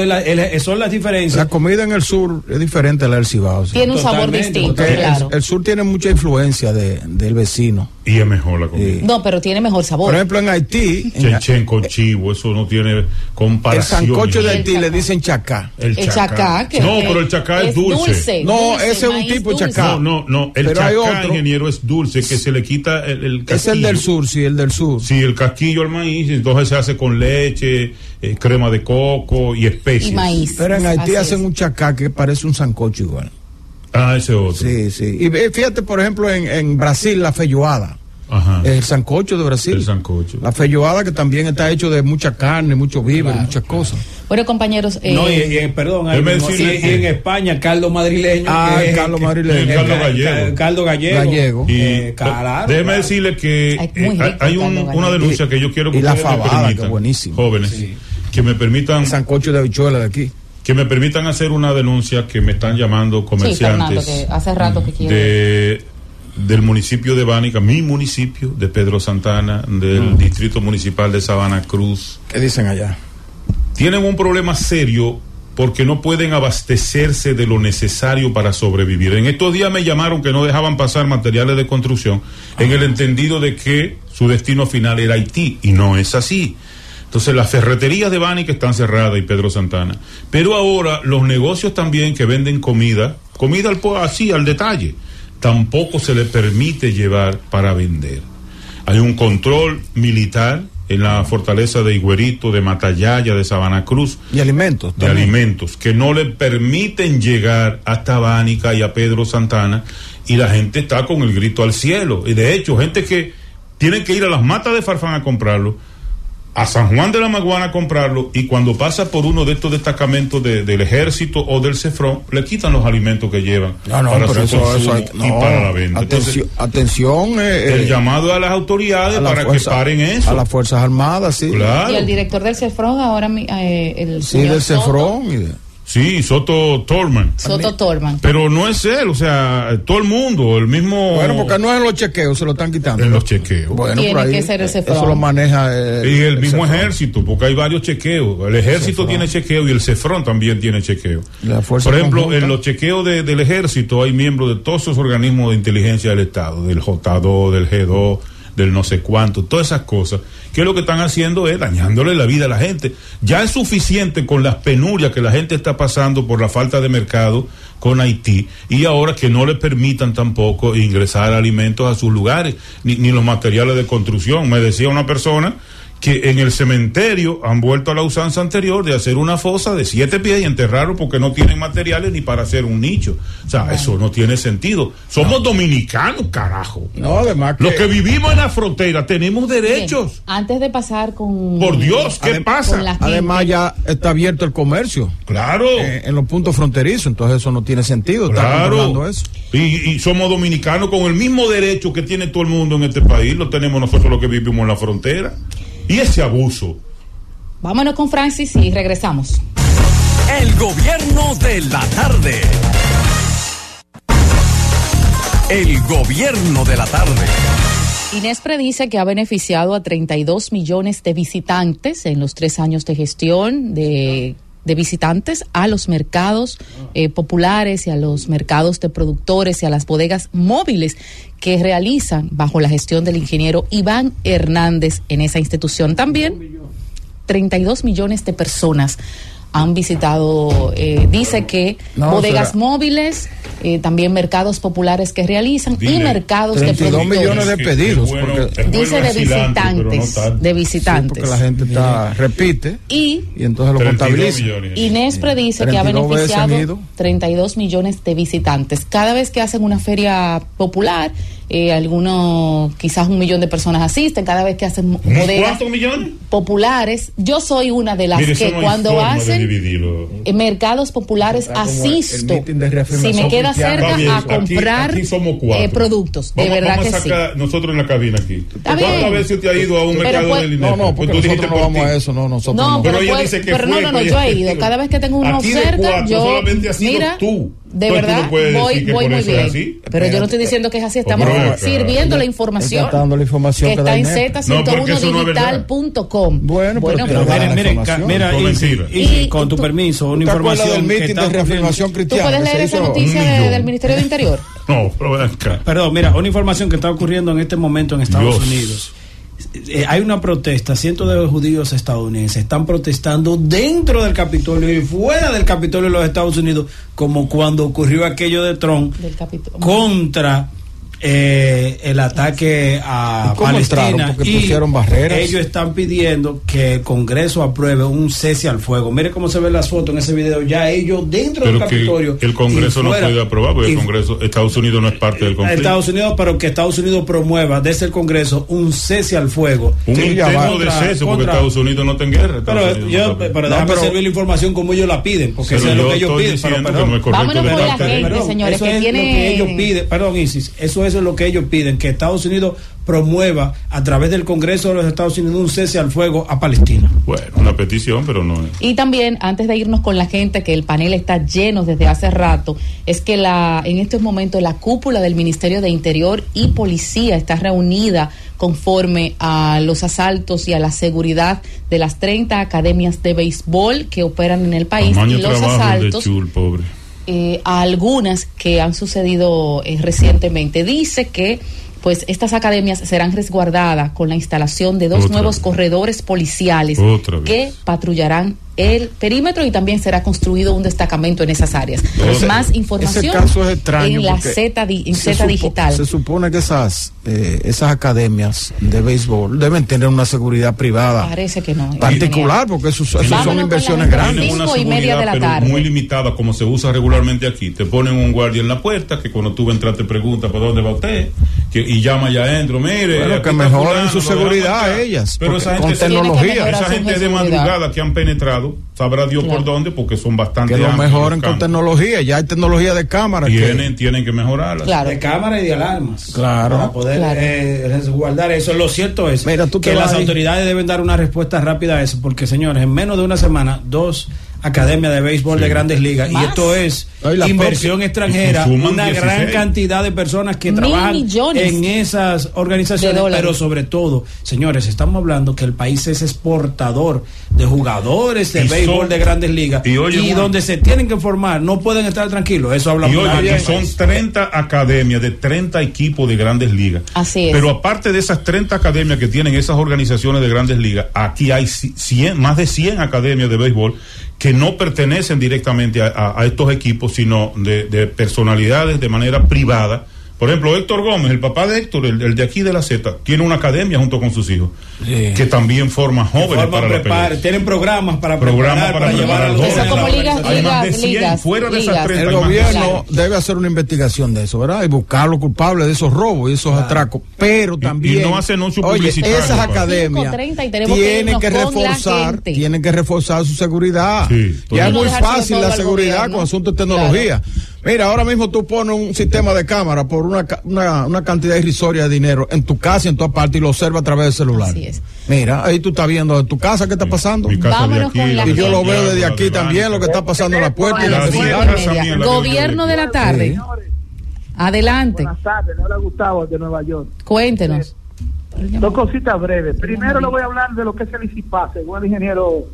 son las diferencias. La comida en el sur es diferente a la del Cibao. Tiene un sabor distinto. Claro. El, el, sur tiene mucha influencia de, del vecino. Y es mejor la comida. No, pero tiene mejor sabor. Por ejemplo, en Haití. Chenchenco, chivo, eso no tiene comparación. El sancocho de Haití le dicen chacá. El chacá. No, pero el chacá es, dulce. No, ese es un tipo de chacá. No, no, no. El chacá, ingeniero, es dulce, que se le quita el, casquillo. Es el del sur, sí, el del sur. Sí, el casquillo al maíz, entonces se hace con leche, eh, crema de coco y especies. Y maíz. Pero en Haití hacen un chacá que parece un sancocho igual. Ah, ese otro. Sí, sí. Y eh, fíjate, por ejemplo, en, en Brasil, la feijoada. Ajá. El sancocho de Brasil. El sancocho. La feijoada que también está hecho de mucha carne, mucho víveres, claro, muchas cosas. Bueno, compañeros. Eh, no, y, y, eh, perdón, hay mismo, y en España, caldo madrileño. Ah, el caldo madrileño. El caldo gallego. caldo gallego. gallego. Y, eh, claro, déjeme claro. decirle que eh, hay, eh, hay un, una denuncia que yo quiero que y ustedes la fabada, me permitan, que buenísimo. jóvenes, sí. que me permitan. El sancocho de habichuela de aquí que me permitan hacer una denuncia que me están llamando comerciantes. Hace rato que de, del municipio de Bánica, mi municipio, de Pedro Santana, del mm. distrito municipal de Sabana Cruz. ¿Qué dicen allá? Tienen un problema serio porque no pueden abastecerse de lo necesario para sobrevivir. En estos días me llamaron que no dejaban pasar materiales de construcción en ah. el entendido de que su destino final era Haití y no es así. Entonces las ferreterías de Bani que están cerradas y Pedro Santana. Pero ahora los negocios también que venden comida, comida al, así al detalle, tampoco se les permite llevar para vender. Hay un control militar en la fortaleza de Higuerito, de Matallaya, de Sabana Cruz, Y alimentos. de alimentos que no le permiten llegar hasta Bánica y a Pedro Santana y la gente está con el grito al cielo. Y de hecho, gente que tiene que ir a las matas de Farfán a comprarlo, a San Juan de la Maguana a comprarlo y cuando pasa por uno de estos destacamentos de- del ejército o del CEFRON, le quitan los alimentos que llevan No, no, para pero su eso, consumo eso hay- y no, para la venta. Atención, Entonces, atención eh, el eh, llamado a las autoridades a la para fuerza- que paren eso. A las Fuerzas Armadas, sí. Claro. Y el director del CEFRON, ahora eh, el Sí, del Soto, Cefrón. Sí, Soto Torman. Soto Torman. Pero no es él, o sea, todo el mundo, el mismo. Bueno, porque no es en los chequeos, se lo están quitando. En los chequeos. Bueno, Tiene por ahí, que ser el Cefrón. Eso lo maneja. Y el mismo ejército, porque hay varios chequeos. El ejército tiene chequeo y el CEFRON también tiene chequeo. La fuerza Por ejemplo, conjunta. en los chequeos de- del ejército hay miembros de todos esos organismos de inteligencia del Estado, del J2, del G2, del no sé cuánto, todas esas cosas, que lo que están haciendo es dañándole la vida a la gente. Ya es suficiente con las penurias que la gente está pasando por la falta de mercado con Haití y ahora que no le permitan tampoco ingresar alimentos a sus lugares, ni, ni los materiales de construcción. Me decía una persona que en el cementerio han vuelto a la usanza anterior de hacer una fosa de siete pies y enterrarlo porque no tienen materiales ni para hacer un nicho. O sea, eso no tiene sentido. Somos dominicanos, carajo. No, además que. Los que vivimos en la frontera tenemos derechos. Bien, antes de pasar con. Por Dios, ¿qué Adem- pasa? Además, ya está abierto el comercio. Claro. eh, en los puntos fronterizos, entonces eso no tiene sentido. Claro. eso. Y, y somos dominicanos con el mismo derecho que tiene todo el mundo en este país, lo tenemos nosotros los que vivimos en la frontera. Y ese abuso. Vámonos con Francis y regresamos. El gobierno de la tarde. El gobierno de la tarde. Inespre dice que ha beneficiado a 32 millones de visitantes en los tres años de gestión de, de visitantes a los mercados eh, populares y a los mercados de productores y a las bodegas móviles que realizan bajo la gestión del ingeniero Iván Hernández en esa institución. También 32 millones de personas han visitado, eh, dice que No, bodegas será- móviles, eh, también mercados populares que realizan y mercados de 32 productores. millones de pedidos, qué bueno, porque- es bueno Dice de visitantes, de Sí, visitantes. porque la gente está, repite y y entonces lo 32 contabiliza. millones. Inespre dice que ha 32 veces han beneficiado ido. 32 millones de visitantes. Cada vez que hacen una feria popular, eh, algunos, quizás un millón de personas asisten. Cada vez que hacen bodegas populares, yo soy una de las Mire, que no cuando hacen dividirlo. en mercados populares Está asisto. Si me queda cerca bien, a comprar aquí somos cuatro. eh, productos, de verdad vamos que a sí. nosotros en la cabina aquí. Está bien. ¿Cuántas veces te ha ido a un Pero mercado pues- del No, no, Pues tú nosotros no por vamos ti. a eso, no, nosotros No, no. pero, Pero ella pues- dice que pero no, fue, no, no, yo he ido. Cada vez que tengo oferta, cuatro, yo, mira, tú. De Entonces tú verdad, no puedes voy, voy muy bien. así. Pero yo no estoy diciendo que es así, estamos sirviendo la Ella información está dando la información que que está en INEP. No, porque eso no es verdad. z100digital.com. Bueno, pero Pero miren, la mira, mentiras. Isis, Y con tu tú- permiso, una ¿Te acuerdas información del que está de ocurriendo- reafirmación ¿Tú cristiana? puedes que se leer esa noticia de- del Ministerio del Interior? *laughs* No, pero acá. Perdón, mira, una información que está ocurriendo en este momento en Estados Dios. Unidos. Eh, hay una protesta, cientos de judíos estadounidenses están protestando dentro del Capitolio y fuera del Capitolio de los Estados Unidos, como cuando ocurrió aquello de Trump contra eh, el ataque a ¿Y cómo Palestina y pusieron barreras. ellos están pidiendo que el Congreso apruebe un cese al fuego. Mire cómo se ven las fotos en ese video, ya ellos dentro Pero del Capitolio. el Congreso y no fuera. puede aprobar porque el Congreso, Estados Unidos no es parte del conflicto. Estados Unidos, pero que Estados Unidos promueva desde el Congreso un cese al fuego. Un Sí, intento de Contra- cese porque contra- Estados Unidos no está en guerra. Pero, yo, pero No, déjame pero- servir la información como ellos la piden, porque eso es lo que ellos piden. pero diciendo perdón. que no es correcto Vámonos con la gente, señores, eso que es tiene- lo que ellos piden. Perdón, Isis, eso es eso es lo que ellos piden, que Estados Unidos promueva a través del Congreso de los Estados Unidos un cese al fuego a Palestina. Bueno, una petición, pero no es. Y también, antes de irnos con la gente, que el panel está lleno desde hace rato, es que la, en estos momentos la cúpula del Ministerio de Interior y Policía está reunida conforme a los asaltos y a la seguridad de las 30 academias de béisbol que operan en el país Tamaño y los de asaltos Chul, pobre. Eh, a algunas que han sucedido eh, recientemente. Dice que pues estas academias serán resguardadas con la instalación de dos Otra nuevos vez. corredores policiales Otra vez. que patrullarán el perímetro y también será construido un destacamento en esas áreas. Ese- Más información ese caso es extraño en la Z, di- en se Z supo- digital. Se supone que esas eh, esas academias de béisbol deben tener una seguridad privada Parece que no. particular porque esos, esos Vámonos son con inversiones grandes. Cinco Una y media de la seguridad, pero tarde. muy limitada, como se usa regularmente aquí. Te ponen un guardia en la puerta que cuando tú entras te pregunta para dónde va usted que- y llama allá adentro. Mire, Bueno, que mejoren su seguridad ellas, Pero esa con gente, se- tecnología. esa gente de madrugada que han penetrado, sabrá Dios por dónde, porque son bastante Que lo mejoren con tecnología. Ya hay tecnología de cámara. que- Tienen, tienen que mejorarla. Claro. De cámara y de alarmas. Claro. Para poder Claro. eh, resguardar eso. Lo cierto es Mira, tú te que las ahí. autoridades deben dar una respuesta rápida a eso, porque señores, en menos de una semana, dos academias de béisbol Sí. de grandes ligas, y esto es inversión propia- extranjera, una 16. gran cantidad de personas que Mil trabajan millones en esas organizaciones, pero sobre todo, señores, estamos hablando que el país es exportador de jugadores de Y béisbol son- de grandes ligas, y donde se tienen que formar, no pueden estar tranquilos, eso habla Y muy oye, bien. que son 30 academias de 30 equipos de grandes ligas. Así es. Pero aparte de esas 30 academias que tienen esas organizaciones de grandes ligas, aquí hay ci- 100, más de 100 academias de béisbol que no pertenecen directamente a, estos equipos, sino de, de personalidades de manera privada. Por ejemplo, Héctor Gómez, el papá de Héctor, el, el de aquí de la Z, tiene una academia junto con sus hijos, Sí. que también forma jóvenes para la tienen programas para Programas preparar, para para, llevar a los jóvenes. Como ligas. Hay más de ligas, 100, ligas, fuera de esas ligas. 30 El de gobierno Claro. debe hacer una investigación de eso, ¿verdad? Y buscar los culpables de esos robos y esos atracos. Pero Y- también. y no hace anuncio oye, publicitario, esas padre. academias 5:30 y tenemos que tienen que, reforzar, tienen que reforzar su seguridad. Sí, ya es muy fácil la seguridad gobierno. con asuntos de tecnología. Mira, ahora mismo tú pones un sistema de cámara por una, ca- una, una cantidad irrisoria de dinero en tu casa y en tu parte y lo observa a través del celular. Así es. Mira, ahí tú estás viendo en tu casa qué está pasando. Mi casa de Vámonos aquí, con la Y yo lo veo desde aquí de también, lo que está pasando en la puerta y la la Gobierno de la tarde. Adelante, Buenas tardes, le habla Gustavo de Nueva York. cuéntenos. Dos cositas breves. Primero le voy a hablar de lo que es el ICIPAS, según el ingeniero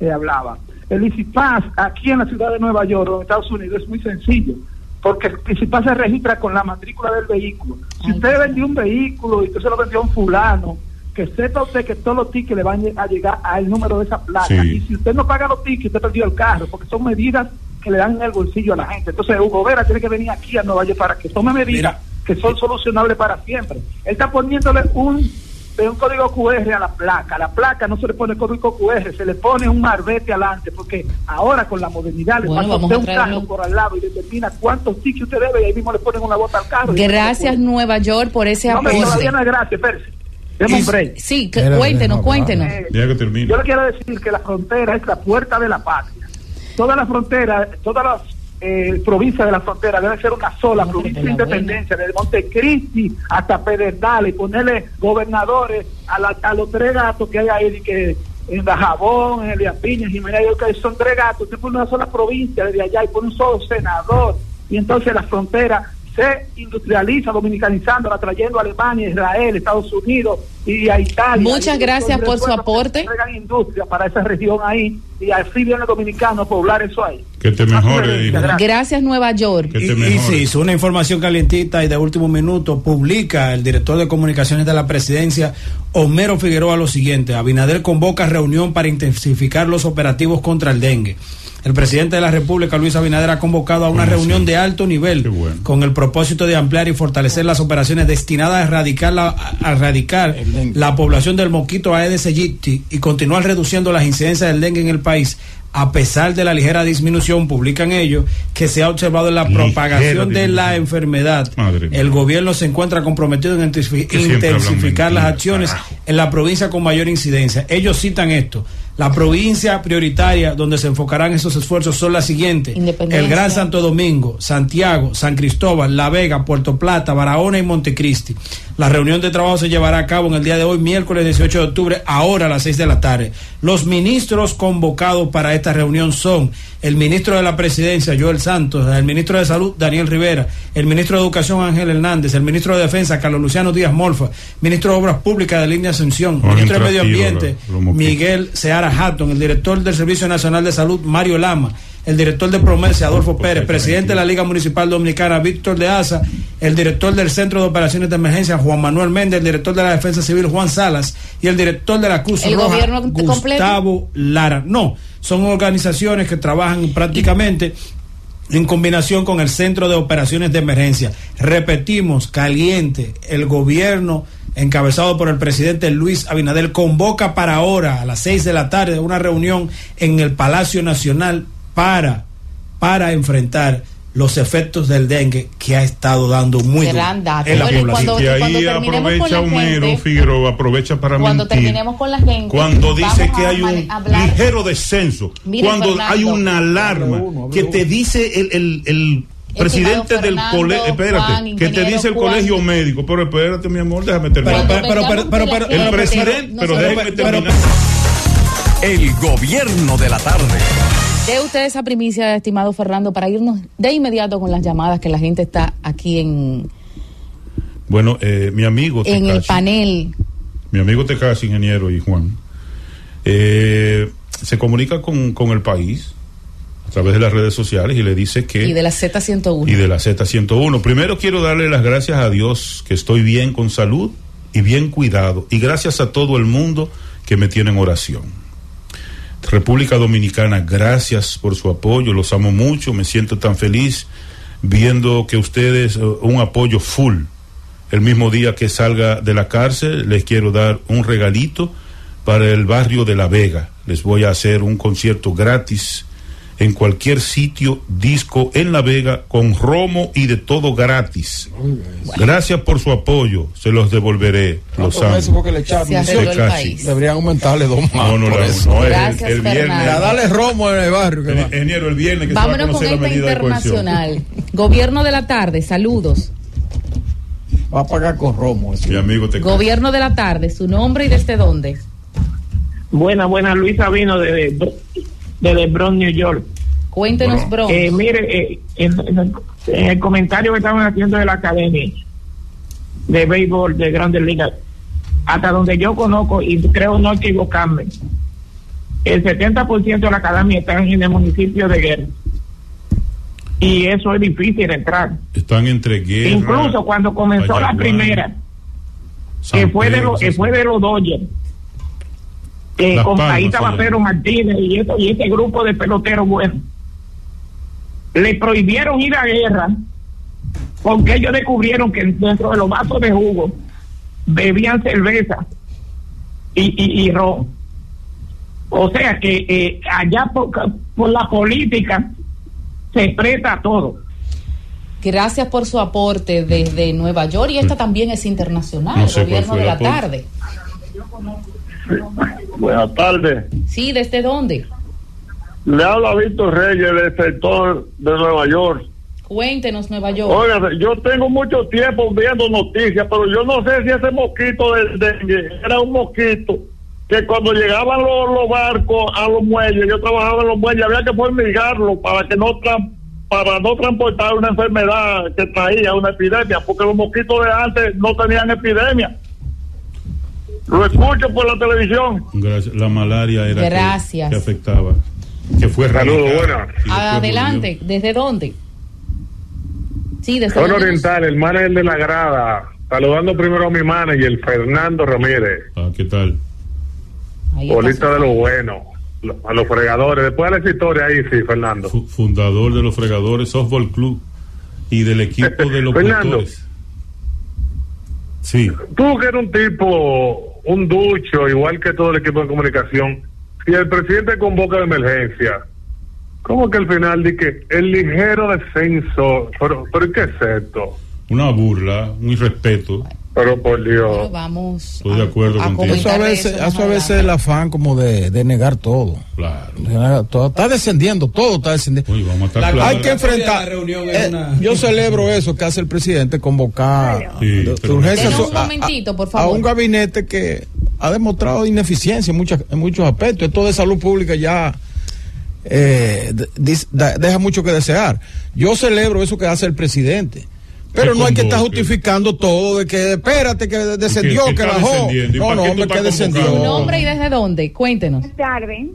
eh, hablaba. El ICIPAS aquí en la ciudad de Nueva York, o en Estados Unidos, es muy sencillo, porque el ICIPAS se registra con la matrícula del vehículo. Si usted vendió un vehículo y usted se lo vendió a un fulano, que sepa usted que todos los tickets le van a llegar al número de esa placa. Sí. Y si usted no paga los tickets, usted perdió el carro, porque son medidas que le dan en el bolsillo a la gente. Entonces, Hugo Vera tiene que venir aquí a Nueva York para que tome medidas Mira. que son solucionables para siempre. Él está poniéndole un, de un código QR a la placa. A la placa no se le pone código QR, se le pone un marbete adelante, porque ahora con la modernidad le Bueno, pasa a un carro por al lado y determina cuántos tickets usted debe y ahí mismo le ponen una bota al carro. y Gracias Nueva York por ese No, pero aporte. todavía no un break. Sí, que- cuéntenos, no, cuéntenos. Eh, Deja que termine. yo le quiero decir que la frontera es la puerta de la patria. Todas las fronteras, todas las eh, provincias de la frontera deben ser una sola, provincia de independencia, desde Montecristi hasta Pedernales, y ponerle gobernadores a, la- a los tres gatos que hay ahí, que en Dajabón, en Elia Piña, en Jiménez, que son tres gatos, usted pone una sola provincia desde allá y pone un solo senador, y entonces la frontera se industrializa, dominicanizándola, trayendo a Alemania, Israel, Estados Unidos y a Italia. Muchas Y gracias por su aporte. traigan industria para esa región ahí y así viene el dominicano a poblar eso ahí. Que te mejore, hijo. Gracias Nueva York. Que Y, te y mejore. sí, una información calientita y de último minuto publica el director de comunicaciones de la presidencia, Homero Figueroa, lo siguiente. Abinader convoca reunión para intensificar los operativos contra el dengue. El presidente de la República, Luis Abinader, ha convocado a una reunión sí. de alto nivel bueno. con el propósito de ampliar y fortalecer las operaciones destinadas a erradicar la, a erradicar la población del mosquito Aedes aegypti y continuar reduciendo las incidencias del dengue en el país. A pesar de la ligera disminución, publican ellos, que se ha observado en la Ligera propagación de la enfermedad. Madre. El gobierno se encuentra comprometido en intensificar las acciones carajo. en la provincia con mayor incidencia. Ellos citan esto. La provincia prioritaria donde se enfocarán esos esfuerzos son las siguientes. El Gran Santo Domingo, Santiago, San Cristóbal, La Vega, Puerto Plata, Barahona y Montecristi. La reunión de trabajo se llevará a cabo en el día de hoy, miércoles 18 de octubre, ahora a las 6 de la tarde. Los ministros convocados para esta reunión son el ministro de la Presidencia, Joel Santos, el ministro de Salud, Daniel Rivera, el ministro de Educación, Ángel Hernández, el ministro de Defensa, Carlos Luciano Díaz Morfa, ministro de Obras Públicas de Línea Ascensión, ministro de Medio Ambiente. Miguel Seara Hatton, el director del Servicio Nacional de Salud, Mario Lama, el director de Promesa, Adolfo Pérez, presidente de la Liga Municipal Dominicana, Víctor de Asa, el director del Centro de Operaciones de Emergencia, Juan Manuel Méndez, el director de la Defensa Civil, Juan Salas, y el director de la Cruz ¿El Roja? Gustavo Lara. No, son organizaciones que trabajan prácticamente en combinación con el Centro de Operaciones de Emergencia. Repetimos, caliente, el gobierno encabezado por el presidente Luis Abinadel convoca para ahora a las seis de la tarde una reunión en el Palacio Nacional para, para enfrentar los efectos del dengue que ha estado dando muy duro en la población. cuando- y ahí cuando terminemos con aprovecha la Homero gente- Figueroa, aprovecha para Cuando mentir. terminemos con la gente. Cuando dice que hay un ligero descenso, Mire, cuando Fernando. hay una alarma que te dice el, el- el presidente del colegio, espérate, Juan, que te dice el Juan. colegio médico, pero espérate mi amor, déjame Pero, terminar. pero, pero, pero, pero, pero- el pero- presidente, pero, pero- déjeme pero- terminar. El gobierno de la tarde. De usted esa primicia, estimado Fernando, para irnos de inmediato con las llamadas que la gente está aquí en, Bueno, eh, mi amigo en el panel. mi amigo Tecasi, ingeniero y Juan, eh, se comunica con, con el país a través de las redes sociales y le dice que Y de la Z101. y de la Z101. Primero quiero darle las gracias a Dios que estoy bien con salud y bien cuidado. Y gracias a todo el mundo que me tiene en oración. República Dominicana, gracias por su apoyo, los amo mucho, me siento tan feliz viendo que ustedes, eh, un apoyo full. El mismo día que salga de la cárcel, les quiero dar un regalito para el barrio de La Vega. Les voy a hacer un concierto gratis en cualquier sitio, disco en La Vega, con romo y de todo gratis. Gracias por su apoyo, se los devolveré. Los ¿Cuántos meses amo. fue que le echaron? Deberían aumentarle dos más. No, no, la- eso. no, el- Gracias, el, viernes. Fernando. A darle romo en el barrio. que. El- viernes que se va a Vámonos con conocer la esta medida de coerción. internacional. Gobierno de la tarde, saludos. Va a pagar con romo. eso. Mi amigo te Gobierno de la tarde, su nombre y desde dónde. Buena, buena, Luis Sabino de, de, de Bronx, New York. Cuéntenos, Bronx. Eh, mire, eh, en, en el- en el comentario que estaban haciendo de la academia de béisbol de Grandes Ligas, hasta donde yo conozco y creo no equivocarme, el 70% de la academia está en el municipio de Guerra. Y eso es difícil entrar. Están entre guerra. Incluso cuando comenzó la primera, que fue de Pedro, los que fue de los Dodgers eh, con allá. Pedro Martínez y eso y ese grupo de peloteros buenos le prohibieron ir a guerra porque ellos descubrieron que dentro de los vasos de jugo bebían cerveza y, y, y ron o sea que eh, allá por, por la política se presta a todo Gracias por su aporte desde Nueva York y esta también es internacional, No sé Gobierno de la aporte. Buenas tardes. Sí, ¿desde dónde? Le habla Víctor Reyes del sector de Nueva York. Cuéntenos, Nueva York. Oiga, yo tengo mucho tiempo viendo noticias, pero yo no sé si ese mosquito del dengue era un mosquito que cuando llegaban los, los barcos a los muelles, yo trabajaba en los muelles, había que fumigarlo para que no para no transportar una enfermedad que traía una epidemia, porque los mosquitos de antes no tenían epidemia. Lo escucho por la televisión. Gracias. La malaria era que- Gracias. Que, afectaba. Que fue Saludos, buenas. Adelante, ¿desde dónde? Sí, desde dónde. Oriental, el manager de la grada. Saludando primero a mi manager, Fernando Ramírez. Ah, ¿qué tal? Su- de lo bueno. A los fregadores. Después de esa historia ahí, sí, Fernando. Fu- Fundador de los fregadores Softball Club y del equipo de los Fernando. Sí. Tú que eres un tipo, un ducho, igual que todo el equipo de comunicación, si el presidente convoca de emergencia, ¿cómo que al final dice que el ligero descenso? ¿Pero, pero qué es esto? Una burla, un irrespeto. Pero por Dios. Vamos Estoy de acuerdo a contigo. Eso a veces, eso a veces el afán como de, de negar todo. Claro. De negar todo. Está descendiendo, todo está descendiendo. Uy, vamos a estar La- claros. Hay que enfrentar. La reunión es Eh, una- Yo celebro eso que hace el presidente, convocar Sí, de- pero- urgencia un a- momentito, por a, favor. un gabinete que ha demostrado ineficiencia en, muchas, en muchos aspectos. Esto de salud pública ya eh, de- deja mucho que desear. Yo celebro eso que hace el presidente. Pero no hay que estar justificando todo de que espérate que descendió, que bajó. descendiendo. ¿Y No, no, hombre, que descendió. ¿Su nombre y desde dónde? Cuéntenos. Buenas tardes.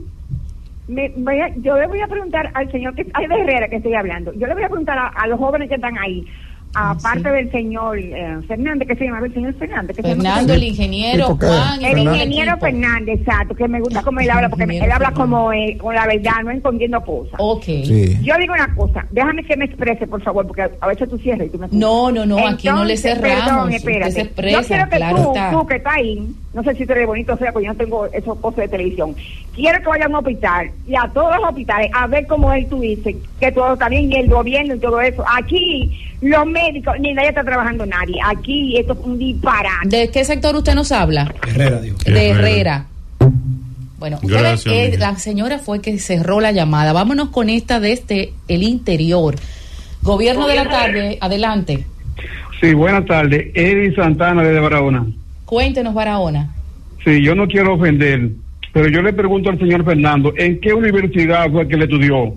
Me- voy a- yo le voy a preguntar al señor que de Herrera que estoy hablando. Yo le voy a preguntar a, a los jóvenes que están ahí, aparte del señor eh, Fernández, que se llama el señor Fernández. Que se llama- Fernando, el ingeniero, Juan El ingeniero. Fernández, exacto, que me gusta cómo él habla, porque él habla como eh, con la verdad, no escondiendo cosas. Ok. Sí. Yo digo una cosa, déjame que me exprese, por favor, porque a veces tú cierras y tú me No, no, no, aquí no le cerramos. Perdón, espérate. se expresa, yo quiero que claro tú, está. tú que estás ahí, no sé si tú eres bonito o sea, porque yo no tengo esos cosas de televisión. Quiero que vaya a un hospital y a todos los hospitales a ver cómo él tú dices que todo está bien y el gobierno y todo eso. Aquí los médicos, ni nadie está trabajando nadie. Aquí esto es un disparate. ¿De qué sector usted nos habla? Herrera, digo. De Herrera. Herrera. Bueno, Gracias, eh, la señora fue que cerró la llamada. Vámonos con esta desde el interior. Gobierno de la tarde, adelante. Sí, buenas tardes. Eddie Santana desde Barahona. Cuéntenos, Barahona. Sí, yo no quiero ofender, pero yo le pregunto al señor Fernando, ¿en qué universidad fue que le estudió?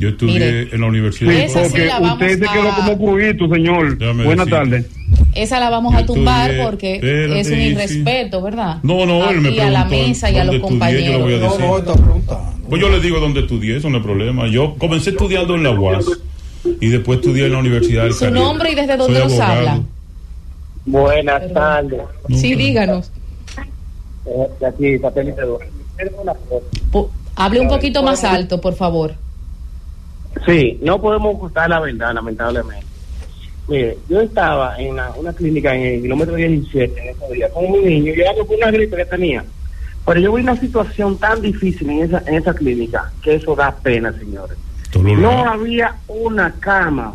Yo estudié Mire, en la universidad. Sí, Esa sí porque la usted se a- quedó como cubito, señor. Déjame Buenas decir. tardes. Esa la vamos Yo a tumbar estudié- porque espérate, es un sí. irrespeto, ¿verdad? No, no, él me Aquí a la preguntó mesa y a los estudié, yo lo voy a compañeros. decir. No, no, está preguntando. Pues yo le digo dónde estudié, eso no es problema. Yo comencé estudiando en la UAS y después estudié en la Universidad del Su Caribe. nombre y desde dónde Soy nos abogado. habla. Buenas tardes. Sí, díganos. Eh, de aquí, satélite 2. Po- Hable un poquito más alto, por favor. Sí, no podemos ocultar la verdad, lamentablemente. Mire, yo estaba en una, una clínica en el kilómetro 17 en esos días con mi niño, llegando por una gripe que tenía. Pero yo vi una situación tan difícil en esa, en esa clínica que eso da pena, señores. No había una cama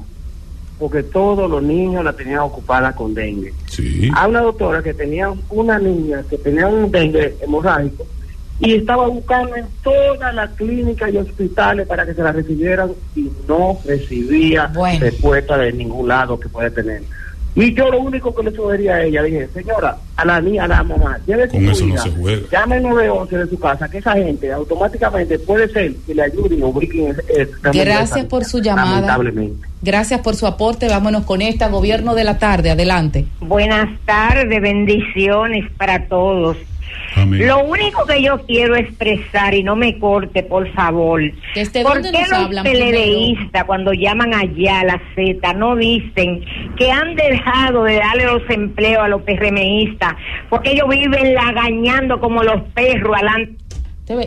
porque todos los niños la tenían ocupada con dengue. Sí. A una doctora que tenía una niña que tenía un dengue hemorrágico y estaba buscando en todas las clínicas y hospitales para que se la recibieran y no recibía respuesta de ningún lado que puede tener. Y yo lo único que le suggería a ella, dije, señora, a la niña, a la mamá, lleve Con su eso no llame al 911 de su casa, que esa gente automáticamente puede ser que le ayuden o ubiquen ese- ese cambio de Gracias por su llamada. Lamentablemente. Gracias por su aporte. Vámonos con esta. Gobierno de la tarde, adelante. Buenas tardes, bendiciones para todos. Amén. Lo único que yo quiero expresar, y no me corte, por favor, ¿Desde ¿por dónde qué nos los hablan teledeístas cuando llaman allá a la Z no dicen que han dejado de darle los empleos a los PRMistas? Porque ellos viven lagañando como los perros adelante.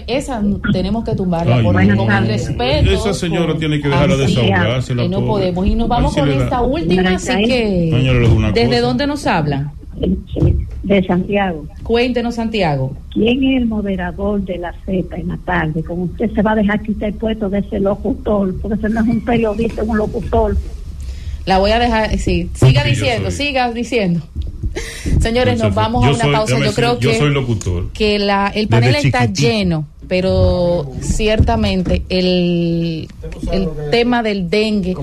Esa tenemos que tumbarla Ay, por no. con el respeto. Esa señora con tiene que dejar de amplía, desahogarse, que no pobre. podemos. Y nos vamos con esta última, así que. ¿Desde cosa. dónde nos hablan? De Santiago. Cuéntenos, Santiago. ¿Quién es el moderador de la Z en la tarde? Como usted se va a dejar quitar el puesto de ese locutor, porque ese no es un periodista, es un locutor. La voy a dejar, sí. Siga Sí, diciendo, siga diciendo. Señores, nos vamos a una soy- pausa. Yo decir, creo yo que soy locutor. que la, el panel está lleno, pero ciertamente el, el tema del dengue,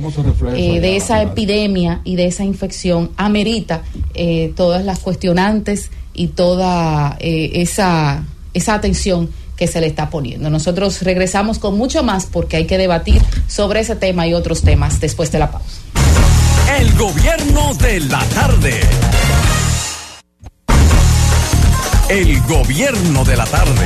eh, de esa epidemia y de esa infección, amerita eh, todas las cuestionantes y toda eh, esa, esa atención que se le está poniendo. Nosotros regresamos con mucho más porque hay que debatir sobre ese tema y otros temas después de la pausa. El gobierno de la tarde. El gobierno de la tarde.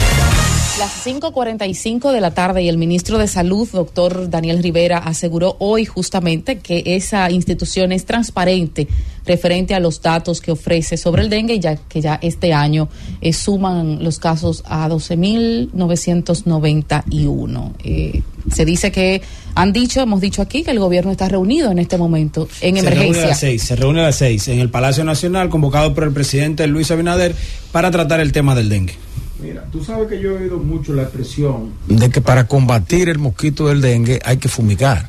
Las 5.45 de la tarde y el ministro de Salud, doctor Daniel Rivera, aseguró hoy justamente que esa institución es transparente referente a los datos que ofrece sobre el dengue, ya que ya este año eh, suman los casos a 12.991. Eh, se dice que han dicho, hemos dicho aquí, que el gobierno está reunido en este momento en Se reúne a emergencia. las seis, se reúne a las seis en el Palacio Nacional, convocado por el presidente Luis Abinader para tratar el tema del dengue. Mira, tú sabes que yo he oído mucho la expresión de que para combatir el mosquito del dengue hay que fumigar.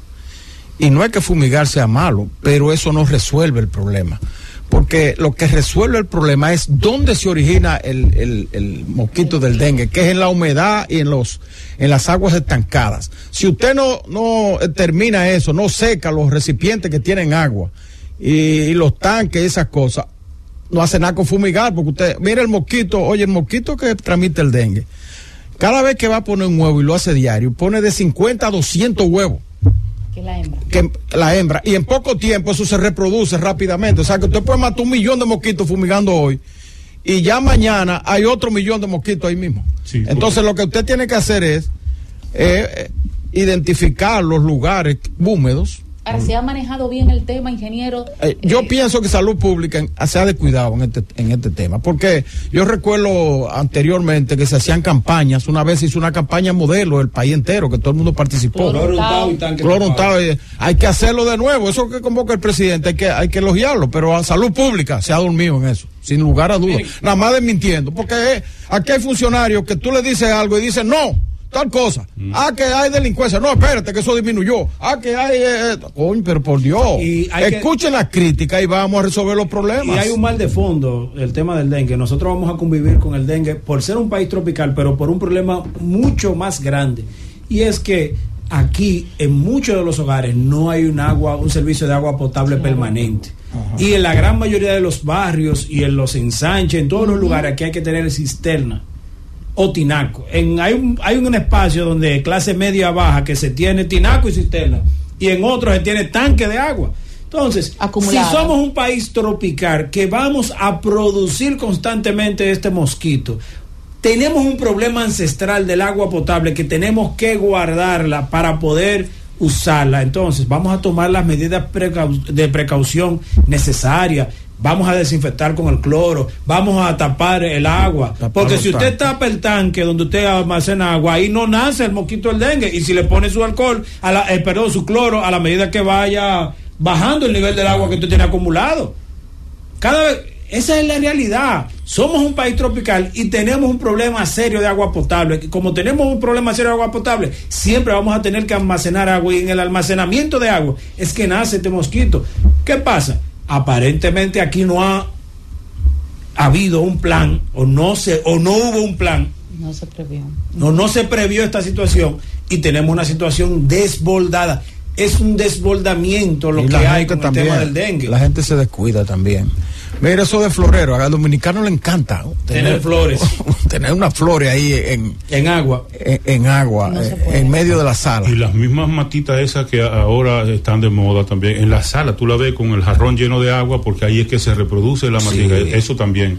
Y no es que fumigar sea malo, pero eso no resuelve el problema. porque lo que resuelve el problema es dónde se origina el, el- mosquito del dengue, que es en la humedad y en los en las aguas estancadas. Si usted no, no termina eso, no seca los recipientes que tienen agua y, y los tanques esas cosas, no hace nada con fumigar, porque usted, mira el mosquito, oye, el mosquito que transmite el dengue, cada vez que va a poner un huevo y lo hace diario, pone de 50 a 200 huevos Que la hembra. que la hembra y en poco tiempo eso se reproduce rápidamente. O sea que usted puede matar un millón de mosquitos fumigando hoy y ya mañana hay otro millón de mosquitos ahí mismo. Entonces lo que usted tiene que hacer es eh, eh, identificar los lugares húmedos. Ahora, ¿se ha manejado bien el tema, ingeniero? Eh, yo pienso que salud pública se ha descuidado en este, en este tema, porque yo recuerdo anteriormente que se hacían campañas, una vez se hizo una campaña modelo el país entero, que todo el mundo participó. Cloro untado y eh, hay que hacerlo de nuevo, eso que convoca el presidente, hay que, hay que elogiarlo, pero a salud pública se ha dormido en eso, sin lugar a dudas, nada más desmintiendo, porque eh, aquí hay funcionarios que tú le dices algo y dicen no. Tal cosa. Ah, que hay delincuencia. No, espérate, que eso disminuyó. Ah, que hay. eh, eh, coño, pero por Dios. Y hay que- Escuchen la crítica y vamos a resolver los problemas. Y hay un mal de fondo, el tema del dengue. Nosotros vamos a convivir con el dengue por ser un país tropical, pero por un problema mucho más grande. Y es que aquí, en muchos de los hogares, no hay un agua, un servicio de agua potable permanente. Y en la gran mayoría de los barrios y en los ensanches, en todos los lugares, aquí hay que tener cisterna o tinaco. En, hay, un, hay un espacio donde clase media baja que se tiene tinaco y cisterna y en otros se tiene tanque de agua. Entonces, Acumulada. si somos un país tropical que vamos a producir constantemente este mosquito, tenemos un problema ancestral del agua potable que tenemos que guardarla para poder usarla. Entonces, vamos a tomar las medidas precau- de precaución necesarias. Vamos a desinfectar con el cloro, vamos a tapar el agua. Porque si usted tanques. tapa el tanque donde usted almacena agua, ahí no nace el mosquito del dengue. Y si le pone su alcohol, a la, eh, perdón, su cloro, a la medida que vaya bajando el nivel del agua que usted tiene acumulado. Cada vez, esa es la realidad. Somos un país tropical y tenemos un problema serio de agua potable. Como tenemos un problema serio de agua potable, siempre vamos a tener que almacenar agua y en el almacenamiento de agua es que nace este mosquito. ¿Qué pasa? Aparentemente aquí no ha habido un plan o no se o no hubo un plan No se previó. no, no se previó esta situación y tenemos una situación desbordada. Es un desbordamiento lo Y que hay con el tema del dengue. La gente se descuida también. Mira eso de florero, al dominicano le encanta ¿no? Tener flores. *laughs* tener unas flores ahí en, en agua. En, en agua, eh, en medio de la sala. Y las mismas matitas esas que ahora están de moda también. En la sala tú la ves con el jarrón lleno de agua porque ahí es que se reproduce la matita. Eso también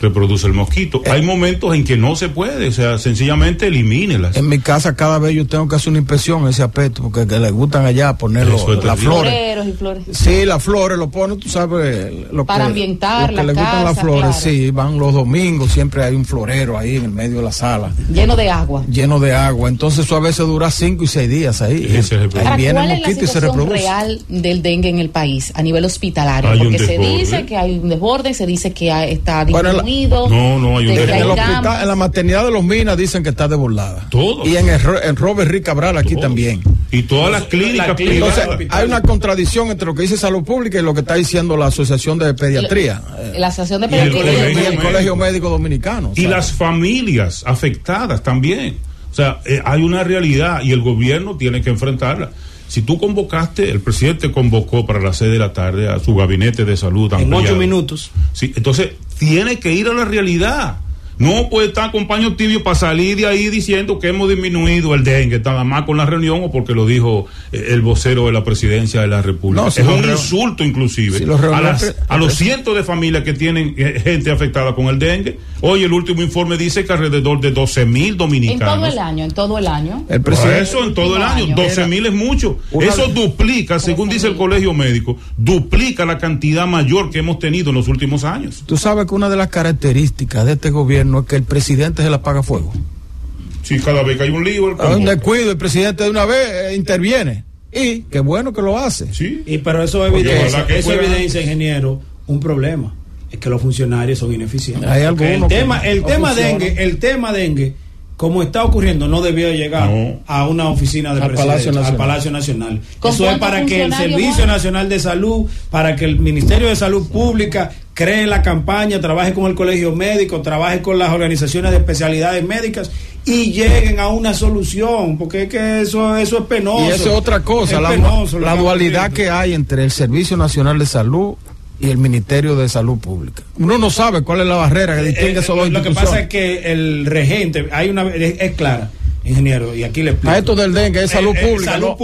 reproduce el mosquito. Hay momentos en que no se puede, o sea, sencillamente elimínelas. En mi casa cada vez yo tengo que hacer una inspección en ese aspecto porque que le gustan allá ponerlo, Eso es las flores. Floreros y flores. Sí, las flores lo ponen, tú sabes, lo Para que, ambientar lo que la le gustan las flores, claro. sí, van los domingos, siempre hay un florero ahí en el medio de la sala, Lleno de agua. lleno de agua, entonces eso a veces dura cinco y seis días ahí. Ahí viene ¿Cuál el es la mosquito y se situación reproduce. real del dengue en el país a nivel hospitalario? Hay Porque se dice que hay un desborde, se dice que está Bueno, la- No, no, hay un En, el hospital, en la maternidad de los Minas dicen que está desbordada. Todo. Y en, el, en Robert Rick Cabral aquí también. Y todas las clínicas privadas. Entonces, hay una contradicción entre lo que dice salud pública y lo que está diciendo la Asociación de Pediatría La Asociación de Y el Pediatría. colegio y el médico. Colegio Médico Dominicano. Y las familias afectadas también. O sea, eh, hay una realidad y el gobierno tiene que enfrentarla. Si tú convocaste, el presidente convocó para las seis de la tarde a su gabinete de salud. En ampliado. ocho minutos. Sí, entonces tiene que ir a la realidad. No puede estar con paño tibio para salir de ahí diciendo que hemos disminuido el dengue, nada más con la reunión o porque lo dijo eh, el vocero de la presidencia de la República. No, si es un insulto inclusive si a, las- a los cientos de familias que tienen eh, gente afectada con el dengue. Hoy el último informe dice que alrededor de 12 mil En todo dominicanos. el año, en todo el año. El presidente, eso en todo el año, año. 12 mil es mucho. Una- Eso duplica, según dice el colegio médico, duplica la cantidad mayor que hemos tenido en los últimos años. Tú sabes que una de las características de este gobierno es que el presidente se la apaga fuego. Sí, cada vez que hay un lío, A un descuido, el presidente de una vez eh, interviene. Y qué bueno que lo hace. Sí. Y pero eso evidencia, eso fuera- evidencia, ingeniero, un problema. Es que los funcionarios son ineficientes. Hay el tema, el no tema dengue, el tema dengue como está ocurriendo, no debió llegar No. a una oficina de Al presidente, Palacio Nacional. al Palacio Nacional. ¿Con Eso es para que el Servicio? Nacional de Salud, para que el Ministerio de Salud Pública cree la campaña, trabaje con el Colegio Médico, trabaje con las organizaciones de especialidades médicas y lleguen a una solución, porque es que eso, eso es penoso. Y eso es otra cosa, Es la, penoso dualidad que hay entre el Servicio Nacional de Salud y el Ministerio de Salud Pública. Uno no sabe cuál es la barrera que distingue Eh, esos dos lo que pasa es que el regente, hay una es, es clara, ingeniero, y aquí le explico. A esto del dengue es salud pública. salud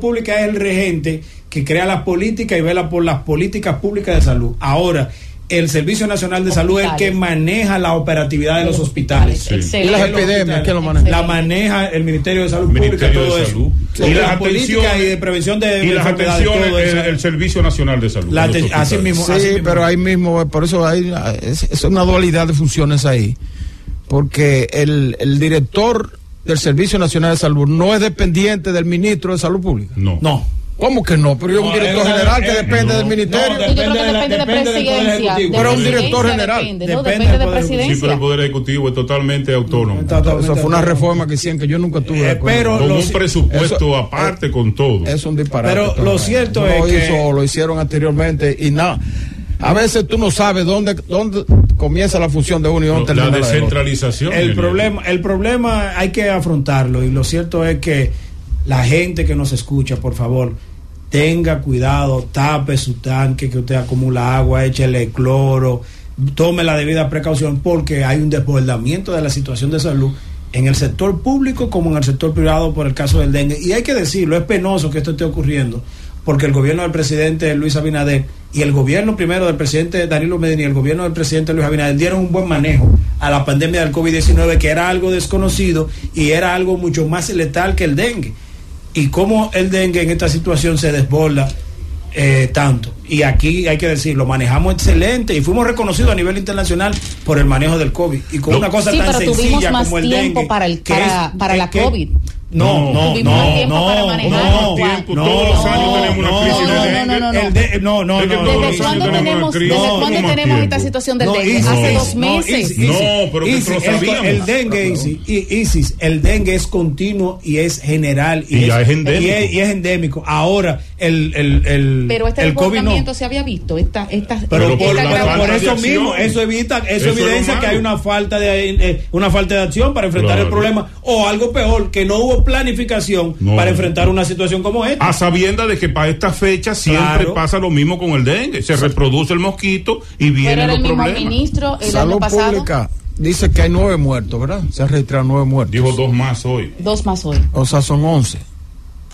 pública es el regente que crea las políticas y vela por las políticas públicas de salud. Ahora, el Servicio Nacional de Salud es el que maneja la operatividad de los hospitales. Sí. Y las epidemias. ¿quién lo maneja? La maneja el Ministerio de Salud Ministerio Pública, todo de eso. Salud. Sí, Y las la política atenciones- y de prevención de y las atenciones, todo eso. el, el Servicio Nacional de Salud. La así mismo. Sí, así mismo. pero ahí mismo, eh, por eso hay es, es una dualidad de funciones ahí, porque el, el director del Servicio Nacional de Salud no es dependiente del ministro de Salud Pública. No. No. ¿Cómo que no? Pero es un No, director es una- general que depende no. del ministerio. No, Yo creo que Depende de la- depende depende presidencia. De Pero un presidencia director general. Depende, no, Depende depende del de Poder Sí, presidencia. pero el Poder Ejecutivo es totalmente autónomo. Eso fue una reforma que hicieron que yo nunca tuve Eh, pero Con un presupuesto eso- aparte con todo. Es un disparate. Pero lo cierto es que- hizo, lo hicieron anteriormente y nada. A veces tú no sabes dónde, dónde comienza la función de uno y dónde la descentralización. El ingeniero. problema, el problema hay que afrontarlo y lo cierto es que la gente que nos escucha, por favor, tenga cuidado, tape su tanque, que usted acumula agua, échele cloro, tome la debida precaución porque hay un desbordamiento de la situación de salud en el sector público como en el sector privado por el caso del dengue. Y hay que decirlo, es penoso que esto esté ocurriendo porque el gobierno del presidente Luis Abinader y el gobierno primero del presidente Danilo Medina y el gobierno del presidente Luis Abinader dieron un buen manejo a la pandemia del COVID-19 que era algo desconocido y era algo mucho más letal que el dengue. Y cómo el dengue en esta situación se desborda eh, tanto. Y aquí hay que decirlo, manejamos excelente y fuimos reconocidos a nivel internacional por el manejo del COVID. Y con una cosa Sí, tan pero tuvimos sencilla más como el tiempo dengue. para, el, que para, es- para la que- COVID. No, no, Tuvimos no, no, para manejar. no, tiempo, no, todos los años no, tenemos una no, crisis de no, dengue. no, no, no. ¿Desde cuándo tenemos desde No, cuándo ¿cómo más tenemos esta situación del No, dengue? Hace no, dos meses. No, pero que lo el- sabíamos. El, dengue, Isis, el dengue es continuo y es general. Y es endémico. Y es, y es endémico. Ahora, el, el, el, Pero este desbordamiento se había visto. Esta, esta, Pero, por, eso mismo, eso evita, eso, evidencia que hay una falta de eh, una falta de acción para enfrentar el problema o algo peor, que no hubo planificación No. para enfrentar una situación como esta. A sabienda de que para esta fecha siempre Claro. pasa lo mismo con el dengue. Se reproduce el mosquito y los el mismo problemas. ministro el Salud año pasado. Pública dice que hay nueve muertos, ¿verdad? Se han registrado nueve muertos. Dijo dos más hoy. Dos más hoy. O sea, son once.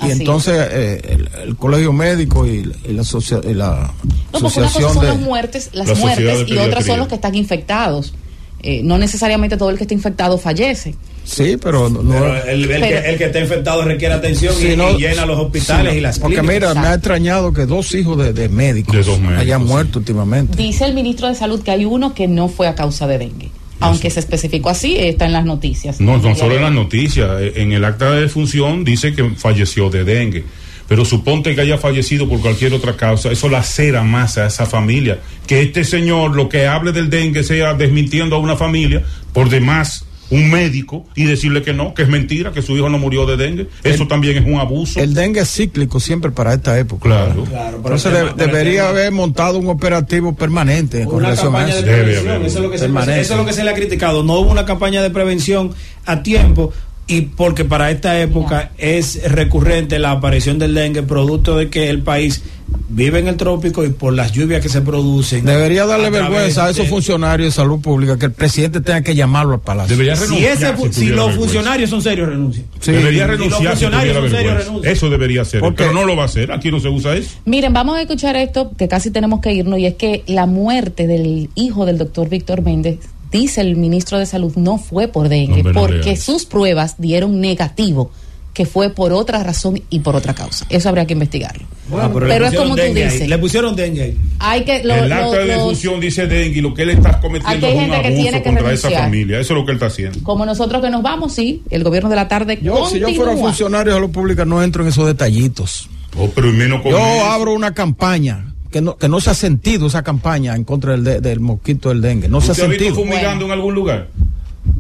Y Así entonces eh, el, el colegio médico y, la- y la, asocia- y la No, porque una cosa asociación son de... las muertes, las La muertes y otras son los que están infectados. Eh, no necesariamente todo el que está infectado fallece. Sí, pero no... Pero el, el Pero- que, el que está infectado requiere atención y, no- y llena los hospitales y las Porque clínicas. mira, me ha extrañado que dos hijos de, de médicos, De dos médicos, hayan sí. muerto últimamente. Dice el ministro de Salud que hay uno que no fue a causa de dengue. Aunque se especificó así, está en las noticias. No, no solo en las noticias. En el acta de defunción dice que falleció de dengue. Pero suponte que haya fallecido por cualquier otra causa, eso la cera más a esa familia. Que este señor lo que hable del dengue sea desmintiendo a una familia, por demás un médico, y decirle que no, que es mentira, que su hijo no murió de dengue. Eso también es un abuso. El dengue es cíclico siempre para esta época. Claro. Claro, pero Entonces de- debería tema- haber montado un operativo permanente con una relación a campaña eso. de Debe eso es, lo que se, eso es lo que se le ha criticado. No hubo una campaña de prevención a tiempo y porque para esta época es recurrente la aparición del dengue, producto de que el país vive en el trópico y por las lluvias que se producen. Debería darle a vergüenza a esos de- funcionarios de salud pública que el presidente tenga que llamarlo al palacio. Debería Si, ese fu- si los vergüenza. funcionarios son serios, renuncien. Sí. debería Y los renunciar si funcionarios son serios, renuncian. Eso debería ser. Porque- Pero no lo va a hacer. Aquí no se usa eso. Miren, vamos a escuchar esto, que casi tenemos que irnos, y es que la muerte del hijo del doctor Víctor Méndez, dice el ministro de Salud, no fue por dengue, no porque sus pruebas dieron negativo, que fue por otra razón y por otra causa. Eso habría que investigarlo. Ah, pero es como tú ahí. dices. Le pusieron dengue ahí. Hay que lo- el lo- acta de los- defunción dice dengue y lo que él está cometiendo es un gente que tiene abuso que contra esa familia. Eso es lo que él está haciendo. como nosotros que nos vamos, sí, el gobierno de la tarde Yo, si yo fuera continúa. funcionario de salud pública, no entro en esos detallitos. Oh, pero y menos con Yo eso. abro una campaña que no, que no se ha sentido esa campaña en contra del, de- del mosquito del dengue. No se ha ¿Usted ha visto sentido. fumigando en algún lugar?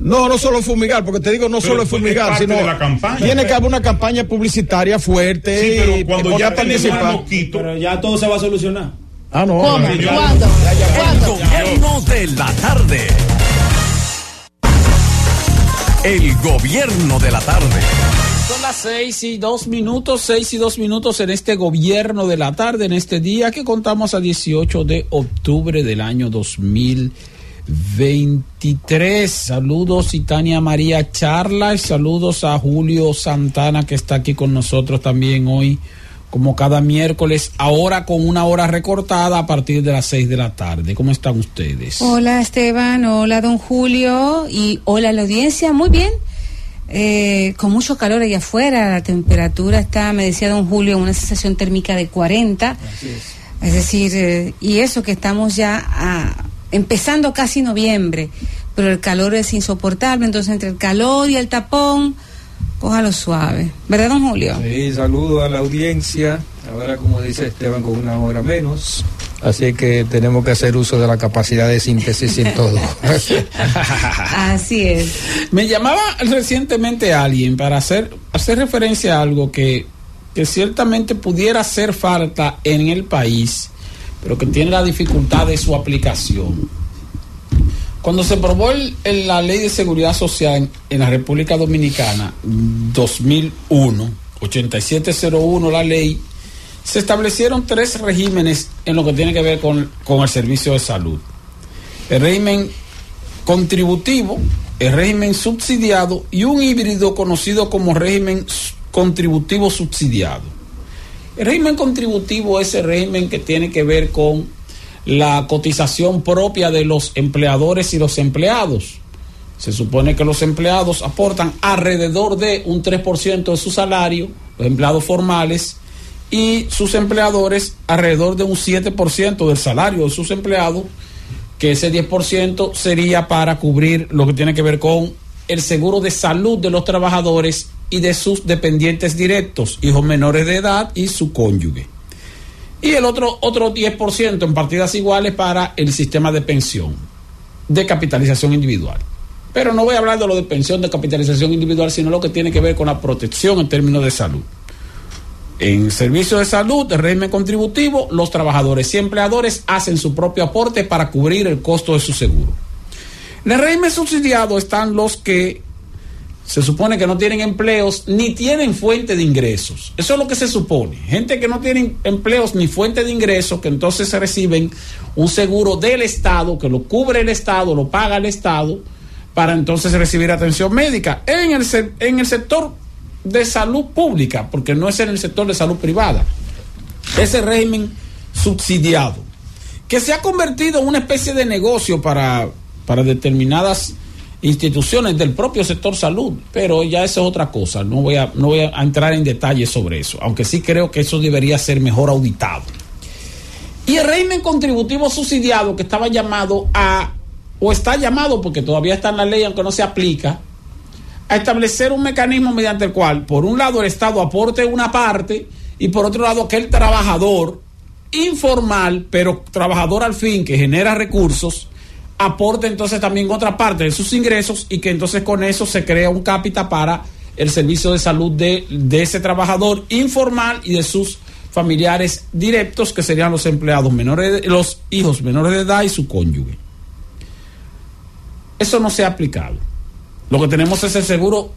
No, no solo fumigar, porque te digo, no Pero solo es pues, fumigar, es parte sino de la campaña. tiene que haber una campaña publicitaria fuerte. Sí, pero cuando y ya tenemos el mosquito. Pero ya todo se va a solucionar. Ah, no. ¿Cómo? Señor. ¿Cuándo? El gobierno de la tarde. El gobierno de la tarde. Las seis y dos minutos, seis y dos minutos en este gobierno de la tarde, en este día que contamos a 18 de octubre del año 2023. Saludos Tania María Charla y saludos a Julio Santana que está aquí con nosotros también hoy, como cada miércoles, ahora con una hora recortada a partir de las seis de la tarde. ¿Cómo están ustedes? Hola Esteban, hola don Julio y hola la audiencia, muy bien. Eh, con mucho calor allá afuera, la temperatura está, me decía don Julio, en una sensación térmica de 40. Es decir, eh, y eso que estamos ya a- empezando casi noviembre, pero el calor es insoportable, entonces entre el calor y el tapón, cójalo suave. ¿Verdad, don Julio? Sí, saludo a la audiencia. Ahora, como dice Esteban, con una hora menos. Así que tenemos que hacer uso de la capacidad de síntesis en todo. *laughs* Así es. Me llamaba recientemente alguien para hacer, hacer referencia a algo que, que ciertamente pudiera hacer falta en el país, pero que tiene la dificultad de su aplicación. Cuando se aprobó el- el- la ley de seguridad social en, en la República Dominicana, 2001, 8701 la ley, se establecieron tres regímenes en lo que tiene que ver con, con el servicio de salud. El régimen contributivo, el régimen subsidiado y un híbrido conocido como régimen contributivo subsidiado. El régimen contributivo es el régimen que tiene que ver con la cotización propia de los empleadores y los empleados. Se supone que los empleados aportan alrededor de un 3% de su salario, los empleados formales, y sus empleadores alrededor de un 7% del salario de sus empleados, que ese 10% sería para cubrir lo que tiene que ver con el seguro de salud de los trabajadores y de sus dependientes directos, hijos menores de edad y su cónyuge. Y el otro, otro 10% en partidas iguales para el sistema de pensión, de capitalización individual. Pero no voy a hablar de lo de pensión de capitalización individual, sino lo que tiene que ver con la protección en términos de salud. En servicio de salud, régimen contributivo, los trabajadores y empleadores hacen su propio aporte para cubrir el costo de su seguro. En el régimen subsidiado están los que se supone que no tienen empleos ni tienen fuente de ingresos. Eso es lo que se supone. Gente que no tienen empleos ni fuente de ingresos, que entonces reciben un seguro del Estado, que lo cubre el Estado, lo paga el Estado, para entonces recibir atención médica en el, en el sector de salud pública, porque no es en el sector de salud privada. Ese régimen subsidiado, que se ha convertido en una especie de negocio para, para determinadas instituciones del propio sector salud, pero ya eso es otra cosa, no voy a, no voy a entrar en detalles sobre eso, aunque sí creo que eso debería ser mejor auditado. Y el régimen contributivo subsidiado que estaba llamado a, o está llamado porque todavía está en la ley aunque no se aplica, a establecer un mecanismo mediante el cual, por un lado, el Estado aporte una parte y por otro lado, aquel trabajador informal, pero trabajador al fin, que genera recursos, aporte entonces también otra parte de sus ingresos y que entonces con eso se crea un cápita para el servicio de salud de, ese trabajador informal y de sus familiares directos, que serían los empleados menores, los hijos menores de edad y su cónyuge. Eso no se ha aplicado. Lo que tenemos es el seguro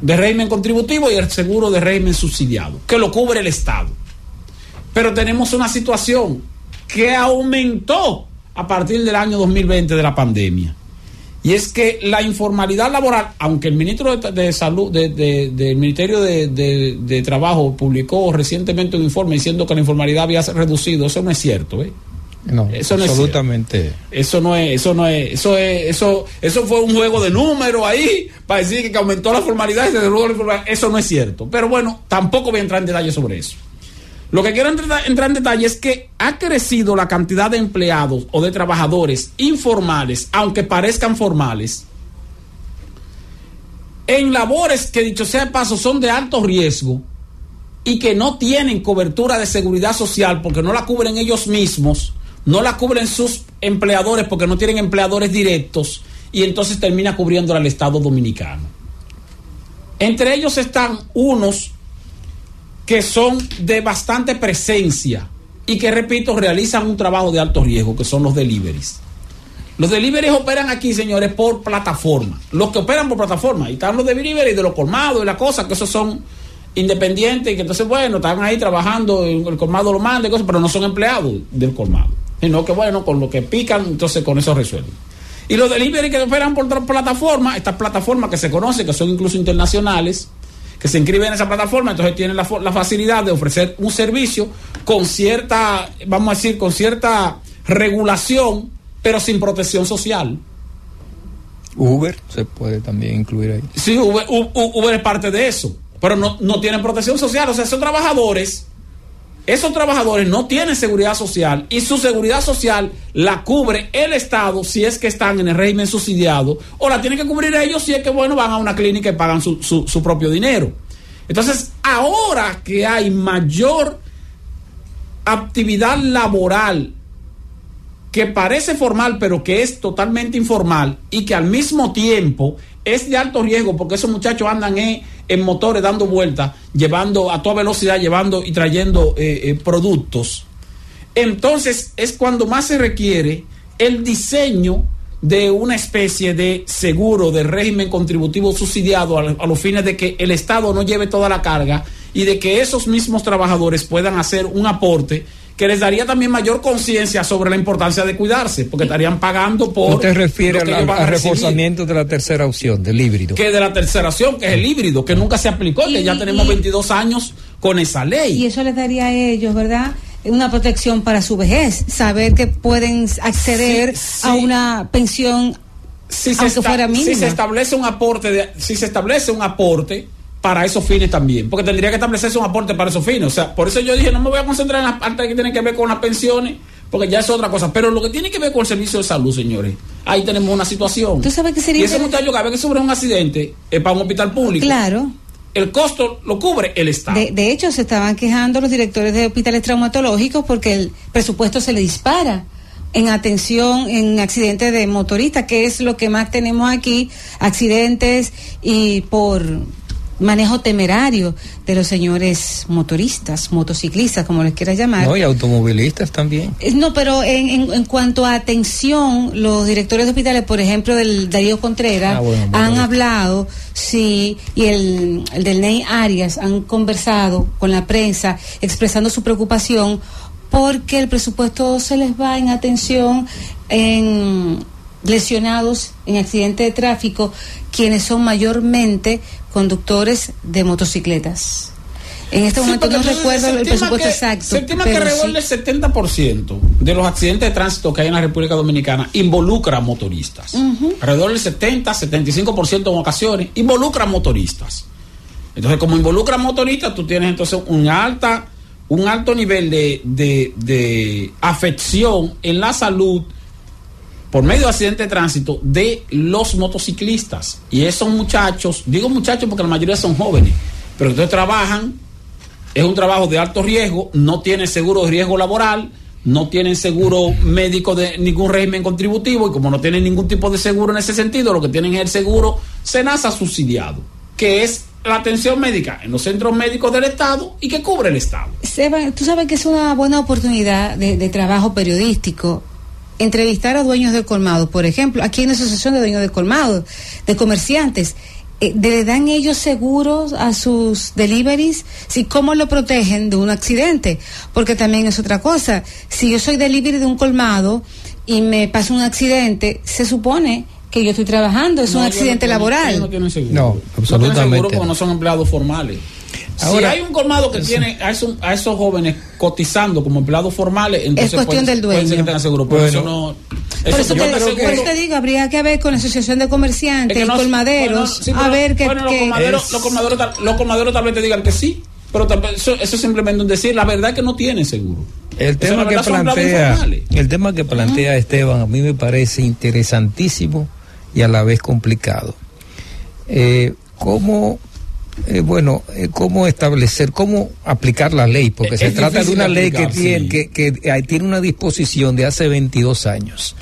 de régimen contributivo y el seguro de régimen subsidiado, que lo cubre el Estado. Pero tenemos una situación que aumentó a partir del año 2020 de la pandemia. Y es que la informalidad laboral, aunque el ministro de, Salud, de- de- del Ministerio de Trabajo publicó recientemente un informe diciendo que la informalidad había reducido, eso no es cierto, ¿eh? No, Eso no es absolutamente. Eso no es, eso no es, eso es, eso, eso fue un juego de números ahí para decir que aumentó la formalidad y se redujo la informalidad. Eso no es cierto. Pero bueno, tampoco voy a entrar en detalle sobre eso. Lo que quiero entrar en detalle es que ha crecido la cantidad de empleados o de trabajadores informales, aunque parezcan formales, en labores que dicho sea de paso son de alto riesgo y que no tienen cobertura de seguridad social porque no la cubren ellos mismos, no la cubren sus empleadores porque no tienen empleadores directos y entonces termina cubriendo al Estado dominicano. Entre ellos están unos que son de bastante presencia y que, repito, realizan un trabajo de alto riesgo, que son los deliveries. Los deliveries operan aquí, señores, por plataforma. Los que operan por plataforma. Y están los deliveries de los colmados y la cosa, que esos son independientes y que entonces, bueno, están ahí trabajando, el colmado lo manda y cosas, pero no son empleados del colmado. Sino que, bueno, con lo que pican, entonces con eso resuelven. Y los delivery que operan por otra plataforma, estas plataformas que se conocen, que son incluso internacionales, que se inscriben en esa plataforma, entonces tienen la, facilidad de ofrecer un servicio con cierta, vamos a decir, con cierta regulación, pero sin protección social. Uber se puede también incluir ahí. Sí, Uber, Uber es parte de eso, pero no, no tienen protección social. O sea, esos trabajadores, esos trabajadores no tienen seguridad social y su seguridad social la cubre el Estado si es que están en el régimen subsidiado o la tienen que cubrir ellos si es que, bueno, van a una clínica y pagan su, su- su propio dinero. Entonces, ahora que hay mayor actividad laboral que parece formal pero que es totalmente informal y que al mismo tiempo es de alto riesgo porque esos muchachos andan en, motores dando vueltas, llevando a toda velocidad, llevando y trayendo eh, eh, productos. Entonces es cuando más se requiere el diseño de una especie de seguro de régimen contributivo subsidiado a, a los fines de que el Estado no lleve toda la carga y de que esos mismos trabajadores puedan hacer un aporte que les daría también mayor conciencia sobre la importancia de cuidarse, porque estarían pagando por... ¿Usted refiere lo que al, reforzamiento de la tercera opción, del híbrido? Que de la tercera opción, que es el híbrido, que nunca se aplicó, que ya tenemos 22 años con esa ley. Y eso les daría a ellos, ¿verdad? Una protección para su vejez, saber que pueden acceder a una pensión si se, esta- fuera mínima. si se establece un aporte de- si se establece un aporte para esos fines también, porque tendría que establecerse un aporte para esos fines. O sea, por eso yo dije, no me voy a concentrar en las partes que tienen que ver con las pensiones, porque ya es otra cosa. Pero lo que tiene que ver con el servicio de salud, señores, ahí tenemos una situación. ¿Tú sabes qué sería y ese muchacho cada vez que sufre un accidente es para un hospital público. Claro. El costo lo cubre el Estado. De, de hecho, se estaban quejando los directores de hospitales traumatológicos porque el presupuesto se le dispara en atención en accidentes de motoristas, que es lo que más tenemos aquí, accidentes y por manejo temerario de los señores motoristas, motociclistas, como les quieras llamar. No, y automovilistas también. Eh, No, pero en, en, en cuanto a atención, los directores de hospitales, por ejemplo, del Darío Contreras, Ah, bueno, han bueno. hablado, sí, y el, el del Ney Arias han conversado con la prensa expresando su preocupación porque el presupuesto se les va en atención en lesionados en accidentes de tráfico, quienes son mayormente conductores de motocicletas. En este Sí, momento porque no recuerdo el presupuesto que- exacto. Se estima que alrededor sí. del 70% de los accidentes de tránsito que hay en la República Dominicana involucra a motoristas. Ujú. Alrededor del 70, 75% en ocasiones involucra a motoristas. Entonces, como involucra a motoristas, tú tienes entonces un alta un alto nivel de, de, de afección en la salud por medio de accidentes de tránsito de los motociclistas. Y esos muchachos, digo muchachos porque la mayoría son jóvenes, pero entonces trabajan, es un trabajo de alto riesgo, no tienen seguro de riesgo laboral, no tienen seguro médico de ningún régimen contributivo y como no tienen ningún tipo de seguro en ese sentido, lo que tienen es el seguro SENASA subsidiado, que es la atención médica en los centros médicos del Estado y que cubre el Estado. Seba, tú sabes que es una buena oportunidad de, de trabajo periodístico entrevistar a dueños de colmados, por ejemplo, aquí en la Asociación de Dueños de Colmados, de comerciantes. eh, ¿Le dan ellos seguros a sus deliveries? ¿Sí, ¿Cómo lo protegen de un accidente? Porque también es otra cosa. Si yo soy delivery de un colmado y me pasa un accidente, se supone que yo estoy trabajando, es No, un no accidente laboral. No, tienen seguro. No, No tienen absolutamente seguro no. porque no son empleados formales. Ahora- si hay un colmado que tiene a esos, a esos jóvenes cotizando como empleados formales, entonces cuestión puede- del dueño. que tengan seguro. Pero Bueno. eso no. Por eso te, te por aseguro- eso te digo, habría que ver con la Asociación de Comerciantes Es que y Colmaderos, bueno, sí, a ver qué... bueno, los, colmaderos, es- los, colmaderos tal, los colmaderos tal vez te digan que sí, pero tal vez eso, eso es simplemente un decir. La verdad es que no tienen seguro. El tema que plantea, el tema que plantea Esteban a mí me parece interesantísimo y a la vez complicado. Eh, ¿Cómo, eh, bueno, eh, cómo establecer, cómo aplicar la ley? Porque Es se trata de una ley que tiene, sí. que, que, eh, tiene una disposición de hace 22 años.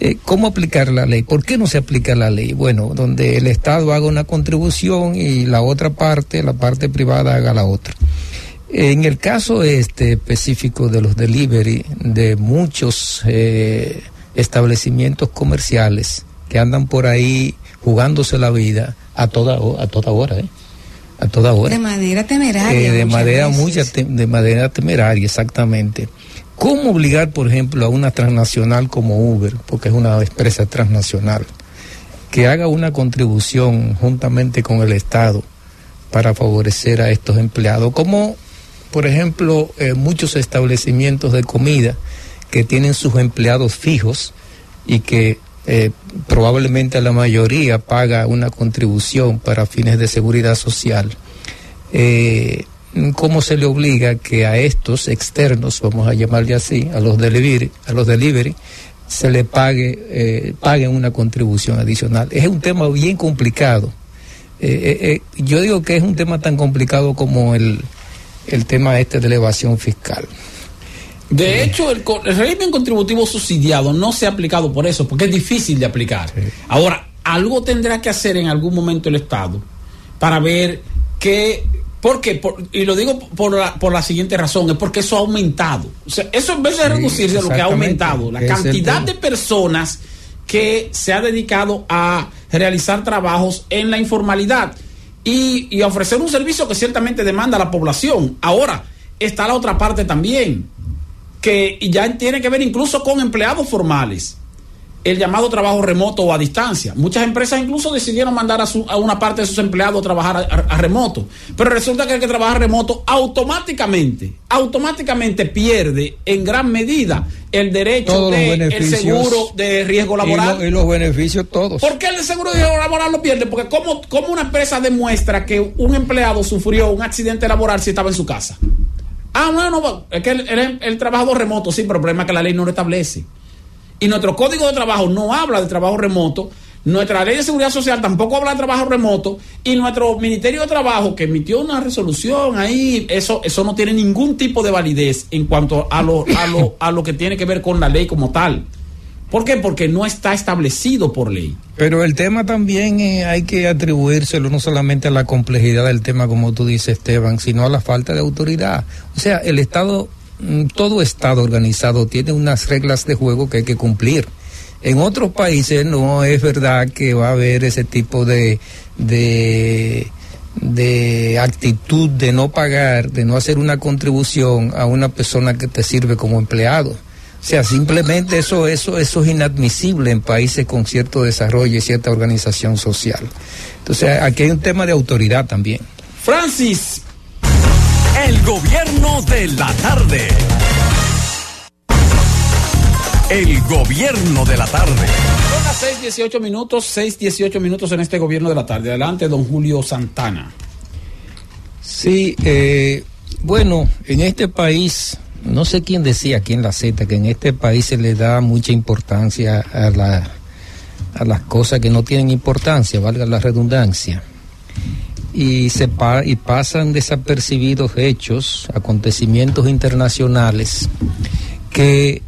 Eh, ¿Cómo aplicar la ley? ¿Por qué no se aplica la ley? Bueno, donde el Estado haga una contribución y la otra parte, la parte privada, haga la otra. En el caso este específico de los delivery de muchos eh, establecimientos comerciales que andan por ahí jugándose la vida a toda a toda hora, ¿eh? A toda hora. De manera temeraria. Eh, de manera mucha de manera temeraria, exactamente. ¿Cómo obligar, por ejemplo, a una transnacional como Uber, porque es una empresa transnacional, que haga una contribución juntamente con el Estado para favorecer a estos empleados? Como, por ejemplo, eh, muchos establecimientos de comida que tienen sus empleados fijos y que eh, probablemente la mayoría paga una contribución para fines de seguridad social. Eh, ¿Cómo se le obliga que a estos externos, vamos a llamarle así, a los delivery, a los delivery, se le pague, eh, paguen una contribución adicional? Es un tema bien complicado. Eh, eh, yo digo que es un tema tan complicado como el, el tema este de elevación fiscal. De hecho, el, régimen contributivo subsidiado no se ha aplicado por eso, porque es difícil de aplicar. Ahora, algo tendrá que hacer en algún momento el Estado para ver que... ¿Por qué? Por- y lo digo por la, por la siguiente razón, es porque eso ha aumentado. O sea, eso en vez de Sí, reducirse, lo que ha aumentado, la cantidad de personas que se ha dedicado a realizar trabajos en la informalidad y, y a ofrecer un servicio que ciertamente demanda la población. Ahora, está la otra parte también, que ya tiene que ver incluso con empleados formales, el llamado trabajo remoto o a distancia. Muchas empresas incluso decidieron mandar a, su- a una parte de sus empleados a trabajar a, a- a remoto, pero resulta que el que trabaja remoto automáticamente, automáticamente pierde en gran medida el derecho los de seguro de riesgo Y, laboral. lo- y los beneficios todos. ¿Por qué el seguro de riesgo laboral lo pierde? Porque ¿cómo, cómo una empresa demuestra que un empleado sufrió un accidente laboral si estaba en su casa? Ah, bueno, no, es que el, el- trabajador remoto, sí, pero el problema es que la ley no lo establece. Y nuestro código de trabajo no habla de trabajo remoto, nuestra ley de seguridad social tampoco habla de trabajo remoto, y nuestro Ministerio de Trabajo, que emitió una resolución ahí, eso, eso no tiene ningún tipo de validez en cuanto a lo, a, lo, a lo que tiene que ver con la ley como tal. ¿Por qué? Porque no está establecido por ley. Pero el tema también eh, hay que atribuírselo no solamente a la complejidad del tema, como tú dices, Esteban, sino a la falta de autoridad. O sea, el Estado, mm, todo Estado organizado tiene unas reglas de juego que hay que cumplir. En otros países no es verdad que va a haber ese tipo de, de, de actitud de no pagar, de no hacer una contribución a una persona que te sirve como empleado. O sea, simplemente eso, eso, eso es inadmisible en países con cierto desarrollo y cierta organización social. Entonces, aquí hay un tema de autoridad también. Francis. El gobierno de la tarde. El gobierno de la tarde. Son las 6:18 minutos, 6:18 minutos en este gobierno de la tarde. Adelante, don Julio Santana. Sí, eh, bueno, en este país, no sé quién decía aquí en la Z, que en este país se le da mucha importancia a, la, a las cosas que no tienen importancia, valga la redundancia. Y, se pa- y pasan desapercibidos hechos, acontecimientos internacionales que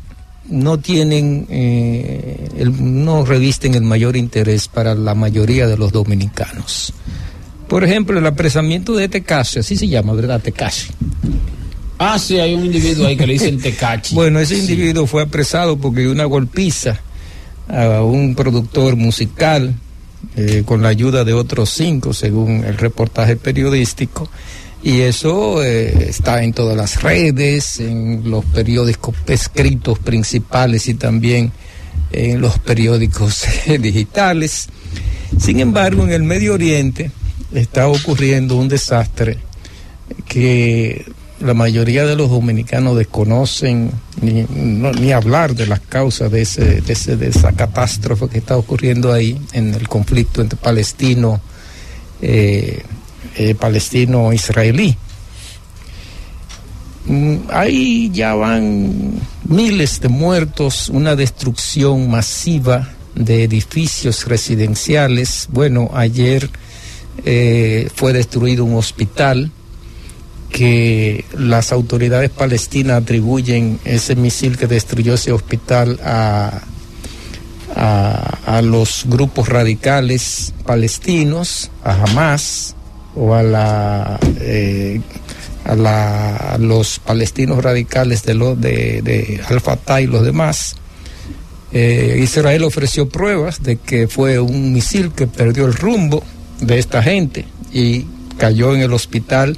no tienen, eh, no revisten el mayor interés para la mayoría de los dominicanos. Por ejemplo, el apresamiento de Tecache, así se llama, ¿verdad? Tecache. Ah, sí, hay un individuo ahí que le dicen *laughs* Tecachi. Bueno, ese individuo fue apresado porque dio una golpiza a un productor musical eh, con la ayuda de otros cinco, según el reportaje periodístico. Y eso eh, está en todas las redes, en los periódicos escritos principales y también en los periódicos *laughs* digitales. Sin embargo, en el Medio Oriente está ocurriendo un desastre que la mayoría de los dominicanos desconocen ni, hablar de las causas de, ese, de, esa catástrofe que está ocurriendo ahí en el conflicto entre palestino eh, eh, Mm, ahí ya van miles de muertos una destrucción masiva de edificios residenciales. Bueno ayer eh, fue destruido un hospital que las autoridades palestinas atribuyen ese misil que destruyó ese hospital a, a los grupos radicales palestinos, a Hamas o a la eh, a, la, a los palestinos radicales de, de, de Al-Fatah y los demás. Eh, Israel ofreció pruebas de que fue un misil que perdió el rumbo de esta gente y cayó en el hospital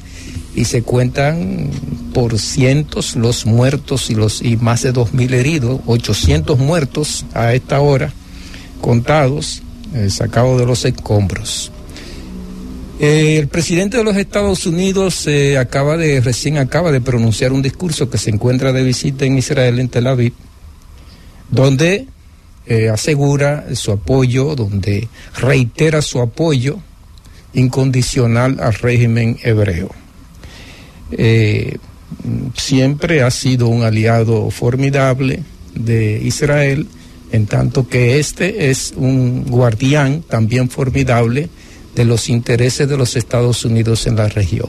y se cuentan por cientos los muertos y los y más de dos mil heridos, 800 muertos a esta hora contados, eh, sacados de los escombros. Eh, el presidente de los Estados Unidos eh, acaba de recién acaba de pronunciar un discurso que se encuentra de visita en Israel en Tel Aviv, donde eh, asegura su apoyo, donde reitera su apoyo incondicional al régimen hebreo. Eh, siempre ha sido un aliado formidable de Israel, en tanto que este es un guardián también formidable de los intereses de los Estados Unidos en la región.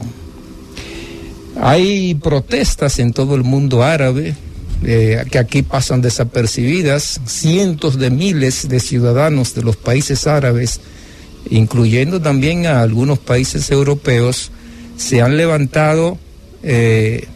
Hay protestas en todo el mundo árabe eh, que aquí pasan desapercibidas, cientos de miles de ciudadanos de los países árabes, incluyendo también a algunos países europeos, se han levantado eh,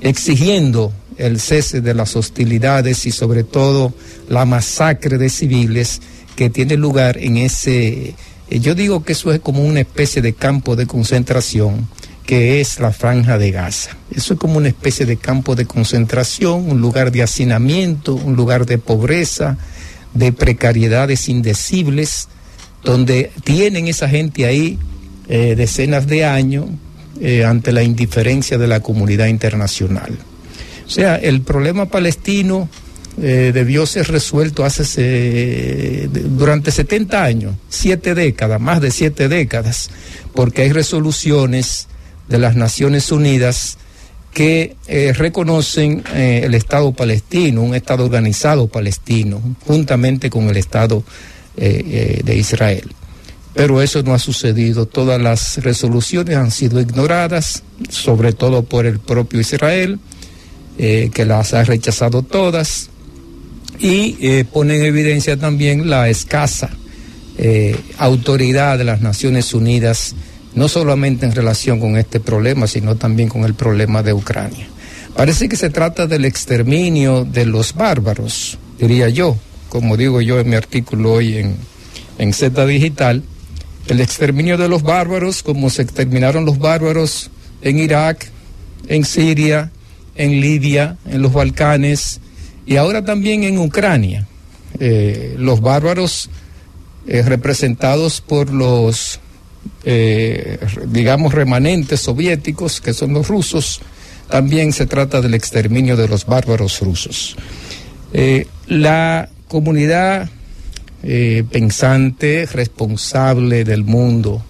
exigiendo el cese de las hostilidades y sobre todo la masacre de civiles que tiene lugar en ese, eh, yo digo que eso es como una especie de campo de concentración que es la franja de Gaza. Eso es como una especie de campo de concentración, un lugar de hacinamiento, un lugar de pobreza, de precariedades indecibles, donde tienen esa gente ahí eh, decenas de años eh, ante la indiferencia de la comunidad internacional. O sea, el problema palestino eh, debió ser resuelto hace durante 70 años, siete décadas, más de siete décadas, porque hay resoluciones de las Naciones Unidas que eh, reconocen el Estado palestino, un Estado organizado palestino, juntamente con el Estado de Israel. Pero eso no ha sucedido. Todas las resoluciones han sido ignoradas, sobre todo por el propio Israel, eh, que las ha rechazado todas y eh, pone en evidencia también la escasa eh, autoridad de las Naciones Unidas, no solamente en relación con este problema, sino también con el problema de Ucrania. Parece que se trata del exterminio de los bárbaros, diría yo, como digo yo en mi artículo hoy en, en Z Digital, el exterminio de los bárbaros, como se exterminaron los bárbaros en Irak, en Siria, en Libia, en los Balcanes y ahora también en Ucrania. Eh, los bárbaros eh, representados por los, eh, digamos, remanentes soviéticos, que son los rusos, también se trata del exterminio de los bárbaros rusos. La comunidad eh, pensante, responsable del mundo,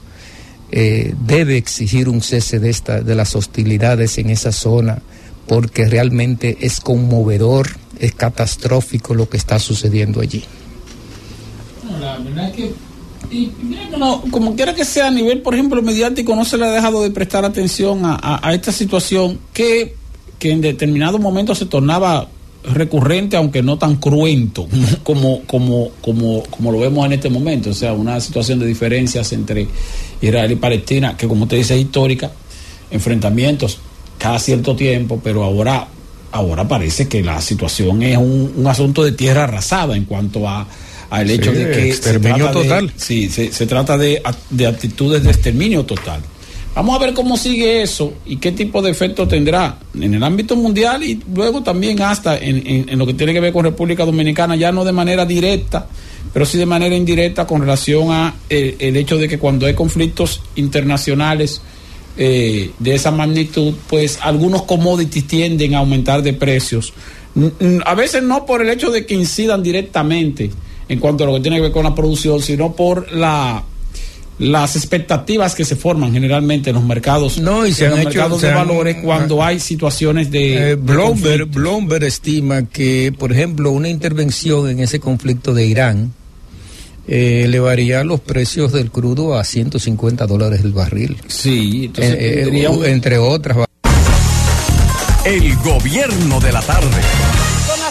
eh, debe exigir un cese de, esta, de las hostilidades en esa zona, porque realmente es conmovedor, es catastrófico lo que está sucediendo allí. No, la verdad es que y no, como quiera que sea a nivel, por ejemplo, mediático, no se le ha dejado de prestar atención a, a- a esta situación que, que en determinado momento se tornaba recurrente, aunque no tan cruento como, como, como, como lo vemos en este momento. O sea, una situación de diferencias entre Israel y Palestina, que como usted dice es histórica, enfrentamientos cada cierto tiempo, pero ahora, ahora parece que la situación es un, un asunto de tierra arrasada en cuanto a al hecho Sí, de que se exterminio trata de- total. sí, se, se trata de, de actitudes de exterminio total. Vamos a ver cómo sigue eso y qué tipo de efecto tendrá en el ámbito mundial y luego también hasta en, lo que tiene que ver con República Dominicana, ya no de manera directa, pero sí de manera indirecta con relación a eh, el hecho de que cuando hay conflictos internacionales eh, de esa magnitud, pues algunos commodities tienden a aumentar de precios. A veces no por el hecho de que incidan directamente en cuanto a lo que tiene que ver con la producción, sino por la las expectativas que se forman generalmente en los mercados, No, y se en han los hecho- mercados se de han- valores cuando hay situaciones de, Eh, de Bloomberg, conflicto. Bloomberg estima que, por ejemplo, una intervención en ese conflicto de Irán eh, elevaría los precios del crudo a 150 dólares el barril. Sí, entonces, tendría un- entre otras. El gobierno de la tarde.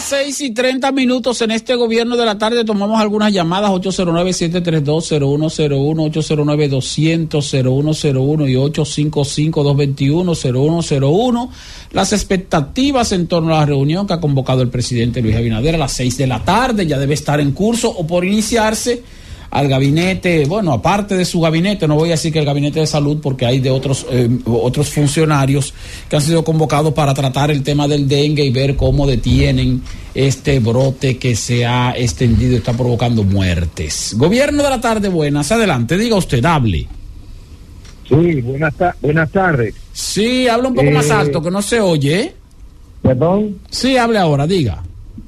Son las 6 y 30 minutos en este gobierno de la tarde. Tomamos algunas llamadas: 809-732-0101, 809-200-0101 y 855-221-0101. Las expectativas en torno a la reunión que ha convocado el presidente Luis Abinader a las 6 de la tarde ya debe estar en curso o por iniciarse al gabinete, bueno, aparte de su gabinete, no voy a decir que el gabinete de salud, porque hay de otros, eh, otros funcionarios que han sido convocados para tratar el tema del dengue y ver cómo detienen este brote que se ha extendido y está provocando muertes. Gobierno de la tarde, buenas, adelante, diga usted, hable. Sí, buenas, ta- buenas tardes. Sí, habla un poco más Eh, alto, que no se oye. Perdón. Sí, hable ahora, diga.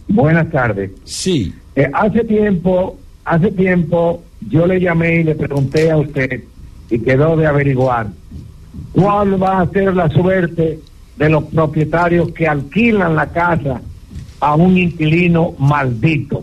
Buenas tardes. Sí. Eh, hace tiempo, hace tiempo yo le llamé y le pregunté a usted y quedó de averiguar cuál va a ser la suerte de los propietarios que alquilan la casa a un inquilino maldito.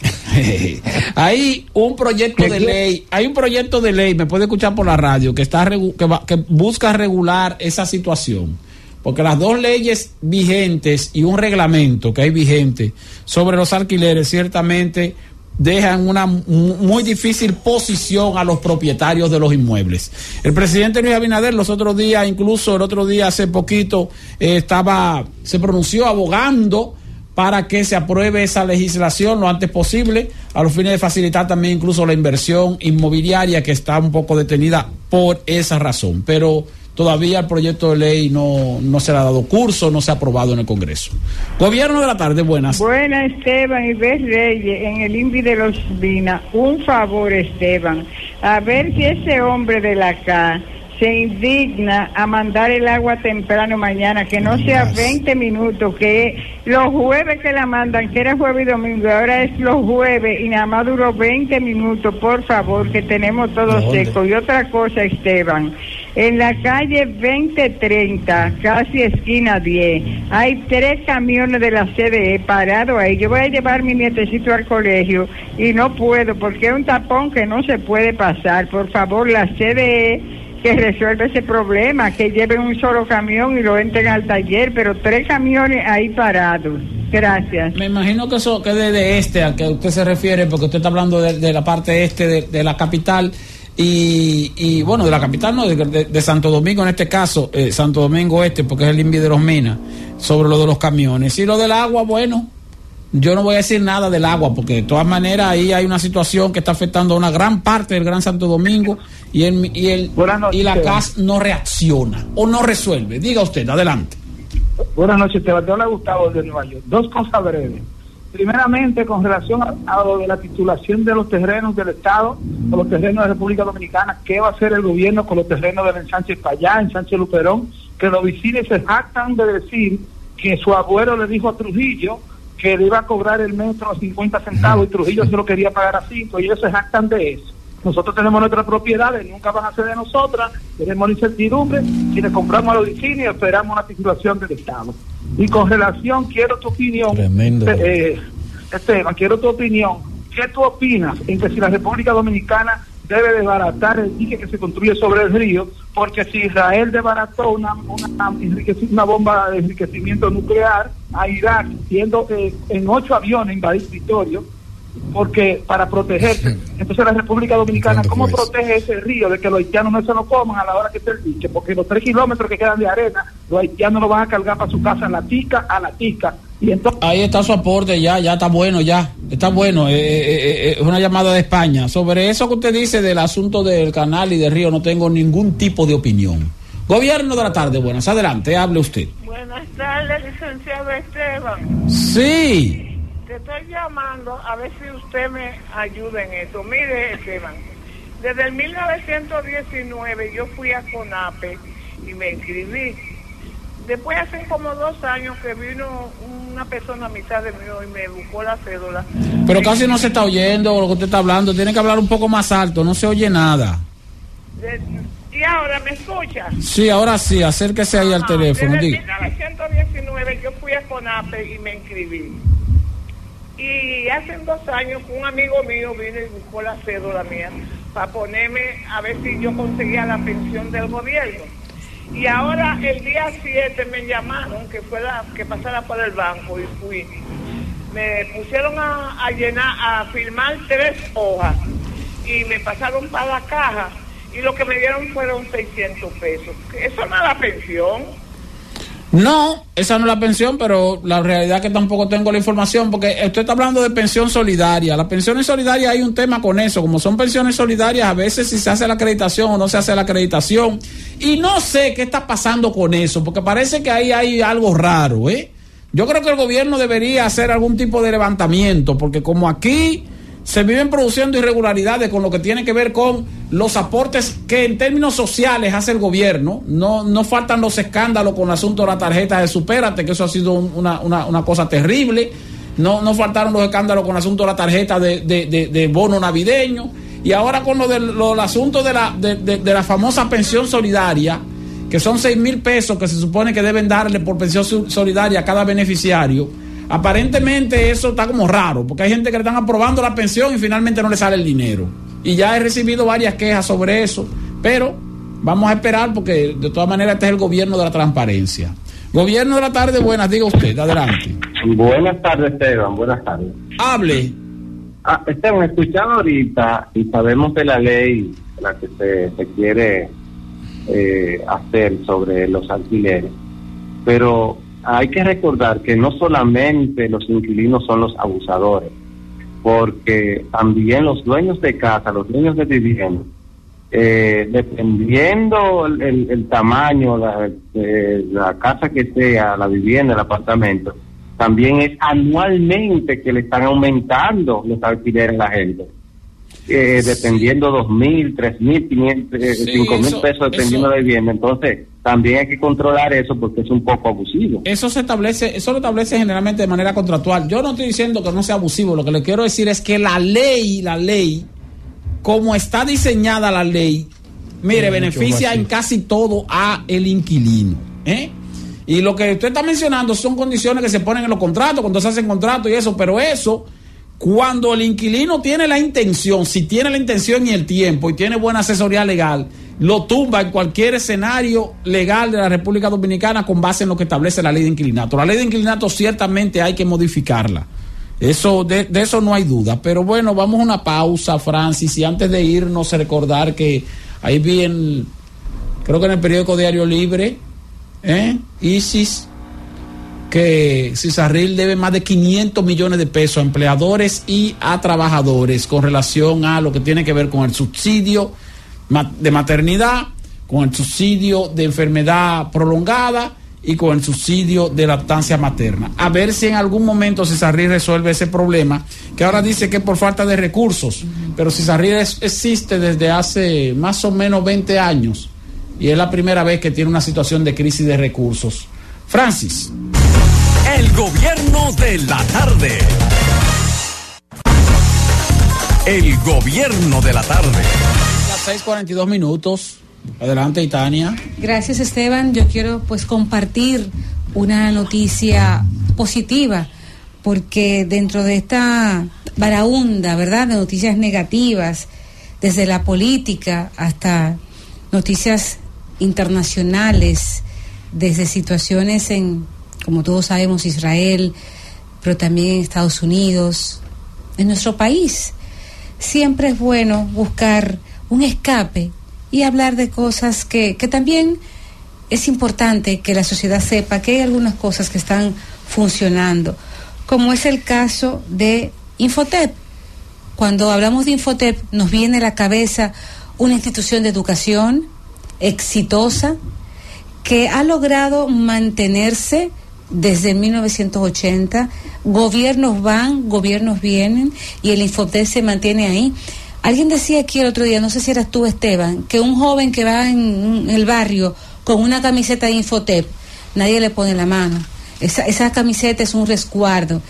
*laughs* Hay un proyecto de ley, hay un proyecto de ley, me puede escuchar por la radio, que está que, va- que busca regular esa situación. Porque las dos leyes vigentes y un reglamento que hay vigente sobre los alquileres ciertamente dejan una mu- muy difícil posición a los propietarios de los inmuebles. El presidente Luis Abinader los otros días, incluso el otro día hace poquito, eh, estaba, se pronunció abogando para que se apruebe esa legislación lo antes posible, a los fines de facilitar también incluso la inversión inmobiliaria que está un poco detenida por esa razón. Pero todavía el proyecto de ley no, no se le ha dado curso, no se ha aprobado en el Congreso. Gobierno de la tarde, buenas. Buenas, Esteban y Bes Reyes, en el INVI de los Vina. Un favor, Esteban, a ver si ese hombre de la CA se indigna a mandar el agua temprano mañana, que no sea 20 minutos, que los jueves que la mandan, que era jueves y domingo, ahora es los jueves y nada más duró 20 minutos, por favor, que tenemos todo seco. Y otra cosa, Esteban, en la calle 2030, casi esquina 10, hay tres camiones de la CDE parados ahí. Yo voy a llevar mi nietecito al colegio y no puedo porque es un tapón que no se puede pasar. Por favor, la CDE que resuelva ese problema, que lleven un solo camión y lo entren al taller, pero tres camiones ahí parados. Gracias. Me imagino que eso que de, este a que usted se refiere, porque usted está hablando de, la parte este de la capital. Y, y, bueno, de la capital no, de, de- de Santo Domingo en este caso, eh, Santo Domingo Este, porque es el INVI de los Minas, sobre lo de los camiones. Y lo del agua, bueno, yo no voy a decir nada del agua, porque de todas maneras ahí hay una situación que está afectando a una gran parte del Gran Santo Domingo y, el, y, el, y la CAS no reacciona o no resuelve. Diga usted, adelante. Buenas noches, te habla Gustavo de Nueva York. Dos cosas breves. Primeramente, con relación a, a lo de la titulación de los terrenos del Estado, o los terrenos de República Dominicana, ¿qué va a hacer el gobierno con los terrenos del ensanche Payá, ensanche Luperón? Que los vecinos se jactan de decir que su abuelo le dijo a Trujillo que le iba a cobrar el metro a 50 centavos y Trujillo se lo quería pagar a 5 y ellos se jactan de eso. Nosotros tenemos nuestras propiedades, nunca van a ser de nosotras, tenemos la incertidumbre, si le compramos a los vecinos esperamos una titulación del Estado. Y con relación, quiero tu opinión, Tremendo. eh, Esteban, quiero tu opinión. ¿Qué tú opinas en que si la República Dominicana debe desbaratar el dique que se construye sobre el río? Porque si Israel desbarató una, una, enriqueci- una bomba de enriquecimiento nuclear a Irak, siendo eh, en ocho aviones invadir territorio, porque para protegerse. *laughs* Entonces la República Dominicana, ¿cómo protege ese río de que los haitianos no se lo coman a la hora que esté el dique? Porque los tres kilómetros que quedan de arena, los haitianos lo van a cargar para su casa en la tica a la tica. Y entonces Ahí está su aporte, ya, ya está bueno, ya. Está bueno. eh, eh, eh, Es una llamada de España. Sobre eso que usted dice del asunto del canal y del río, no tengo ningún tipo de opinión. Gobierno de la tarde, buenas. Adelante, hable usted. Buenas tardes, licenciado Esteban. Sí. Estoy llamando a ver si usted me ayuda en eso. Mire, Esteban, desde el 1919 yo fui a CONAPE y me inscribí. Después hace como dos años que vino una persona a mitad de mí y me buscó la cédula. Pero casi no se está oyendo lo que usted está hablando. Tiene que hablar un poco más alto, no se oye nada. De- y ahora me escucha. Sí, ahora sí, acérquese ahí al teléfono. Desde el diga. 1919 yo fui a CONAPE y me inscribí. Y hace dos años un amigo mío vino y buscó la cédula mía para ponerme a ver si yo conseguía la pensión del gobierno. Y ahora el día 7 me llamaron que fuera que pasara por el banco y fui. me pusieron a, a llenar, a firmar tres hojas y me pasaron para la caja y lo que me dieron fueron 600 pesos. Eso no es la pensión. No, esa no es la pensión, pero la realidad es que tampoco tengo la información, porque usted está hablando de pensión solidaria. La pensión solidaria hay un tema con eso, como son pensiones solidarias, a veces si se hace la acreditación o no se hace la acreditación. Y no sé qué está pasando con eso, porque parece que ahí hay algo raro, ¿eh? Yo creo que el gobierno debería hacer algún tipo de levantamiento, porque como aquí se viven produciendo irregularidades con lo que tiene que ver con los aportes que en términos sociales hace el gobierno. No, no faltan los escándalos con el asunto de la tarjeta de Supérate, que eso ha sido un- una, una- cosa terrible. No, no faltaron los escándalos con el asunto de la tarjeta de, de- de- de bono navideño. Y ahora con lo del lo- asunto de la, de, la famosa pensión solidaria, que son 6 mil pesos que se supone que deben darle por pensión solidaria a cada beneficiario. Aparentemente eso está como raro, porque hay gente que le están aprobando la pensión y finalmente no le sale el dinero. Y ya he recibido varias quejas sobre eso, pero vamos a esperar porque de todas maneras este es el gobierno de la transparencia. Gobierno de la tarde, buenas, diga usted, adelante. Buenas tardes, Esteban. Buenas tardes. Hable. Ah, Esteban, escuchaba ahorita y sabemos de la ley la que se, se quiere eh, hacer sobre los alquileres, pero hay que recordar que no solamente los inquilinos son los abusadores, porque también los dueños de casa, los dueños de vivienda, eh, dependiendo el, el- el tamaño, la, eh, la casa que sea, la vivienda, el apartamento, también es anualmente que le están aumentando los alquileres a la gente. Eh, dependiendo dos mil, tres mil, quinientos, eh, cinco mil eso- pesos dependiendo eso- de la vivienda. Entonces, también hay que controlar eso porque es un poco abusivo. Eso se establece, eso lo establece generalmente de manera contractual. Yo no estoy diciendo que no sea abusivo, lo que le quiero decir es que la ley, la ley, como está diseñada la ley, mire, beneficia en casi todo a el inquilino. ¿eh? Y lo que usted está mencionando son condiciones que se ponen en los contratos, cuando se hacen contratos y eso, pero eso, cuando el inquilino tiene la intención, si tiene la intención y el tiempo y tiene buena asesoría legal, lo tumba en cualquier escenario legal de la República Dominicana con base en lo que establece la ley de inquilinato. La ley de inquilinato ciertamente hay que modificarla. Eso, de, de eso no hay duda. Pero bueno, vamos a una pausa, Francis, y antes de irnos, recordar que ahí vi en, creo que en el periódico Diario Libre, ¿eh? ISIS, que Cisarril debe más de 500 millones de pesos a empleadores y a trabajadores con relación a lo que tiene que ver con el subsidio de maternidad, con el subsidio de enfermedad prolongada y con el subsidio de lactancia materna. A ver si en algún momento Cisarril resuelve ese problema, que ahora dice que es por falta de recursos, pero Cisarril existe desde hace más o menos 20 años y es la primera vez que tiene una situación de crisis de recursos. Francis. El gobierno de la tarde. El gobierno de la tarde. Las 6:42 minutos. Adelante, Itania. Gracias Esteban. Yo quiero pues compartir una noticia positiva porque dentro de esta varaunda, ¿verdad? De noticias negativas, desde la política hasta noticias internacionales, desde situaciones en, como todos sabemos, Israel, pero también Estados Unidos, en nuestro país. Siempre es bueno buscar un escape y hablar de cosas que, que también es importante que la sociedad sepa que hay algunas cosas que están funcionando, como es el caso de Infotep. Cuando hablamos de Infotep nos viene a la cabeza una institución de educación exitosa que ha logrado mantenerse desde 1980. Gobiernos van, gobiernos vienen y el Infotep se mantiene ahí. Alguien decía aquí el otro día, no sé si eras tú Esteban, que un joven que va en, el barrio con una camiseta de Infotep, nadie le pone la mano. Esa, esa camiseta es un resguardo.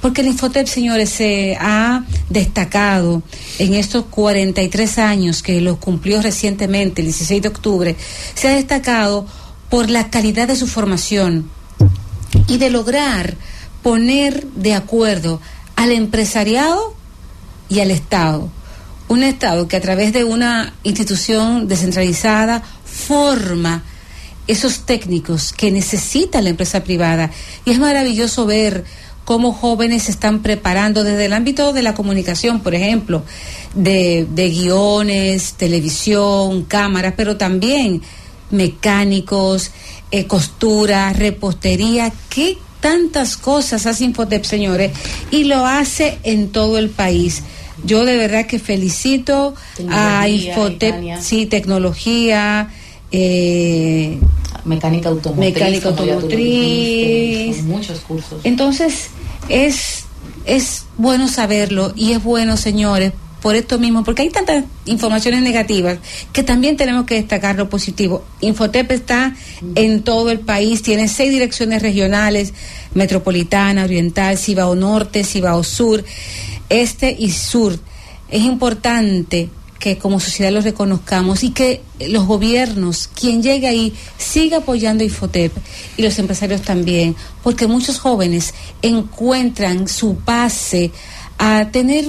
Porque el Infotep, señores, se ha destacado en estos 43 años que lo cumplió recientemente, el 16 de octubre, se ha destacado por la calidad de su formación y de lograr poner de acuerdo al empresariado y al Estado. Un Estado que a través de una institución descentralizada forma esos técnicos que necesita la empresa privada. Y es maravilloso ver cómo jóvenes se están preparando desde el ámbito de la comunicación, por ejemplo, de, de guiones, televisión, cámaras, pero también mecánicos, eh, costura, repostería, qué tantas cosas hace Infotep, señores, y lo hace en todo el país. Yo de verdad que felicito a Infotep, Italia. sí, tecnología, eh, mecánica automotriz. mecánica automotriz. muchos cursos. Entonces, es, es bueno saberlo y es bueno, señores, por esto mismo, porque hay tantas informaciones negativas que también tenemos que destacar lo positivo. Infotep está en todo el país, tiene seis direcciones regionales, metropolitana, oriental, Cibao Norte, Cibao Sur, Este y Sur. Es importante que como sociedad los reconozcamos y que los gobiernos, quien llegue ahí, siga apoyando Infotep y los empresarios también, porque muchos jóvenes encuentran su pase a tener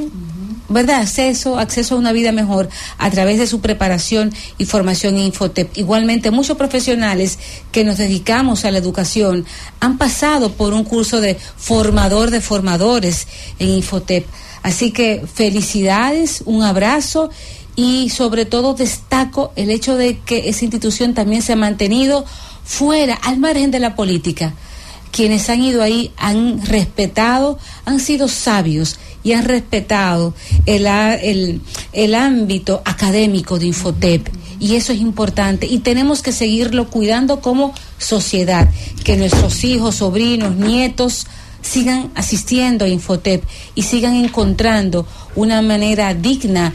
¿verdad? Acceso, acceso a una vida mejor a través de su preparación y formación en Infotep. Igualmente, muchos profesionales que nos dedicamos a la educación han pasado por un curso de formador de formadores en Infotep. Así que felicidades, un abrazo y sobre todo destaco el hecho de que esa institución también se ha mantenido fuera, al margen de la política quienes han ido ahí han respetado, han sido sabios y han respetado el, el, el ámbito académico de Infotep. Y eso es importante. Y tenemos que seguirlo cuidando como sociedad. Que nuestros hijos, sobrinos, nietos sigan asistiendo a Infotep y sigan encontrando una manera digna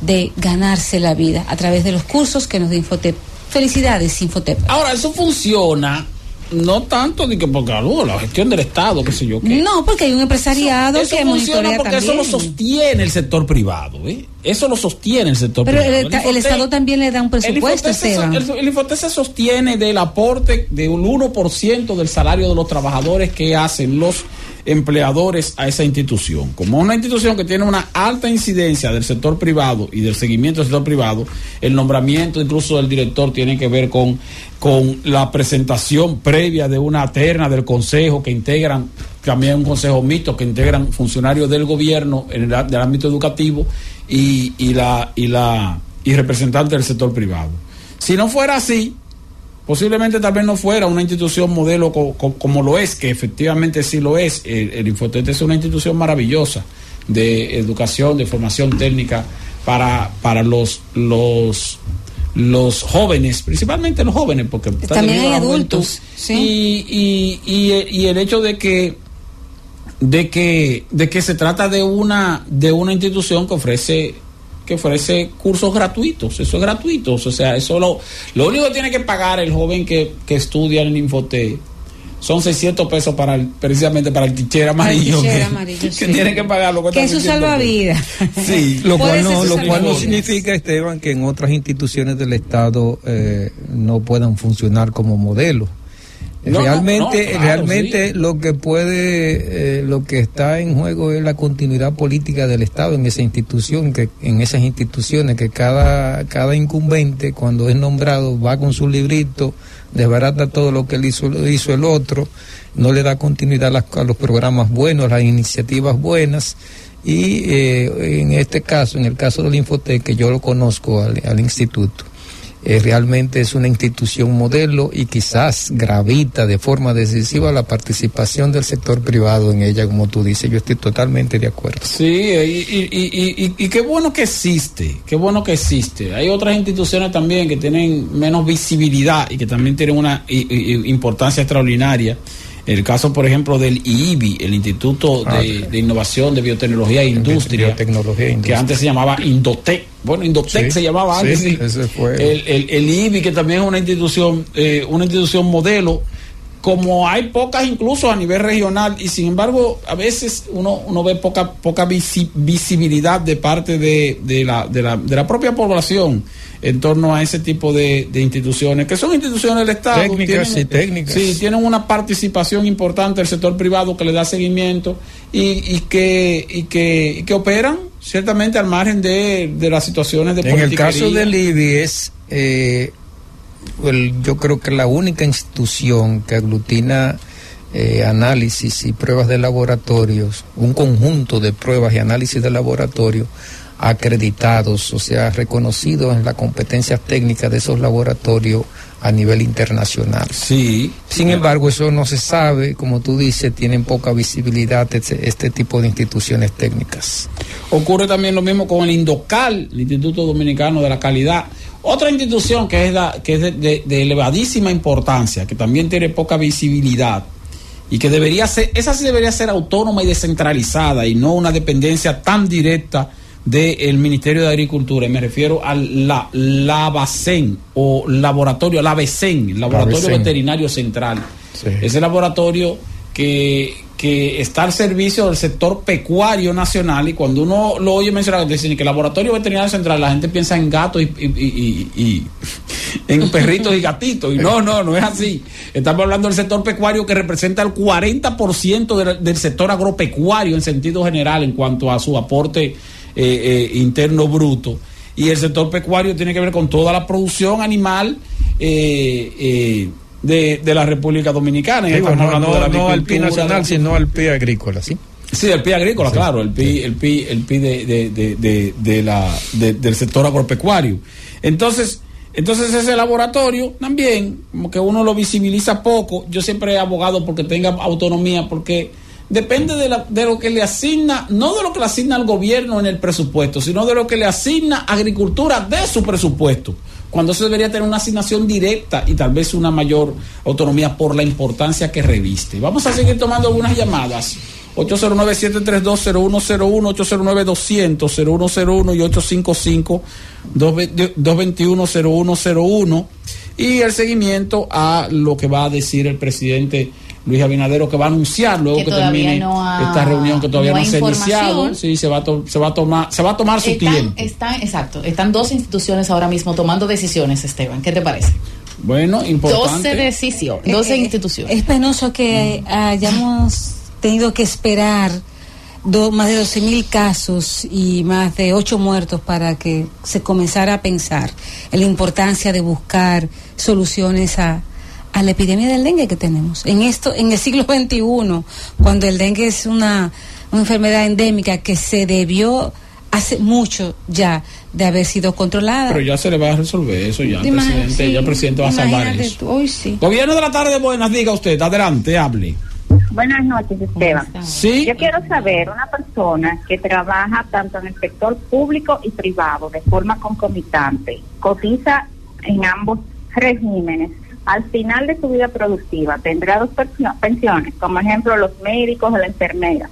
de ganarse la vida a través de los cursos que nos da Infotep. Felicidades, Infotep. Ahora, eso funciona no tanto de que porque algo, la gestión del Estado, qué sé yo qué. No, porque hay un empresariado Eso que funciona monitorea porque también. eso lo sostiene el sector privado, ¿eh? Eso lo sostiene el sector Pero privado. el, el Estado también le da un presupuesto, el Esteban. el, se sostiene del aporte de un 1% del salario de los trabajadores que hacen los empleadores a esa institución. Como una institución que tiene una alta incidencia del sector privado y del seguimiento del sector privado, el nombramiento incluso del director tiene que ver con, con la presentación previa de una terna del consejo que integran también un consejo mixto que integran funcionarios del gobierno en el, del ámbito educativo y, y la y la y representantes del sector privado. Si no fuera así, posiblemente tal vez no fuera una institución modelo co- co- como lo es, que efectivamente sí lo es. El, el Infotec es una institución maravillosa de educación, de formación técnica para, para los, los, los jóvenes, principalmente los jóvenes, porque También hay adultos, sí. Y, y, y, y el hecho de que de que de que se trata de una de una institución que ofrece que ofrece cursos gratuitos eso es gratuito o sea eso lo, lo único que tiene que pagar el joven que, que estudia en Infote son 600 pesos para el- precisamente para el tichero amarillo, tichero que, amarillo, que sí. tiene que pagarlo Que es su salvavidas. sí *laughs* Lo cual, no, lo cual no significa, Esteban, que en otras instituciones del Estado eh, no puedan funcionar como modelo. No, realmente, no, claro, realmente lo que puede, eh, lo que está en juego es la continuidad política del Estado en esa institución, que en esas instituciones que cada cada incumbente cuando es nombrado va con su librito, desbarata todo lo que él hizo, hizo el otro, no le da continuidad a, las- a los programas buenos, a las iniciativas buenas. Y eh, en este caso, en el caso del Infotec, que yo lo conozco al, al instituto, eh, realmente es una institución modelo y quizás gravita de forma decisiva la participación del sector privado en ella, como tú dices. Yo estoy totalmente de acuerdo. Sí, y, y, y, y- y qué bueno que existe, qué bueno que existe. Hay otras instituciones también que tienen menos visibilidad y que también tienen una importancia extraordinaria. El caso, por ejemplo, del IIBI, el Instituto Ah, de, de Innovación de Biotecnología e Industria, Biotecnología e que antes se llamaba Indotec. Bueno, Indotec Sí, se llamaba antes. sí. ese fue. El, el, el IBI, que también es una institución, eh, una institución modelo, como hay pocas incluso a nivel regional, y sin embargo, a veces uno, uno ve poca, poca visi- visibilidad de parte de, de, la, de, la, de la propia población en torno a ese tipo de, de instituciones, que son instituciones del Estado. Técnicas y técnicas. Sí, tienen una participación importante del sector privado que le da seguimiento y, y, que, y, que, y que operan ciertamente al margen de, de las situaciones de En el caso del IBI es, eh, el- yo creo que la única institución que aglutina eh, análisis y pruebas de laboratorios, un conjunto de pruebas y análisis de laboratorio acreditados, o sea, reconocidos en la competencia técnica de esos laboratorios a nivel internacional. Sí. Sin embargo, eso no se sabe, como tú dices, tienen poca visibilidad este, este tipo de instituciones técnicas. Ocurre también lo mismo con el Indocal, el Instituto Dominicano de la Calidad. Otra institución que es, la- que es de, de- de elevadísima importancia, que también tiene poca visibilidad y que debería ser, esa sí debería ser autónoma y descentralizada y no una dependencia tan directa del Ministerio de Agricultura. Y me refiero al la, LABACEN o laboratorio, LABECEN, Laboratorio LABECEN. Veterinario Central. Ese laboratorio que, que está al servicio del sector pecuario nacional y cuando uno lo oye mencionar, dicen que el laboratorio veterinario central, la gente piensa en gatos y, *laughs* en perritos y gatitos. Y no, no, no es así. Estamos hablando del sector pecuario que representa el 40% del, del sector agropecuario en sentido general en cuanto a su aporte eh, eh, interno bruto. Y el sector pecuario tiene que ver con toda la producción animal eh, eh, de, de la República Dominicana. Y Digo, estamos no, hablando de la no, al PI agricultura, nacional, sino al PI agrícola, ¿sí? Sí, el PI agrícola, claro, el PI, el PI, el de, de- de- la, de- del sector agropecuario. Entonces, entonces ese laboratorio también, como que uno lo visibiliza poco, yo siempre he abogado porque tenga autonomía, porque depende de, la- de lo que le asigna, no de lo que le asigna al gobierno en el presupuesto, sino de lo que le asigna agricultura de su presupuesto. Cuando eso debería tener una asignación directa y tal vez una mayor autonomía por la importancia que reviste. Vamos a seguir tomando algunas llamadas. 809-732-0101, 809-200-0101 y 855-221-0101. Y el seguimiento a lo que va a decir el presidente Luis Abinadero, que va a anunciar luego Que que, termine no ha- esta reunión que todavía no no, se ha iniciado. Sí, se va, a to- se, va a tomar, se va a tomar su Están, tiempo. están, exacto, están dos instituciones ahora mismo tomando decisiones, Esteban. ¿Qué te parece? Bueno, importante. 12 decisiones, 12 Eh, eh, instituciones. Es penoso que hayamos tenido que esperar do- más de 12 mil casos y más de 8 muertos para que se comenzara a pensar en la importancia de buscar soluciones a, a la epidemia del dengue que tenemos. En esto, en el siglo XXI, cuando el dengue es una, una enfermedad endémica que se debió hace mucho ya de haber sido controlada. Pero ya se le va a resolver eso ya, presidente. sí, ya el presidente va a salvar eso. tú, hoy sí. Gobierno de la tarde, buenas, diga usted, adelante, hable. Buenas noches, Esteban. Sí. Yo quiero saber, una persona que trabaja tanto en el sector público y privado de forma concomitante, cotiza en ambos regímenes, al final de su vida productiva tendrá dos pensio- pensiones, como ejemplo los médicos o la enfermera.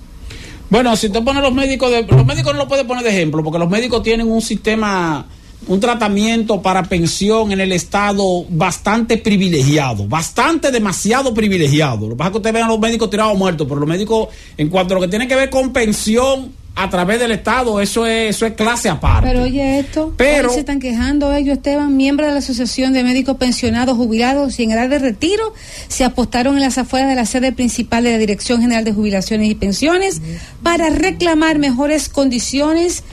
Bueno, si usted pone los médicos, de, los médicos no lo puede poner de ejemplo, porque los médicos tienen un sistema, un tratamiento para pensión en el Estado bastante privilegiado, bastante demasiado privilegiado. Lo que pasa es que usted ve a los médicos tirados muertos, pero los médicos, en cuanto a lo que tiene que ver con pensión a través del Estado, eso es, eso es clase aparte. Pero oye esto, Pero- se están quejando ellos, Esteban, miembros de la Asociación de Médicos Pensionados, Jubilados y en edad de retiro, se apostaron en las afueras de la sede principal de la Dirección General de Jubilaciones y Pensiones para reclamar mejores condiciones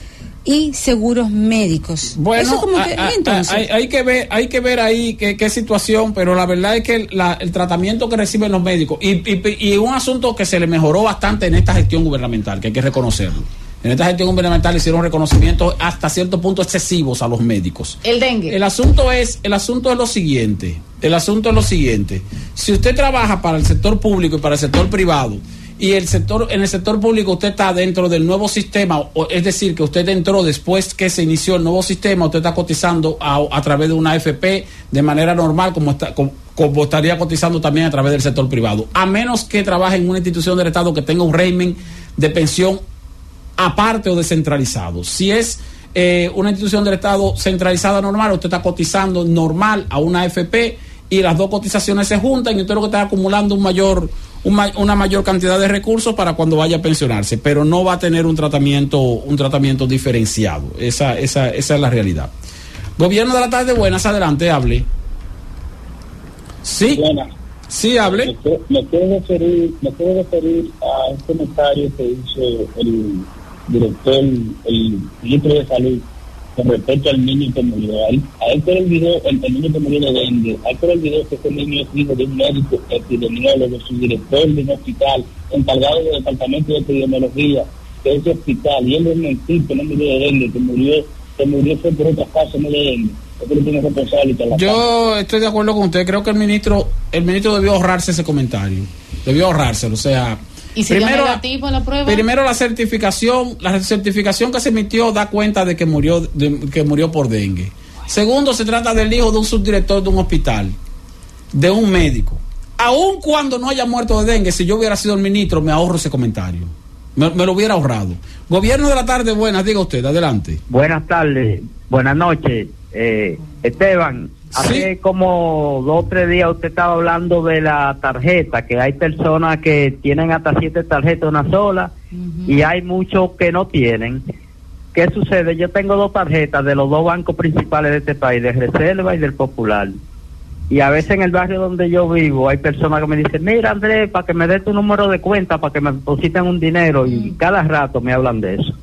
y seguros médicos. Bueno, Eso como que, a- a- ¿y entonces? hay, hay que ver, hay que ver ahí qué, qué situación, pero la verdad es que el, la- el tratamiento que reciben los médicos y, y, y un asunto que se le mejoró bastante en esta gestión gubernamental, que hay que reconocerlo. En esta gestión gubernamental hicieron reconocimientos hasta cierto punto excesivos a los médicos. El dengue. El asunto es, el asunto es lo siguiente. El asunto es lo siguiente. Si usted trabaja para el sector público y para el sector privado, y el sector, en el sector público usted está dentro del nuevo sistema, o- es decir, que usted entró después que se inició el nuevo sistema, usted está cotizando a, través de una AFP de manera normal, como está, como, como estaría cotizando también a través del sector privado. A menos que trabaje en una institución del Estado que tenga un régimen de pensión aparte o descentralizado. Si es eh, una institución del Estado centralizada normal, usted está cotizando normal a una AFP y las dos cotizaciones se juntan y usted lo que está acumulando un mayor, una mayor cantidad de recursos para cuando vaya a pensionarse, pero no va a tener un tratamiento, un tratamiento diferenciado. Esa, esa, esa es la realidad. Gobierno de la tarde, buenas, adelante, hable. Sí. Sí, hable. Me quiero referir, me quiero referir a un comentario que hizo el director, el ministro de Salud, con respecto al niño que murió. A él, él el video, el, el, niño que murió de dengue, a él el video que ese niño es hijo de un médico epidemiólogo, su director de un hospital, encargado del departamento de epidemiología de ese hospital, y él es mentir que no murió de dengue, que murió, que murió fue por otra causa, no de dengue. Yo estoy de acuerdo con usted. Creo que el ministro, el ministro debió ahorrarse ese comentario. Debió ahorrárselo. O sea, ¿Y si primero, negativo la prueba? primero la certificación, la certificación que se emitió da cuenta de que murió, de, que murió por dengue. Segundo, se trata del hijo de un subdirector de un hospital, de un médico. Aun cuando no haya muerto de dengue, si yo hubiera sido el ministro, me ahorro ese comentario. Me, me lo hubiera ahorrado. Gobierno de la tarde, buenas, diga usted, adelante. Buenas tardes, buenas noches. Eh, Esteban, hace como dos o tres días usted estaba hablando de la tarjeta, que hay personas que tienen hasta siete tarjetas una sola y hay muchos que no tienen. ¿Qué sucede? Yo tengo dos tarjetas de los dos bancos principales de este país, de Reserva y del Popular. Y a veces en el barrio donde yo vivo hay personas que me dicen, mira Andrés, para que me dé tu número de cuenta, para que me depositen un dinero y cada rato me hablan de eso.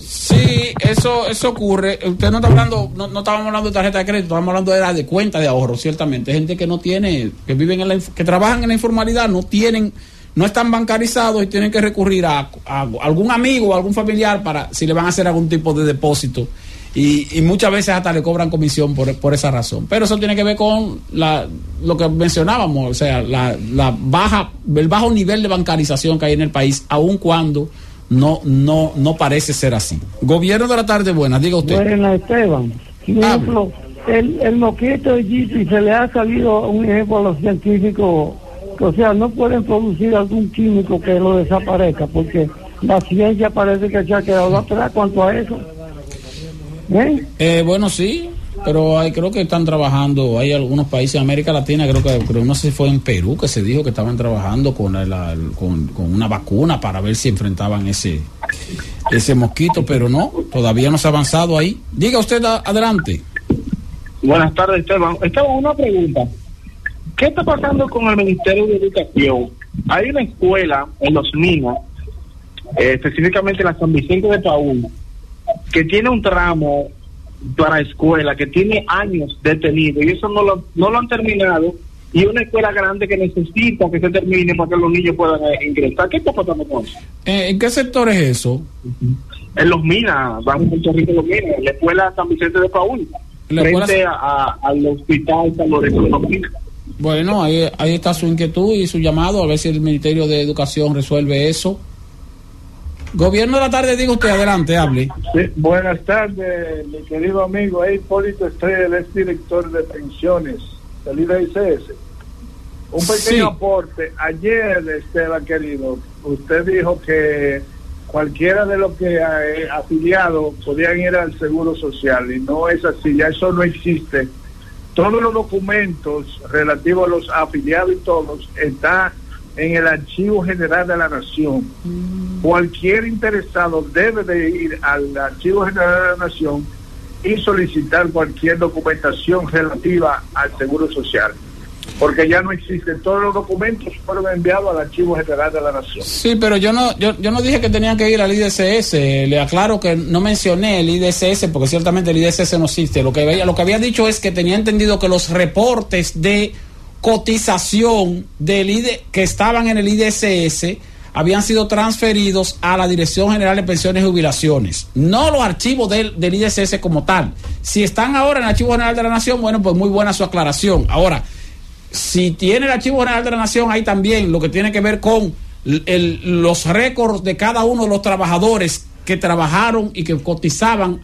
Sí, eso eso ocurre. Usted no está hablando, no, no estábamos hablando de tarjeta de crédito, estábamos hablando de la de cuenta de ahorro, ciertamente. Gente que no tiene, que viven en la, que trabajan en la informalidad, no tienen, no están bancarizados y tienen que recurrir a, a algún amigo o algún familiar para si le van a hacer algún tipo de depósito. Y, muchas veces hasta le cobran comisión por, por esa razón. Pero eso tiene que ver con la, lo que mencionábamos, o sea, la, la baja, el bajo nivel de bancarización que hay en el país, aun cuando no, no, no parece ser así. Gobierno de la tarde buena, diga usted. Buena, Esteban. Por ejemplo, el, el moquito de Giti se le ha salido un ejemplo a los científicos, que, o sea, no pueden producir algún químico que lo desaparezca, porque la ciencia parece que se ha quedado atrás cuanto a eso. ¿Eh? Eh, bueno, sí, pero hay, creo que están trabajando, hay algunos países de América Latina, creo que creo, no sé si fue en Perú que se dijo que estaban trabajando con, la, con, con, una vacuna para ver si enfrentaban ese ese mosquito, pero no, todavía no se ha avanzado ahí. Diga usted adelante. Buenas tardes, Esteban. Esteban, una pregunta. ¿Qué está pasando con el Ministerio de Educación? Hay una escuela en Los Minas, eh, específicamente en la San Vicente de Paúl, que tiene un tramo para escuela que tiene años detenido y eso no lo, no lo han terminado y una escuela grande que necesita que se termine para que los niños puedan eh, ingresar. ¿Qué está pasando con eso? Eh, ¿En qué sector es eso? En Los Minas, vamos a Puerto Rico, Los Minas, en la escuela San Vicente de Paúl, ¿La frente escuela- a, a- al hospital San Lorenzo de Los Minas. Bueno, ahí, ahí está su inquietud y su llamado, a ver si el Ministerio de Educación resuelve eso. Gobierno de la tarde, diga usted, adelante, hable. Sí, buenas tardes, mi querido amigo. Hipólito Estrella, el ex director de pensiones del IDICS. Un pequeño Sí. aporte. Ayer, Esteban querido, usted dijo que cualquiera de los que eh, afiliados podían ir al Seguro Social y no es así, ya eso no existe. Todos los documentos relativos a los afiliados y todos están en el Archivo General de la Nación. Cualquier interesado debe de ir al Archivo General de la Nación y solicitar cualquier documentación relativa al Seguro Social. Porque ya no existen, todos los documentos fueron enviados al Archivo General de la Nación. Sí, pero yo no, yo, yo no dije que tenían que ir al IDCS. Le aclaro que no mencioné el IDCS porque ciertamente el IDCS no existe. Lo que, había- lo que había dicho es que tenía entendido que los reportes de cotización del IDE, que estaban en el IDCS habían sido transferidos a la Dirección General de Pensiones y Jubilaciones, no los archivos del, del IDCS como tal. Si están ahora en el Archivo General de la Nación, bueno, pues muy buena su aclaración. Ahora, si tiene el Archivo General de la Nación, hay también lo que tiene que ver con los récords de cada uno de los trabajadores que trabajaron y que cotizaban